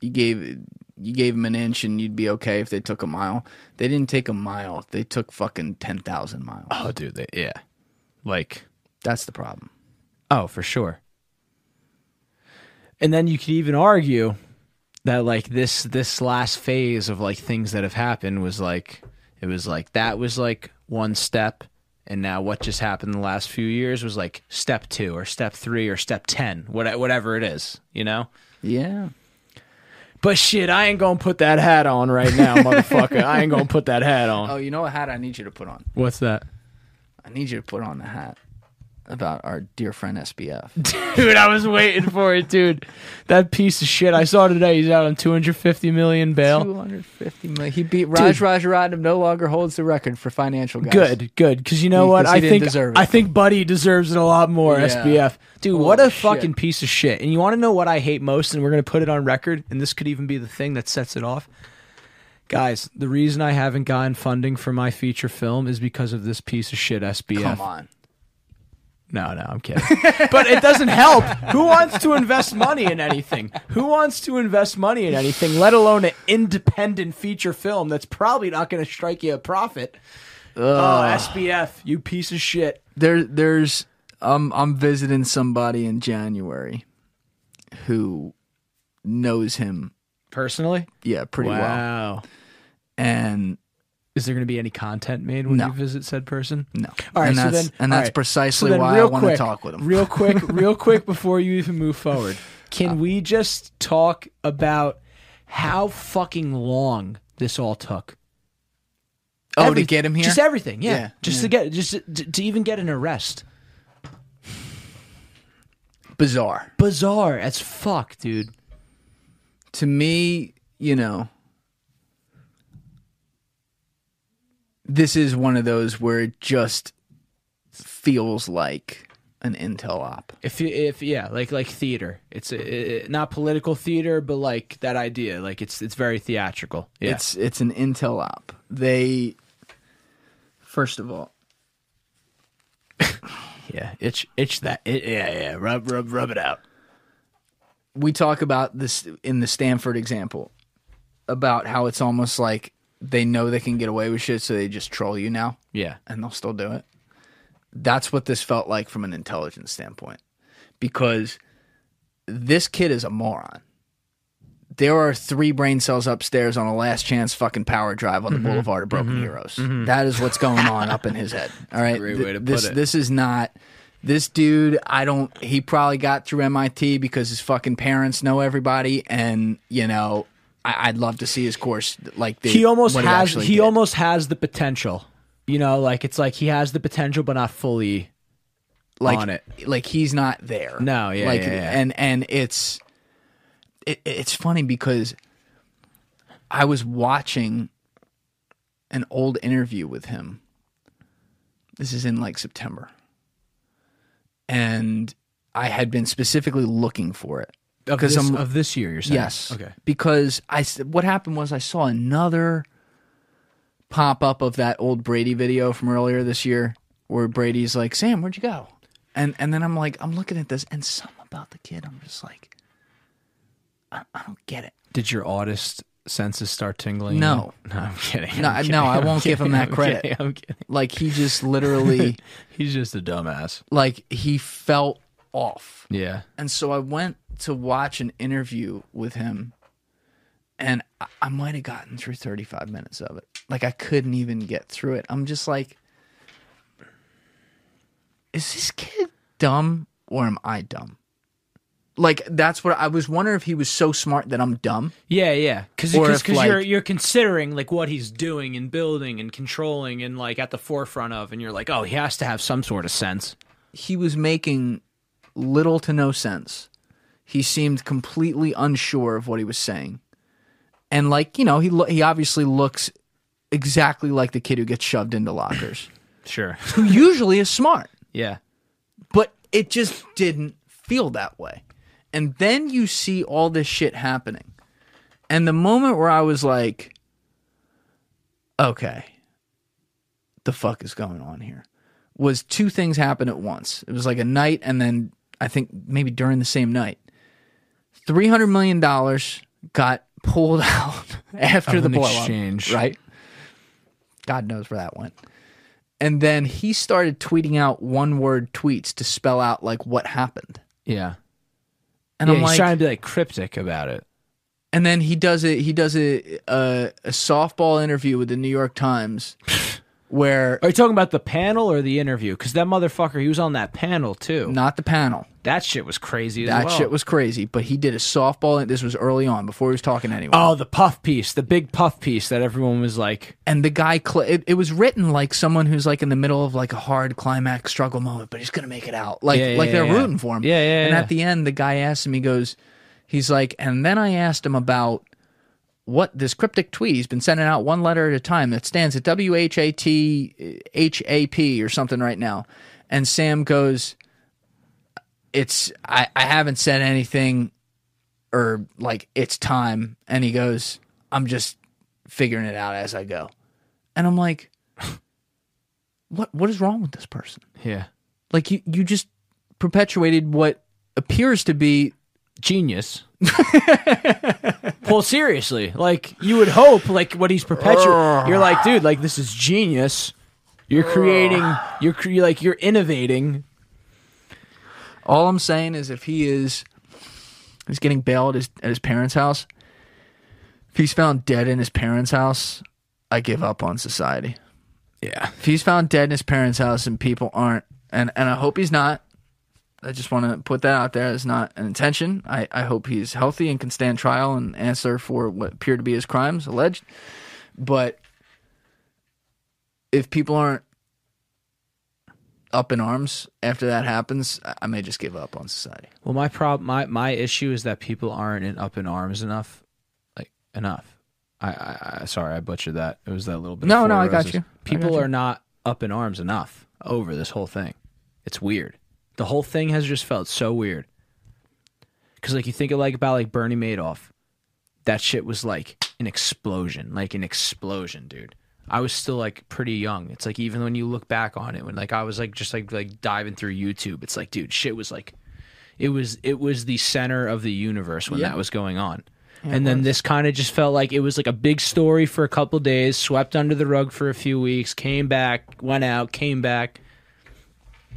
you gave you gave them an inch and you'd be okay if they took a mile. They didn't take a mile. They took fucking ten thousand miles. Oh, dude, they, yeah, like That's the problem. oh for sure. And then you could even argue that like this this last phase of like things that have happened was like it was like that was like one step and now what just happened the last few years was like step 2 or step 3 or step 10 what- whatever it is you know Yeah. But shit I ain't to put that hat on right now motherfucker. I ain't to put that hat on. Oh, you know what hat I need you to put on? what's that? I need you to put on the hat about our dear friend SBF. dude, I was waiting for it, dude. That piece of shit. I saw today. He's out on 250 million bail. 250 million. He beat Raj Rajaratnam. No longer holds the record for financial guys. Good, good. Because you know what? I think. I think Buddy deserves it a lot more. Yeah. SBF, dude. Holy what a shit. fucking piece of shit. And you want to know what I hate most? And we're gonna put it on record. And this could even be the thing that sets it off. Guys, the reason I haven't gotten funding for my feature film is because of this piece of shit SBF. Come on. No, no, I'm kidding. but it doesn't help. Who wants to invest money in anything? Who wants to invest money in anything, let alone an independent feature film that's probably not going to strike you a profit? Oh, SBF, you piece of shit. There, there's. Um, I'm visiting somebody in January who knows him. Personally? Yeah, pretty well. wow. And Is there going to be any content made when No. you visit said person? no, All right, and so that's then, and that's right. precisely So why I want to talk with him. Real quick, real quick before you even move forward, can uh. we just talk about how fucking long this all took? oh, Every- to get him here, Just everything, yeah. Yeah, just yeah. to get, just to, to even get an arrest. bizarre Bizarre as fuck, dude. to me. You know, this is one of those where it just feels like an intel op. If you, if yeah, like like theater. It's a, it, not political theater, but like that idea. Like it's it's very theatrical. Yeah. It's it's an intel op. They first of all, yeah, itch itch that. It, yeah, yeah. Rub rub rub it out. we talk about this in the Stanford example about how it's almost like they know they can get away with shit, so they just troll you now, Yeah. and they'll still do it. That's what this felt like from an intelligence standpoint, because this kid is a moron. There are three brain cells upstairs on a last chance fucking power drive on the mm-hmm. Boulevard of Broken mm-hmm. Heroes. Mm-hmm. That is what's going on up in his head. All right, Great way to put this it. this is not this dude. I don't. He probably got through MIT because his fucking parents know everybody, and you know, I, I'd love to see his course. Like the, he almost has actually he almost has the potential. You know, like it's like he has the potential, but not fully like on it. like he's not there. No, yeah, like yeah, yeah. and and it's it, it's funny because I was watching an old interview with him. This is in like September, and I had been specifically looking for it of because this, I'm of this year. You're saying Yes. Okay. Because I what happened was I saw another pop up of that old Brady video from earlier this year where Brady's like, "Sam, where'd you go?" And and then I'm like, I'm looking at this and something about the kid, I'm just like, I, I don't get it. Did your autist senses start tingling? No. no, I'm kidding. No, I'm I- kidding, no, I won't give him kidding, that I'm credit. kidding, I'm kidding. Like he just literally, He's just a dumbass. like he felt off. Yeah. And so I went to watch an interview with him, and I, I might have gotten through 35 minutes of it. Like, I couldn't even get through it. I'm just like, is this kid dumb or am I dumb? Like, that's what I was wondering if he was so smart that I'm dumb. Yeah, yeah. Because Or if, you're you're considering like what he's doing and building and controlling and like at the forefront of, and you're like, oh, he has to have some sort of sense. He was making little to no sense. He seemed completely unsure of what he was saying. And like, you know, he lo- he obviously looks exactly like the kid who gets shoved into lockers, Sure. who usually is smart. yeah. But it just didn't feel that way. And then you see all this shit happening. And the moment where I was like, okay, the fuck is going on here? Was two things happen at once. It was like a night, and then I think maybe during the same night, $300 million got pulled out after the blow exchange. right? God knows where that went. And then he started tweeting out one word tweets to spell out like what happened. Yeah. And yeah, I'm he's like, trying to be like cryptic about it. and then he does it. He does a, a uh, a softball interview with the New York Times, where Are you talking about the panel or the interview? Because that motherfucker, he was on that panel too. not the panel. That shit was crazy. As That well. shit was crazy. But he did a softball. This was early on before he was talking to anyone. Oh, the puff piece, the big puff piece that everyone was like, and the guy cl- it, it was written like someone who's like in the middle of like a hard climax struggle moment but he's gonna make it out like Yeah, like they're yeah. rooting for him Yeah, yeah, and yeah. at the end the guy asks him he goes he's like and then i asked him about what this cryptic tweet he's been sending out one letter at a time that stands at w-h-a-t-h-a-p or something right now. And sam goes it's i, I haven't said anything or like it's time. And he goes i'm just figuring it out as i go. And i'm like what what is wrong with this person? Yeah, like you you just perpetuated what appears to be genius. well, seriously, like you would hope, like what he's perpetuating. You're like, dude, like this is genius. You're creating. You're cre- like you're innovating. all i'm saying is if he is he's getting bailed at his, at his parents house if he's found dead in his parents house i give up on society Yeah, if he's found dead in his parents' house and people aren't, and and I hope he's not. I just want to put that out there as not an intention. I, I hope he's healthy and can stand trial and answer for what appear to be his crimes alleged. But if people aren't up in arms after that happens, I, may just give up on society. Well, my problem, my my issue is that people aren't in, up in arms enough, like enough. I, I, I sorry, I butchered that. It was that little bit. of No, no, I got you. I People got you. are not up in arms enough over this whole thing. It's weird. The whole thing has just felt so weird. Because like you think of like about like Bernie Madoff, that shit was like an explosion, like an explosion, dude. I was still like pretty young. It's like even when you look back on it, when like I was like just like like diving through YouTube, it's like, dude, shit was like it was it was the center of the universe when Yeah. that was going on. and then this kind of just felt like it was like a big story for a couple days, swept under the rug for a few weeks, came back, went out, came back.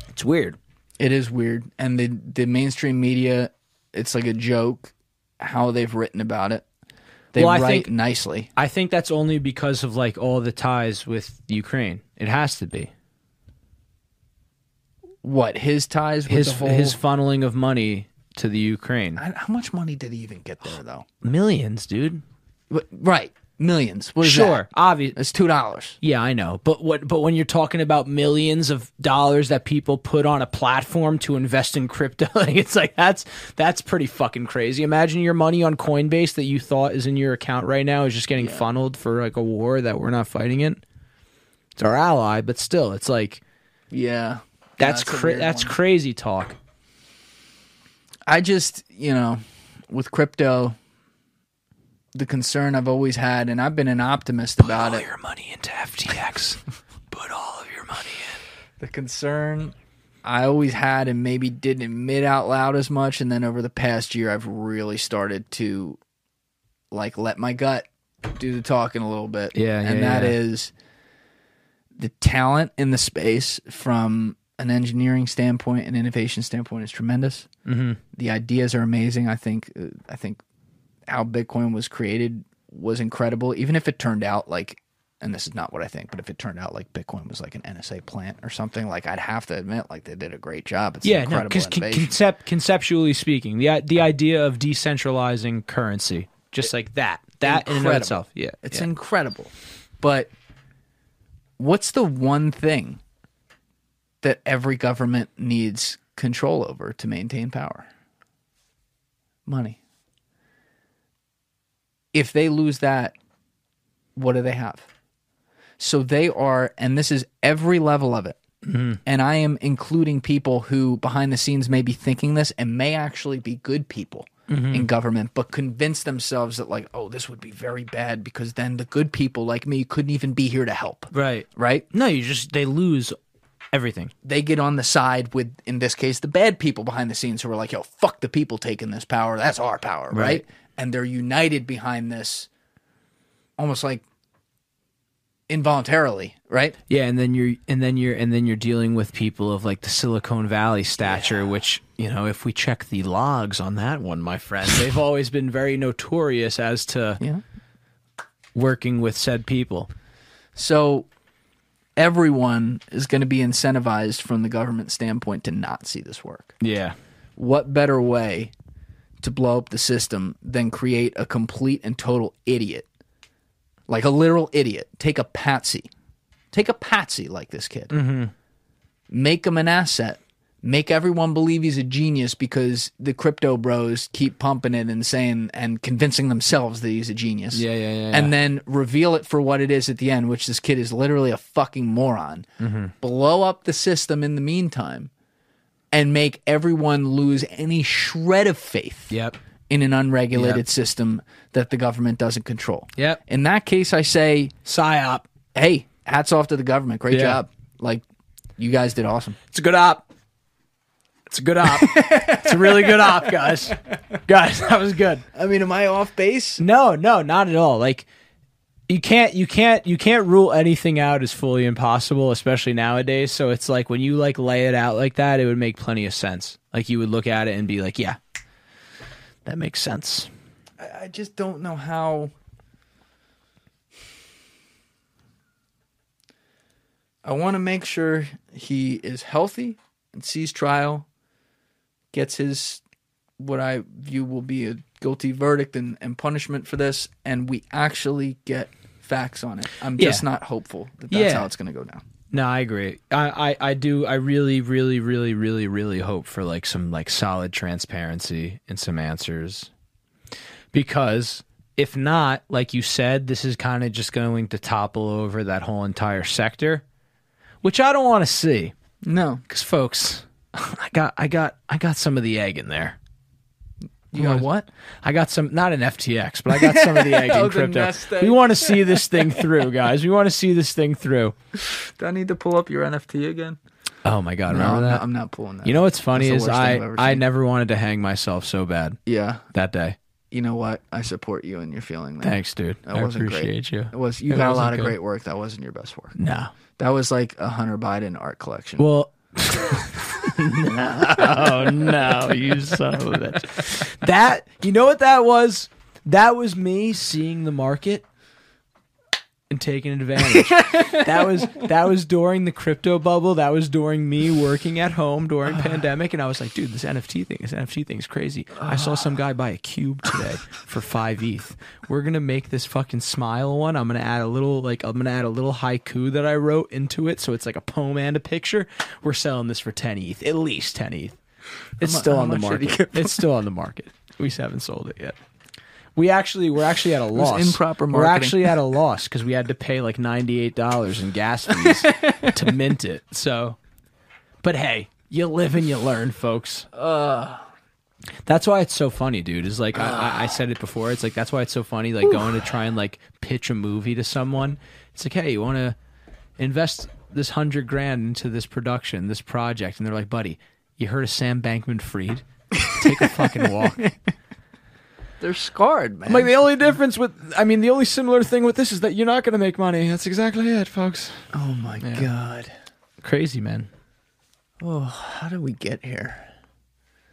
It's weird. It is weird, and the the mainstream media, it's like a joke how they've written about it. They Well, I write think- nicely. I think that's only because of like all the ties with Ukraine. It has to be. What his ties with His the whole his funneling of money to the Ukraine. How much money did he even get there, though? Millions, dude. Right, millions. What is Sure, that? obvious. It's two dollars. Yeah, I know. But what but when you're talking about millions of dollars that people put on a platform to invest in crypto, like, it's like that's that's pretty fucking crazy. Imagine your money on Coinbase that you thought is in your account right now is just getting funneled for like a war that we're not fighting in. It's our ally, but still, it's like Yeah, that's cra- that's one. crazy talk. I just, you know, with crypto, the concern I've always had, and I've been an optimist about it. Put all your money into FTX. Put all of your money in. The concern I always had, and maybe didn't admit out loud as much, and then over the past year, I've really started to like let my gut do the talking a little bit. Yeah, and yeah, that yeah. is the talent in the space from an engineering standpoint and innovation standpoint is tremendous. Mm-hmm. the ideas are amazing. I think uh, I think how Bitcoin was created was incredible. Even if it turned out like, and this is not what I think, but if it turned out like Bitcoin was like an NSA plant or something, like I'd have to admit like they did a great job. It's Yeah, no, incredible because concept conceptually speaking, the the idea of decentralizing currency, just like that, that in and of itself, yeah, It's yeah. incredible. But what's the one thing that every government needs control over to maintain power? Money. If they lose that, what do they have? So they are, and this is every level of it. Mm-hmm. And I am including people who behind the scenes may be thinking this and may actually be good people mm-hmm. in government, but convince themselves that, like, oh, this would be very bad because then the good people like me couldn't even be here to help. right. Right? No, you just they lose everything. They get on the side with, in this case, the bad people behind the scenes who are like, yo, fuck the people taking this power. That's our power. Right? Right. And they're united behind this almost like involuntarily. Right? Yeah, and then you're and then you're and then you're dealing with people of like the Silicon Valley stature, which you know, if we check the logs on that one, my friend, they've always been very notorious as to Yeah. working with said people. So everyone is going to be incentivized from the government standpoint to not see this work. Yeah. What better way to blow up the system than create a complete and total idiot? Like a literal idiot. Take a patsy. Take a patsy like this kid. Mm-hmm. Make him an asset. Make everyone believe he's a genius because the crypto bros keep pumping it and saying and convincing themselves that he's a genius. Yeah, yeah, yeah, And yeah. then reveal it for what it is at the end, which this kid is literally a fucking moron. Mm-hmm. Blow up the system in the meantime and make everyone lose any shred of faith Yep. in an unregulated Yep. system that the government doesn't control. Yep. In that case, I say, Psyop. hey, hats off to the government. Great Yeah. job. Like, you guys did awesome. It's a good op. It's a good op. it's a really good op, guys. Guys, that was good. I mean, am I off base? No, no, not at all. Like you can't you can't you can't rule anything out as fully impossible, especially nowadays. So it's like when you like lay it out like that, it would make plenty of sense. Like you would look at it and be like, yeah. That makes sense. I just don't know how. I want to make sure he is healthy and sees trial, gets his what I view will be a guilty verdict and, and punishment for this, and we actually get facts on it. I'm just Yeah. not hopeful that that's Yeah. how it's going to go down. No, I agree. I, I, I do. I really, really, really, really, really hope for like some like solid transparency and some answers, because if not, like you said, this is kind of just going to topple over that whole entire sector, which I don't want to see. No, Because folks, I got, I got, I got some of the egg in there. You got what? I got some, not an FTX, but I got some of the egg Oh, in the crypto. We want to see this thing through, guys. We want to see this thing through. Do I need to pull up your NFT again? Oh my god, No, remember I'm that? not, I'm not pulling that. You know what's funny is the worst thing I I never wanted to hang myself so bad Yeah, that day. you know what? I support you and your feeling. There. Thanks, dude. That I wasn't appreciate great. you. It was you It got a lot of good. great work. That wasn't your best work. No. That was like a Hunter Biden art collection. Well. Oh no, you son of a bitch. That you know what that was? That was me seeing the market and taking advantage. that was that was during the crypto bubble. That was during me working at home during uh-huh. pandemic, and I was like, dude, this NFT thing, this NFT thing is crazy. I saw some guy buy a cube today for five ETH. We're gonna make this fucking smile one. I'm gonna add a little like I'm gonna add a little haiku that I wrote into it, so it's like a poem and a picture. We're selling this for ten ETH, at least ten ETH. It's mu- still on the much did he market. It's still on the market. We haven't sold it yet. We actually we're actually at a loss. improper We're actually at a loss because we had to pay like ninety eight dollars in gas fees to mint it. So, but hey, you live and you learn, folks. That's why it's so funny, dude. Is like I, I, I said it before. It's like that's why it's so funny. Like going to try and like pitch a movie to someone. It's like, hey, you want to invest this hundred grand into this production, this project, and they're like, buddy, you heard of Sam Bankman Fried? Take a fucking walk. They're scarred, man. Like the only difference with, I mean, the only similar thing with this is that you're not going to make money. That's exactly it, folks. oh my god. Crazy man. Oh, how did we get here?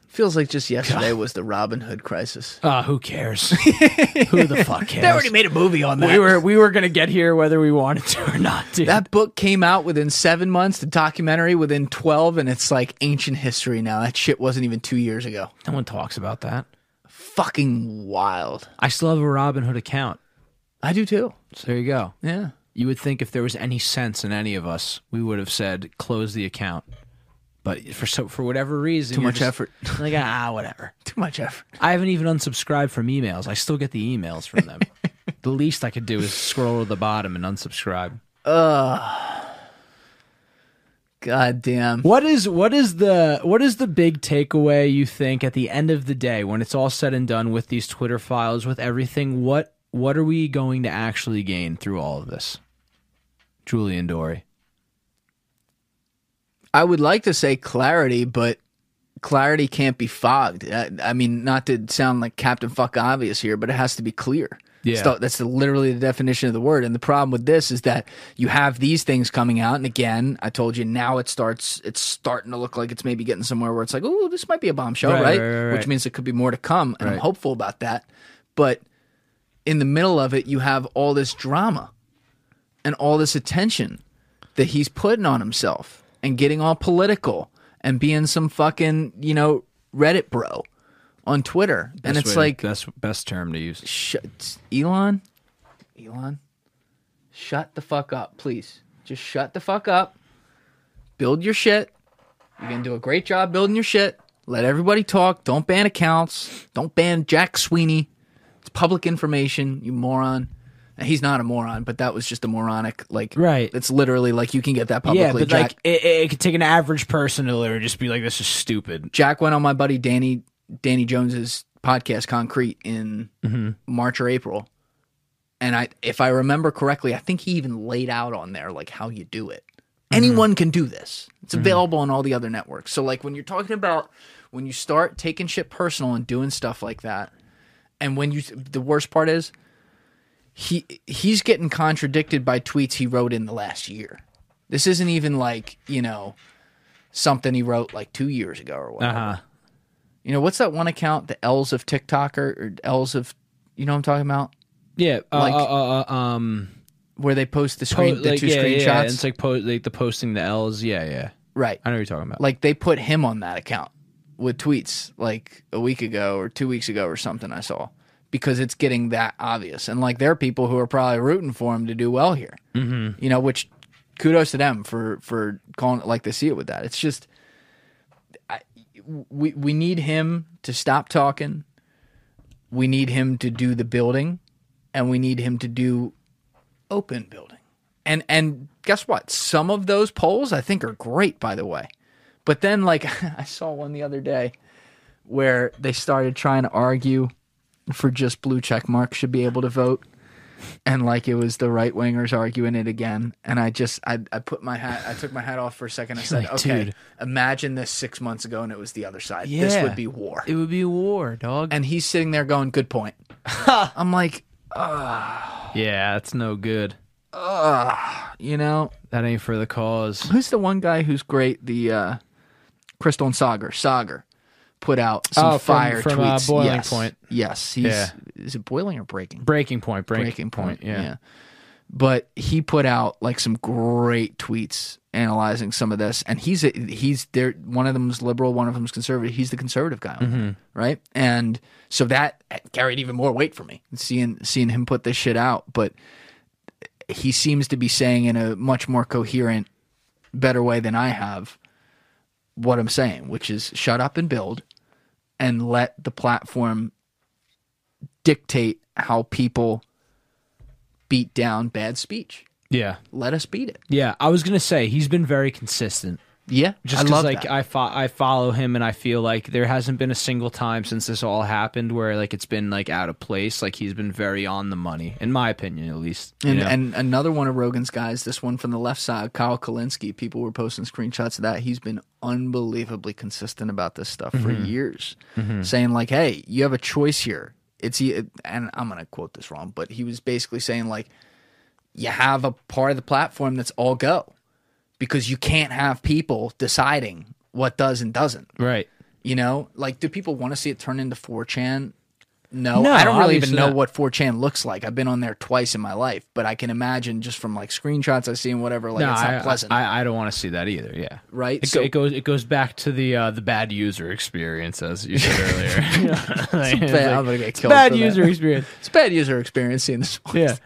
Feels like just yesterday was the Robinhood crisis. Ah, who cares? who the fuck cares? They already made a movie on that. we were we were gonna get here whether we wanted to or not, dude. that book came out within seven months. The documentary within twelve, and it's like ancient history now. That shit wasn't even two years ago. no one talks about that. Fucking wild. I still have a Robinhood account, I do too. so there you go. Yeah. You would think if there was any sense in any of us, we would have said close the account. But for so for whatever reason, Too much just effort. Like ah, whatever. Too much effort. I haven't even unsubscribed from emails. I still get the emails from them. the least I could do is scroll to the bottom and unsubscribe. God damn. What is what is the what is the big takeaway you think at the end of the day when it's all said and done with these Twitter files with everything? What what are we going to actually gain through all of this? Julian Dorey. I would like to say clarity, but clarity can't be fogged. I, I mean, not to sound like Captain Fuck Obvious here, but it has to be clear. Yeah. So that's literally the definition of the word. And the problem with this is that you have these things coming out, and again, I told you now it starts. It's starting to look like it's maybe getting somewhere where it's like, oh, this might be a bombshell, Right, right? right, right, Which means it could be more to come, and I'm hopeful about that. But in the middle of it, you have all this drama and all this attention that he's putting on himself and getting all political and being some fucking, you know, Reddit bro on Twitter. and it's way to- like best best term to use. shut Elon, Elon, shut the fuck up, please. Just shut the fuck up. Build your shit. You're gonna do a great job building your shit. Let everybody talk. Don't ban accounts. Don't ban Jack Sweeney. It's public information, you moron. And he's not a moron, but that was just a moronic like Right. It's literally like you can get that publicly. Yeah, but Jack, like it, it, it could take an average person to literally just be like, "This is stupid." Jack went on my buddy Danny Danny Jones's podcast Koncrete in mm-hmm. March or April. And I if I remember correctly, I think he even laid out on there like how you do it. Mm-hmm. Anyone can do this. It's mm-hmm. available on all the other networks. So like when you're talking about when you start taking shit personal and doing stuff like that, and when you the worst part is he he's getting contradicted by tweets he wrote in the last year. This isn't even like, you know, something he wrote like 2 years ago or whatever. Uh huh. You know, what's that one account, the L's of TikTok or, or L's of, you know what I'm talking about? Yeah. Uh, Like- uh, uh, uh, um. Where they post the po- screen, the like, two yeah, screenshots. Yeah, it's like po- like the posting the L's. Yeah, yeah. right. I know what you're talking about. Like they put him on that account with tweets like a week ago or two weeks ago or something I saw because it's getting that obvious. And like there are people who are probably rooting for him to do well here. Mm-hmm. You know, which kudos to them for for calling it like they see it with that. It's just we we need him to stop talking. We need him to do the building, and we need him to do open building. And and guess what? Some of those polls I think are great, by the way. But then, like I saw one the other day where they started trying to argue for just blue check marks should be able to vote. And like it was the right wingers arguing it again, and I just I, I put my hat I took my hat off for a second. I said, like, "Okay, dude. imagine this six months ago, and it was the other side. This would be war." it would be war, dog. and he's sitting there going, "Good point." I'm like, yeah, that's no good. you know, That ain't for the cause. who's the one guy who's great? The uh, Krystal and Saagar. Saagar put out some Oh, from- fire from, uh, tweets. Boiling yes. Point. Yes, he's Yeah. is it boiling or breaking? Breaking point. Break, breaking point. Yeah. yeah. But he put out like some great tweets analyzing some of this, and he's a, he's there. One of them's liberal, one of them's conservative. He's the conservative guy, Mm-hmm. right? And so that carried even more weight for me seeing seeing him put this shit out. But he seems to be saying in a much more coherent, better way than I have what I'm saying, which is shut up and build, and let the platform dictate how people beat down bad speech. Yeah. Let us beat it. Yeah. I was gonna say he's been very consistent. Yeah, Just I 'cause, love like that. I fo- I follow him and I feel like there hasn't been a single time since this all happened where like it's been like out of place. Like he's been very on the money, in my opinion, at least. and, know? and another one of Rogan's guys, this one from the left side, Kyle Kulinski. People were posting screenshots of that. He's been unbelievably consistent about this stuff for Mm-hmm. years, saying like, "Hey, you have a choice here." It's and I'm gonna quote this wrong, but he was basically saying like, you have a part of the platform that's all go because you can't have people deciding what does and doesn't. right. You know, like, do people want to see it turn into 4chan? No, No, I don't really even know not. what 4chan looks like. I've been on there twice in my life, but I can imagine just from like screenshots I see and whatever, like no, it's not I, pleasant, I, I don't want to see that either. Yeah. right? It, so it goes it goes back to the uh, the bad user experience as you said earlier. Like, it's bad- like, I'm gonna get killed bad for that. user experience. it's bad user experience seeing this. Yeah.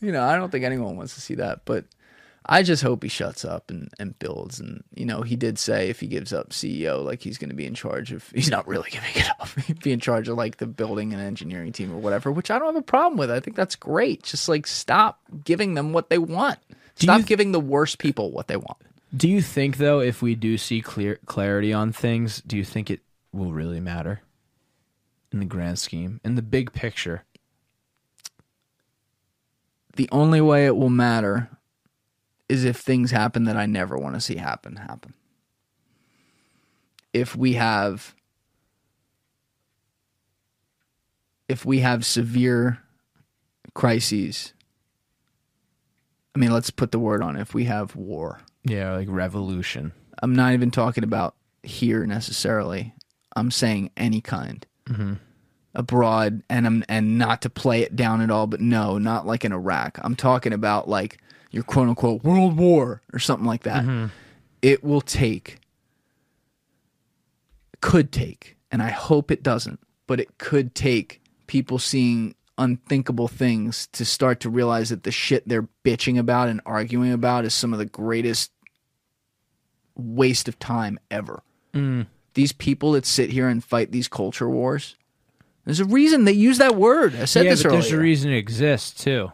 You know, I don't think anyone wants to see that, but I just hope he shuts up and, and builds. And, you know, he did say if he gives up CEO, like he's going to be in charge of, he's not really giving it up. He'd be in charge of like the building and engineering team or whatever, which I don't have a problem with. I think that's great. Just like stop giving them what they want. Stop you- giving the worst people what they want. Do you think though, if we do see clear clarity on things, do you think it will really matter in the grand scheme, in the big picture? The only way it will matter is if things happen that I never want to see happen happen. If we have if we have severe crises I mean let's put the word on it. if we have war. Yeah, like revolution. I'm not even talking about here necessarily. I'm saying any kind. Mm-hmm. Abroad and I'm and not to play it down at all, but no, not like in Iraq. I'm talking about like your quote unquote world war or something like that. Mm-hmm. It will take could take, and I hope it doesn't, but it could take people seeing unthinkable things to start to realize that the shit they're bitching about and arguing about is some of the greatest waste of time ever. Mm. These people that sit here and fight these culture wars, there's a reason they use that word. I said yeah, this but earlier. there's a reason it exists too.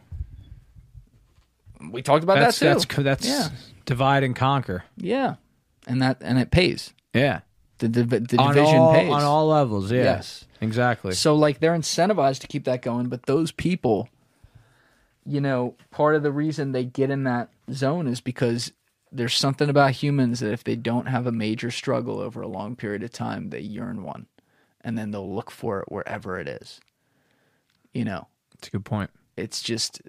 we talked about That's that that's too. that's yeah, divide and conquer. yeah, and that and it pays. Yeah, The the on division all, pays on all levels. Yeah, Yes. exactly. So like they're incentivized to keep that going, but those people, you know, part of the reason they get in that zone is because there's something about humans that if they don't have a major struggle over a long period of time, they yearn one, and then they'll look for it wherever it is. You know, it's a good point. it's just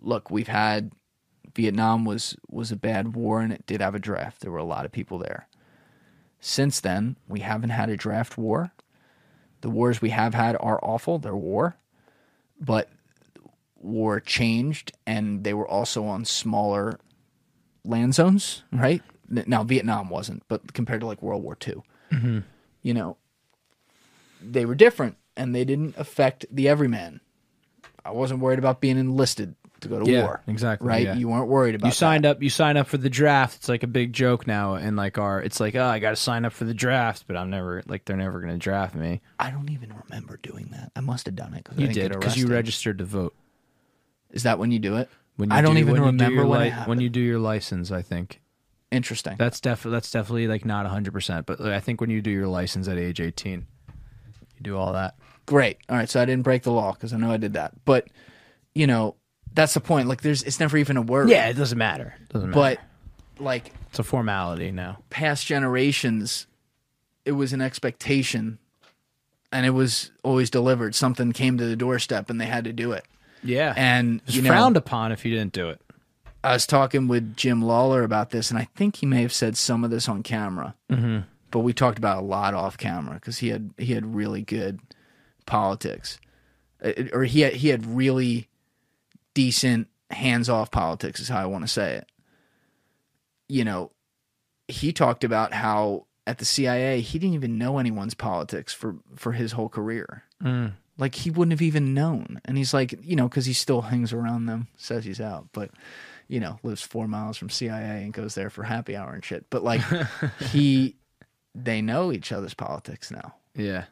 look, we've had Vietnam was was a bad war and it did have a draft. There were a lot of people there. Since then, we haven't had a draft war. The wars we have had are awful. They're war. But war changed and they were also on smaller land zones, right? Now Vietnam wasn't, but compared to like World War II, mm-hmm. you know, they were different and they didn't affect the everyman. I wasn't worried about being enlisted to go to Yeah, war. exactly, Right? yeah. You weren't worried about You signed up. You sign up for the draft. It's like a big joke now, and like our, it's like, oh, I got to sign up for the draft, but I'm never like they're never going to draft me. I don't even remember doing that. I must have done it because You did because you registered to vote. Is that when you do it? When you I don't do- even when you remember your when li- when you do your license. I think Interesting. that's definitely that's definitely like not 100, percent but I think when you do your license at age 18, you do all that. Great. All right. So I didn't break the law because I know I did that. But you know, that's the point. Like, there's it's never even a word. Yeah, it doesn't matter. Doesn't matter. But like it's a formality now. past generations, it was an expectation, and it was always delivered. Something came to the doorstep, and they had to do it. Yeah, And it's you know, frowned upon if you didn't do it. I was talking with Jim Lawler about this, and I think he may have said some of this on camera. Mm-hmm. But we talked about it a lot off camera because he had he had really good politics, Uh, or he had he had really decent hands off politics is how I want to say it. You know, he talked about how at the CIA he didn't even know anyone's politics for for his whole career. Like he wouldn't have even known. And he's like, you know, because he still hangs around them, says he's out, but you know, lives four miles from CIA and goes there for happy hour and shit. But like he, they know each other's politics now. Yeah.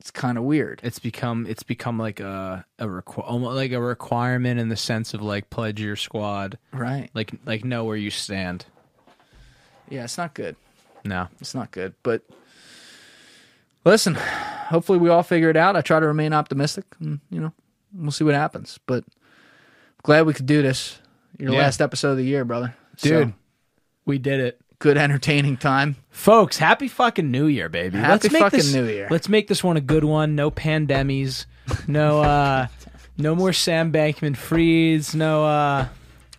It's kind of weird. it's become it's become like a a requ- almost like a requirement in the sense of like pledge your squad, Right. like like know where you stand. Yeah, it's not good. No, It's not good. But listen, hopefully we all figure it out. I try to remain optimistic and, you know, we'll see what happens. But glad we could do this. Your Yeah. last episode of the year, brother. So, dude, we did it, good entertaining time. folks. Happy fucking New Year, baby. Happy let's make fucking this, New Year. Let's make this one a good one. No pandemies. No, uh, no more Sam Bankman Frieds. No, uh,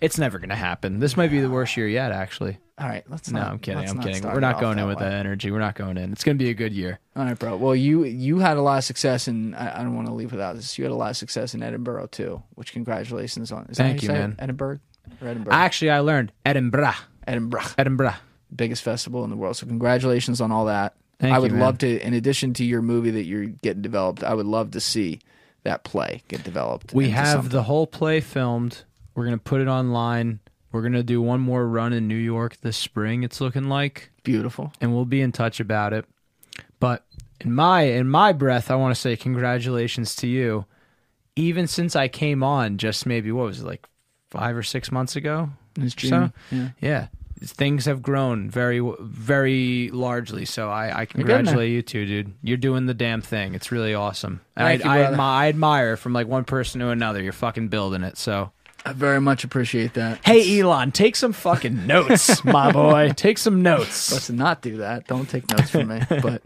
it's never gonna happen. This might be the worst year yet, actually. All right, let's No, not. I'm kidding. I'm not kidding. We're not going in with way. that energy. We're not going in. It's gonna be a good year. All right, bro. Well, you you had a lot of success, and I, I don't want to leave without this. You had a lot of success in Edinburgh too, which congratulations on. Is Thank you, say man. Edinburgh or Edinburgh? Actually, I learned Edinburgh. Edinburgh, Edinburgh. Biggest festival in the world. So congratulations on all that. Thank I you, would man. love to, in addition to your movie that you're getting developed, I would love to see that play get developed. We have something. the whole play filmed. We're gonna put it online. We're gonna do one more run in New York this spring. It's looking like, beautiful. and we'll be in touch about it. But in my in my breath, I want to say congratulations to you. Even since I came on, just maybe what was it like five or six months ago? It's So yeah. yeah, things have grown very very largely. So I, I congratulate you too, dude. You're doing the damn thing. It's really awesome. And Thank you, I, I, admi- I admire from like one person to another. You're fucking building it. So I very much appreciate that. hey, Elon, take some fucking notes, my boy. Take some notes. Let's not do that. Don't take notes from me. But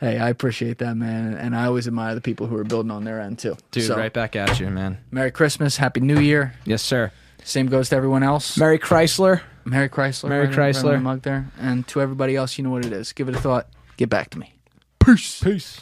hey, I appreciate that, man, and I always admire the people who are building on their end too. Dude, So, right back at you, man. Merry Christmas, Happy New Year. Yes, sir. Same goes to everyone else. Merry Chrysler. Merry Chrysler. Merry right- right Chrysler. the mug there, and to everybody else, you know what it is. Give it a thought. Get back to me. Peace. Peace.